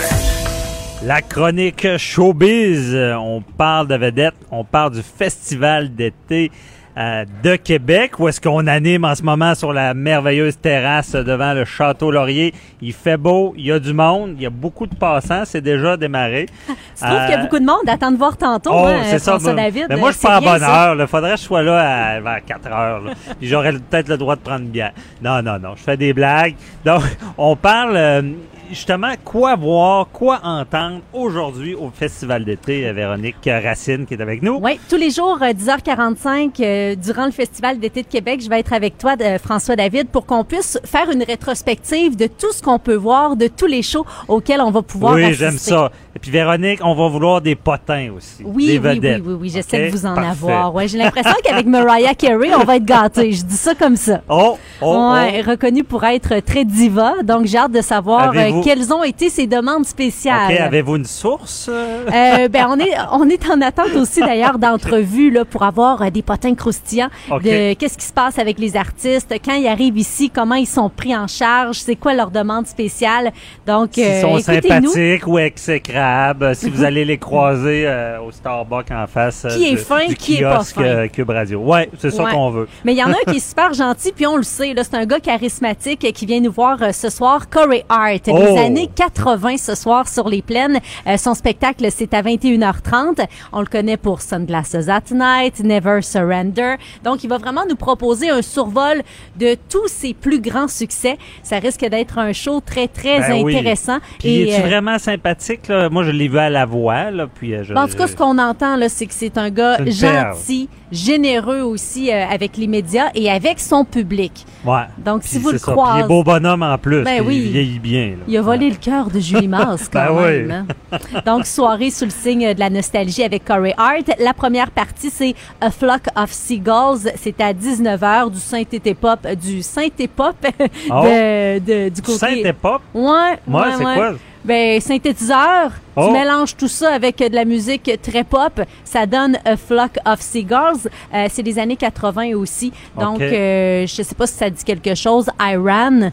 La chronique Showbiz. On parle de vedettes, on parle du Festival d'été euh, de Québec, où est-ce qu'on anime en ce moment sur la merveilleuse terrasse devant le Château Laurier. Il fait beau, il y a du monde, il y a beaucoup de passants, c'est déjà démarré. Tu trouves qu'il y a Euh, beaucoup de monde? Attends de voir tantôt, Oh, hein, c'est ça. David. Mais moi, je suis C'est pas en bien, bonne heure. Il faudrait que je sois là à, vers 4 heures. là. Puis j'aurais peut-être le droit de prendre bière. Non, non, non. Je fais des blagues. Donc, on parle euh, justement quoi voir, quoi entendre aujourd'hui au Festival d'été. euh, Véronique Racine qui est avec nous. Oui, tous les jours, euh, 10h45, euh, durant le Festival d'été de Québec, je vais être avec toi, François David, pour qu'on puisse faire une rétrospective de tout ce qu'on peut voir, de tous les shows auxquels on va pouvoir oui, assister. j'aime ça. Et puis Véronique, on va vouloir des potins aussi. Oui, des oui, oui, oui, oui, j'essaie de vous en Parfait. avoir. Ouais, j'ai l'impression qu'avec Mariah Carey, on va être gâtés. Je dis ça comme ça. Oh, oh, ouais, reconnue pour être très diva. Donc, j'ai hâte de savoir euh, Quelles ont été ses demandes spéciales? OK, avez-vous une source? euh? Ben on est on est en attente aussi d'ailleurs d'entrevues là pour avoir euh, des potins croustillants de qu'est-ce qui se passe avec les artistes quand ils arrivent ici comment ils sont pris en charge c'est quoi leur demande spéciale? Donc S'ils euh, sont sympathiques ou exécrables. Si vous allez les croiser au Starbucks en face Qui est fin, du qui est pas fin. Cube Radio. Ouais, c'est ça Ouais. qu'on veut. Mais il y en a un qui est super gentil, puis on le sait, là, c'est un gars charismatique qui vient nous voir euh, ce soir, Corey Hart. Oh! Les années 80 ce soir sur les plaines. Euh, son spectacle, c'est à 21h30. On le connaît pour Sunglasses at Night, Never Surrender. Donc, il va vraiment nous proposer un survol de tous ses plus grands succès. Ça risque d'être un show très, très Ben oui. intéressant. Puis es-tu euh, vraiment sympathique? Là? Moi, je l'ai vu à la voix. Là, puis, euh, je, Ben, en tout cas, ce qu'on entend, là, c'est que c'est un gars gentil, généreux aussi euh, avec les médias et avec son public. Ouais. Donc, si vous le ça. Puis il croisez... est beau bonhomme en plus. Ben oui. Il vieillit bien. là. Il a volé le cœur de Julie Mars, quand Ben oui. même. hein. Donc, soirée sous le signe de la nostalgie avec Corey Hart. La première partie, c'est A Flock of Seagulls. C'est à 19h du synthé-pop, du synthé-pop Oh? de, de- du côté... Ouais, ouais, Ouais, c'est quoi? Ben, synthétiseur. Oh. Tu mélanges tout ça avec euh, de la musique très pop. Ça donne A Flock of Seagulls. Euh, c'est des années 80 aussi. Donc, Ok. euh, je sais pas si ça dit quelque chose. Iran.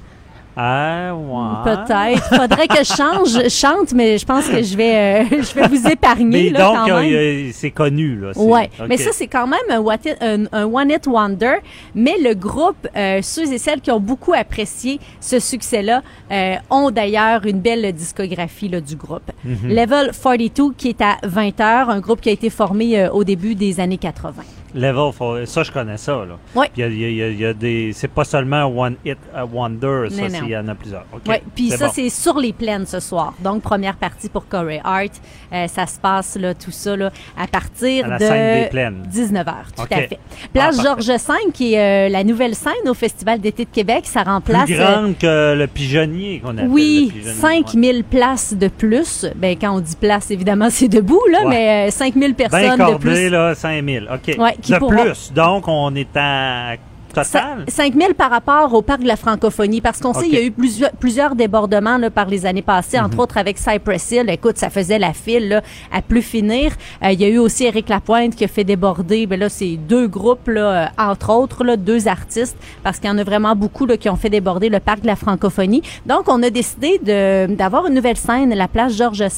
Ah, ouais. Peut-être. Faudrait que je change, chante, mais je pense que je vais, euh, je vais vous épargner Mais là, donc, quand euh, même. euh, c'est connu. Là. Ouais, mais ça c'est quand même un, what it- un- un one hit wonder. Mais le groupe, euh, ceux et celles qui ont beaucoup apprécié ce succès-là, euh, ont d'ailleurs une belle discographie là, du groupe. Mhm. Level 42 qui est à 20 heures, un groupe qui a été formé au début des années 80. Level, ça, je connais ça. Là. Ouais. Puis Il y a, y y des. C'est pas seulement One Hit a Wonder, ça, Non, c'est- non. il y en a plusieurs. Ouais, puis ça, bon. c'est sur les plaines ce soir. Donc, première partie pour Corey Hart. Euh, ça se passe, là, tout ça, là, à partir À la de scène des plaines. 19h, tout à fait. Place Ah, Georges V, qui est euh, la nouvelle scène au Festival d'été de Québec. Ça remplace... Plus euh, grande que le pigeonnier qu'on appelle. oui, le pigeonnier, 5000 places de plus. Ben, quand on dit place, évidemment, c'est debout, là, Ouais. mais euh, 5000 Bien personnes de cordé, plus. là, 5000. OK. Ouais, qui de plus. Donc, on est à total. 5 000 par rapport au parc de la francophonie, parce qu'on sait qu'il y a eu plusieurs, plusieurs débordements là, par les années passées, entre Mhm. autres avec Cypress Hill. Écoute, ça faisait la file là, à plus finir. Euh, il y a eu aussi Éric Lapointe qui a fait déborder, ben là, c'est deux groupes, là, euh, entre autres, là, deux artistes, parce qu'il y en a vraiment beaucoup là, qui ont fait déborder le parc de la francophonie. Donc, on a décidé d'avoir une nouvelle scène, la place Georges V,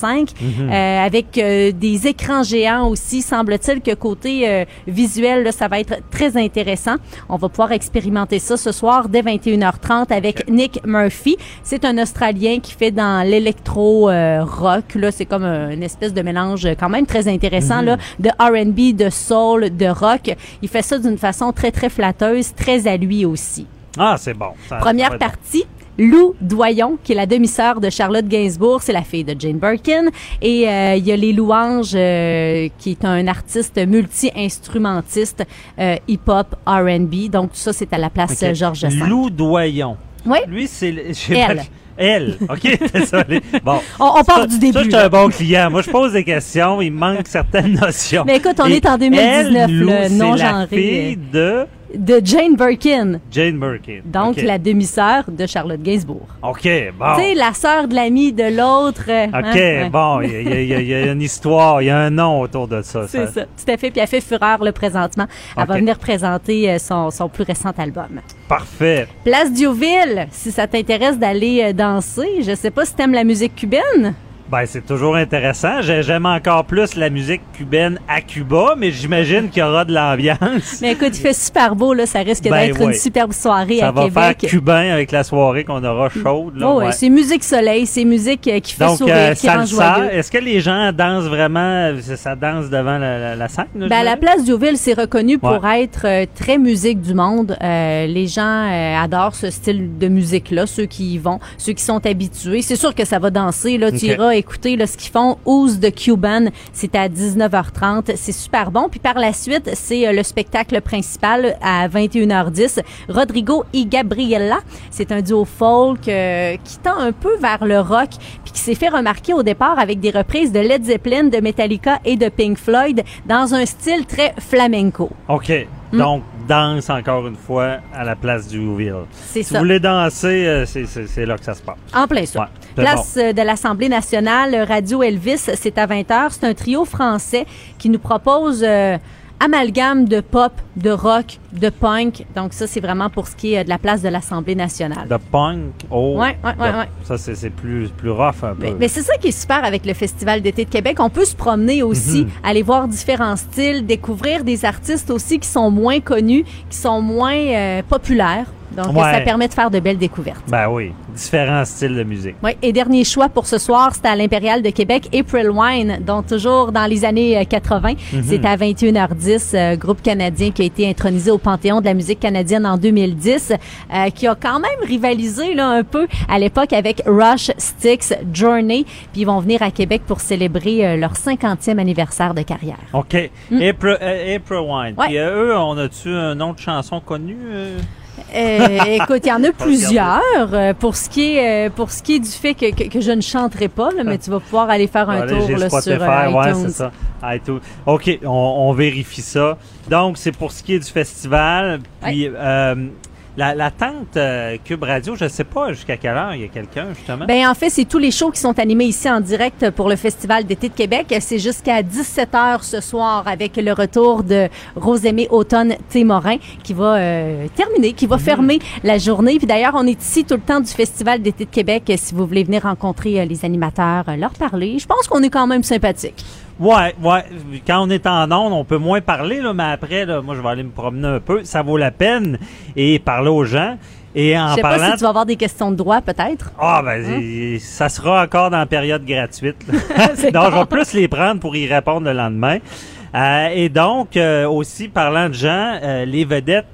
Mhm. euh, avec euh, des écrans géants aussi. Semble-t-il que côté euh, visuel, là, ça va être très intéressant. On va pouvoir expérimenter ça ce soir dès 21h30 avec Nick Murphy. C'est un Australien qui fait dans l'électro euh, rock. Là, c'est comme un- une espèce de mélange quand même très intéressant Mhm. là, de R&B, de soul, de rock. Il fait ça d'une façon très très flatteuse, très à lui aussi. Ah, c'est bon. Ça- Première partie. Lou Doyon, qui est la demi-sœur de Charlotte Gainsbourg, c'est la fille de Jane Birkin. Et euh, il y a Les Louanges, euh, qui est un artiste multi-instrumentiste, euh, hip-hop, R&B. Donc, tout ça, c'est à la place OK. euh, Georges V. Lou Doyon. Oui. Lui, c'est. Elle. pas- Elle. OK, désolé. Bon. On- on part Ça- du début, Ça, je suis un bon client. Moi, je pose des questions. Il manque certaines notions. Mais écoute, on Et est en 2019, elle, Lou, le c'est non-genré, la fille de De Jane Birkin. Jane Birkin. Donc, la demi-sœur de Charlotte Gainsbourg. OK, bon. Tu sais, la sœur de l'ami de l'autre. OK, hein, bon. Il y, a- y y une histoire, il y a un nom autour de ça. C'est ça, tout à fait. Puis elle fait fureur le présentement. Elle va venir présenter euh, son, son plus récent album. Parfait. Place Diouville, si ça t'intéresse d'aller euh, danser, je sais pas si t'aimes la musique cubaine. Ben, c'est toujours intéressant. J'ai- J'aime encore plus la musique cubaine à Cuba, mais j'imagine qu'il y aura de l'ambiance. Mais écoute, il fait super beau, là. Ça risque Ben d'être une superbe soirée Ça à va Québec. faire cubain avec la soirée qu'on aura chaude. Là, Oh, ouais, c'est musique soleil, c'est musique euh, qui fait Donc, sourire, euh, qui rend joyeux. est-ce que les gens dansent vraiment, ça, ça danse devant la, la- la scène? là, Ben, la place Diouville, c'est reconnu pour être euh, très musique du monde. Euh, les gens adorent ce style de musique-là, ceux qui y vont, ceux qui sont habitués. C'est sûr que ça va danser. Là, tu Ok. iras écouter là, ce qu'ils font. Ouse de Cuban, c'est à 19h30. C'est super bon. Puis par la suite, c'est euh, le spectacle principal à 21h10. Rodrigo y Gabriella, c'est un duo folk euh, qui tend un peu vers le rock, puis qui s'est fait remarquer au départ avec des reprises de Led Zeppelin, de Metallica et de Pink Floyd dans un style très flamenco. OK. Hmm. Donc, danse encore une fois à la place du Ville. C'est si ça. vous voulez danser, euh, c'est- là que ça se passe. En plein ça. Ouais, Place euh, de l'Assemblée nationale, Radio Elvis, c'est à 20h. C'est un trio français qui nous propose euh, amalgame de pop, de rock, de punk. Donc ça, c'est vraiment pour ce qui est de la place de l'Assemblée nationale. De punk. Oh. Ouais, ouais, ouais. Ça, c'est plus, plus rough un peu. Mais, mais c'est ça qui est super avec le Festival d'été de Québec. On peut se promener aussi, Mhm. aller voir différents styles, découvrir des artistes aussi qui sont moins connus, qui sont moins euh, populaires. Donc, Ouais. ça permet de faire de belles découvertes. Ben oui, différents styles de musique. Oui, et dernier choix pour ce soir, c'est à l'Impérial de Québec, April Wine, donc toujours dans les années euh, 80. Mhm. C'est à 21h10, euh, groupe canadien qui a été intronisé au Panthéon de la musique canadienne en 2010, euh, qui a quand même rivalisé là, un peu à l'époque avec Rush, Styx, Journey, puis ils vont venir à Québec pour célébrer euh, leur 50e anniversaire de carrière. OK. April, euh, April Wine. Ouais. Puis euh, eux, on a-tu un nom de chanson connu? Euh? Écoute, il y en a plusieurs. euh, pour ce qui est euh, pour ce qui est du fait que, que, que je ne chanterai pas, là, mais tu vas pouvoir aller faire un Allez, tour là, sur ouais, iTunes. c'est ça. iTunes. OK, on, on vérifie ça. Donc, c'est pour ce qui est du festival. Puis, euh, la, la tente euh, Cube Radio, je sais pas jusqu'à quelle heure il y a quelqu'un, justement. Ben en fait, c'est tous les shows qui sont animés ici en direct pour le Festival d'été de Québec. C'est jusqu'à 17h ce soir avec le retour de Rosemée Automne Témorin qui va euh, terminer, qui va fermer la journée. Puis d'ailleurs, on est ici tout le temps du Festival d'été de Québec. Si vous voulez venir rencontrer euh, les animateurs, euh, leur parler, je pense qu'on est quand même sympathique. Ouais, ouais. Quand on est en onde, on peut moins parler, là, mais après, là, moi, je vais aller me promener un peu. Ça vaut la peine et parler aux gens. Et en Je sais parlant. pas si tu vas avoir des questions de droit, peut-être. Ah, ben, Hein? ça sera encore dans la période gratuite. donc, je vais plus les prendre pour y répondre le lendemain. Euh, et donc, euh, aussi, parlant de gens, euh, les vedettes,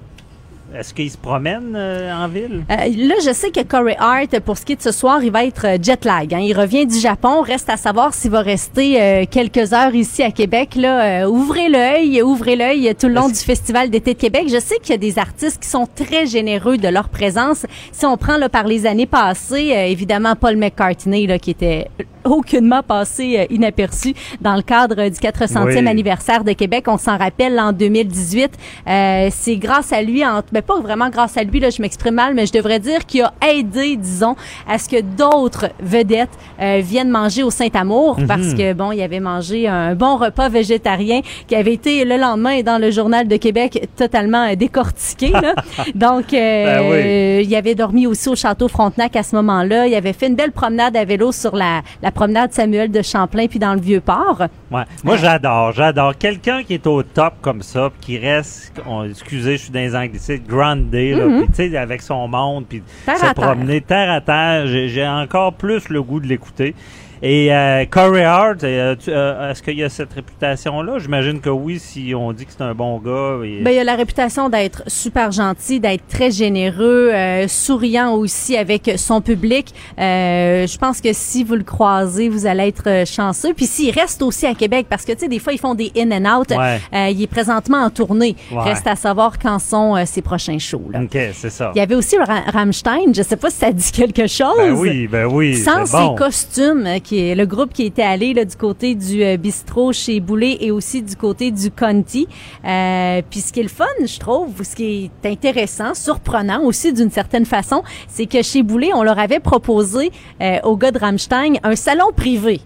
est-ce qu'ils se promènent euh, en ville? Euh, là, je sais que Corey Hart, pour ce qui est de ce soir, il va être euh, jet lag. Hein. Il revient du Japon. Reste à savoir s'il va rester euh, quelques heures ici à Québec. Là, Euh, ouvrez l'œil, ouvrez l'œil tout le long du Festival d'été de Québec. Je sais qu'il y a des artistes qui sont très généreux de leur présence. Si on prend là, par les années passées, euh, évidemment Paul McCartney, là, qui était aucunement passé inaperçu dans le cadre du 400e Oui. anniversaire de Québec. On s'en rappelle en 2018. Euh, c'est grâce à lui, en, ben pas vraiment grâce à lui, là, je m'exprime mal, mais je devrais dire qu'il a aidé, disons, à ce que d'autres vedettes euh, viennent manger au Saint-Amour Mhm. parce que, bon, il avait mangé un bon repas végétarien qui avait été le lendemain dans le Journal de Québec totalement euh, décortiqué. Là. Donc, euh, Ben oui. il avait dormi aussi au Château Frontenac à ce moment-là. Il avait fait une belle promenade à vélo sur la, la promenade Samuel de Champlain puis dans le Vieux-Port. Ouais. Moi, j'adore, j'adore. Quelqu'un qui est au top comme ça, puis qui reste, on- excusez, je suis dans les anglicismes, grande day, là, puis sais, avec son monde, puis se promener terre à terre, j'ai j'ai encore plus le goût de l'écouter. Et euh, Corey Hart, euh, euh, est-ce qu'il y a cette réputation-là? J'imagine que oui, si on dit que c'est un bon gars. et- Ben, il a la réputation d'être super gentil, d'être très généreux, euh, souriant aussi avec son public. Euh, je pense que si vous le croisez, vous allez être chanceux. Puis s'il reste aussi à Québec, parce que tu sais, des fois ils font des in and out. Ouais. Euh, il est présentement en tournée. Ouais. Reste à savoir quand sont ses prochains shows. Là. OK, c'est ça. Il y avait aussi Ra- Rammstein. Je sais pas si ça dit quelque chose. Ben oui, ben oui, Sans bon. ses costumes, qui le groupe qui était allé là, du côté du euh, bistrot chez Boulet et aussi du côté du Conti. Euh, puis ce qui est le fun, je trouve, ce qui est intéressant, surprenant aussi d'une certaine façon, c'est que chez Boulet, on leur avait proposé euh, aux gars de Rammstein un salon privé.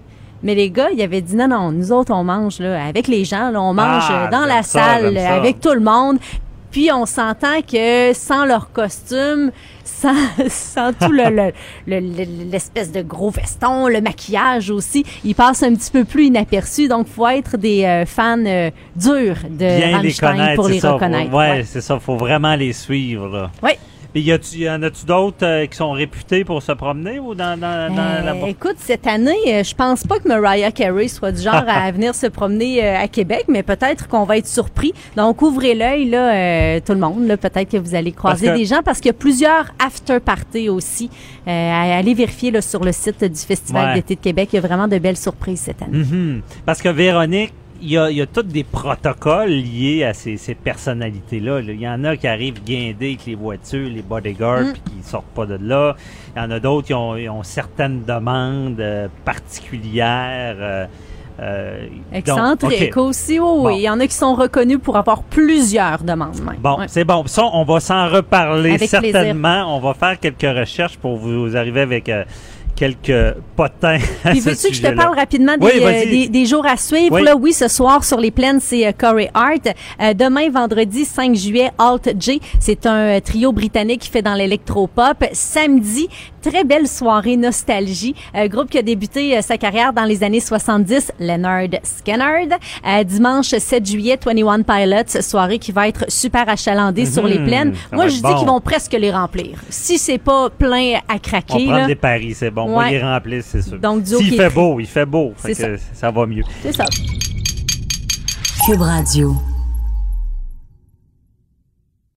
Mais les gars, ils avaient dit non, non, nous autres, on mange là, avec les gens, là, on mange Ah, euh, dans la ça, salle avec tout le monde. Puis on s'entend que sans leur costume, sans, sans tout le, le- le- le- l'espèce de gros veston, le maquillage aussi, ils passent un petit peu plus inaperçus. Donc, faut être des euh, fans euh, durs de Bien Rammstein pour les ça. reconnaître. Faut- ouais, Ouais. c'est ça. Faut vraiment les suivre. Là. Ouais. Et y, en a-tu d'autres euh, qui sont réputés pour se promener ou dans, dans, dans Euh, la écoute, cette année, euh, je pense pas que Mariah Carey soit du genre à venir se promener euh, à Québec, mais peut-être qu'on va être surpris. Donc, ouvrez l'œil, là, tout le monde. Là, peut-être que vous allez croiser que- des gens parce qu'il y a plusieurs after parties aussi. Aller vérifier là, sur le site du Festival Ouais. d'été de Québec. Il y a vraiment de belles surprises cette année. Mhm. Parce que Véronique, il y a, y a tous des protocoles liés à ces, ces personnalités-là. là. Il y en a qui arrivent guindés avec les voitures, les bodyguards, Mm. puis qui sortent pas de là. Il y en a d'autres qui ont, ont certaines demandes euh, particulières. euh, euh, Excentrique aussi, oui, oui. Il y en a qui sont reconnus pour avoir plusieurs demandes même. Bon, Ouais. c'est bon. Ça, on va s'en reparler Avec certainement. On va faire quelques recherches pour vous arriver avec euh, quelques potins à Puis veux-tu que je te parle rapidement des, Oui, euh, des, des jours à suivre? Oui. Là, oui, ce soir sur les plaines, c'est euh, Corey Hart. Euh, demain, vendredi 5 juillet, Alt J. C'est un trio britannique qui fait dans l'électropop. Samedi, très belle soirée nostalgie. Euh, groupe qui a débuté euh, sa carrière dans les années 70, Leonard Skinner. Euh, dimanche 7 juillet, 21 Pilots, soirée qui va être super achalandée sur les Mhm, plaines. ça Moi, je dis bon. qu'ils vont presque les remplir. Si c'est pas plein à On craquer, prend là, des paris, c'est bon. On va Ouais. les remplir, c'est sûr. Donc, du S'il fait beau, il fait beau. Que ça va mieux. c'est ça. Cube Radio.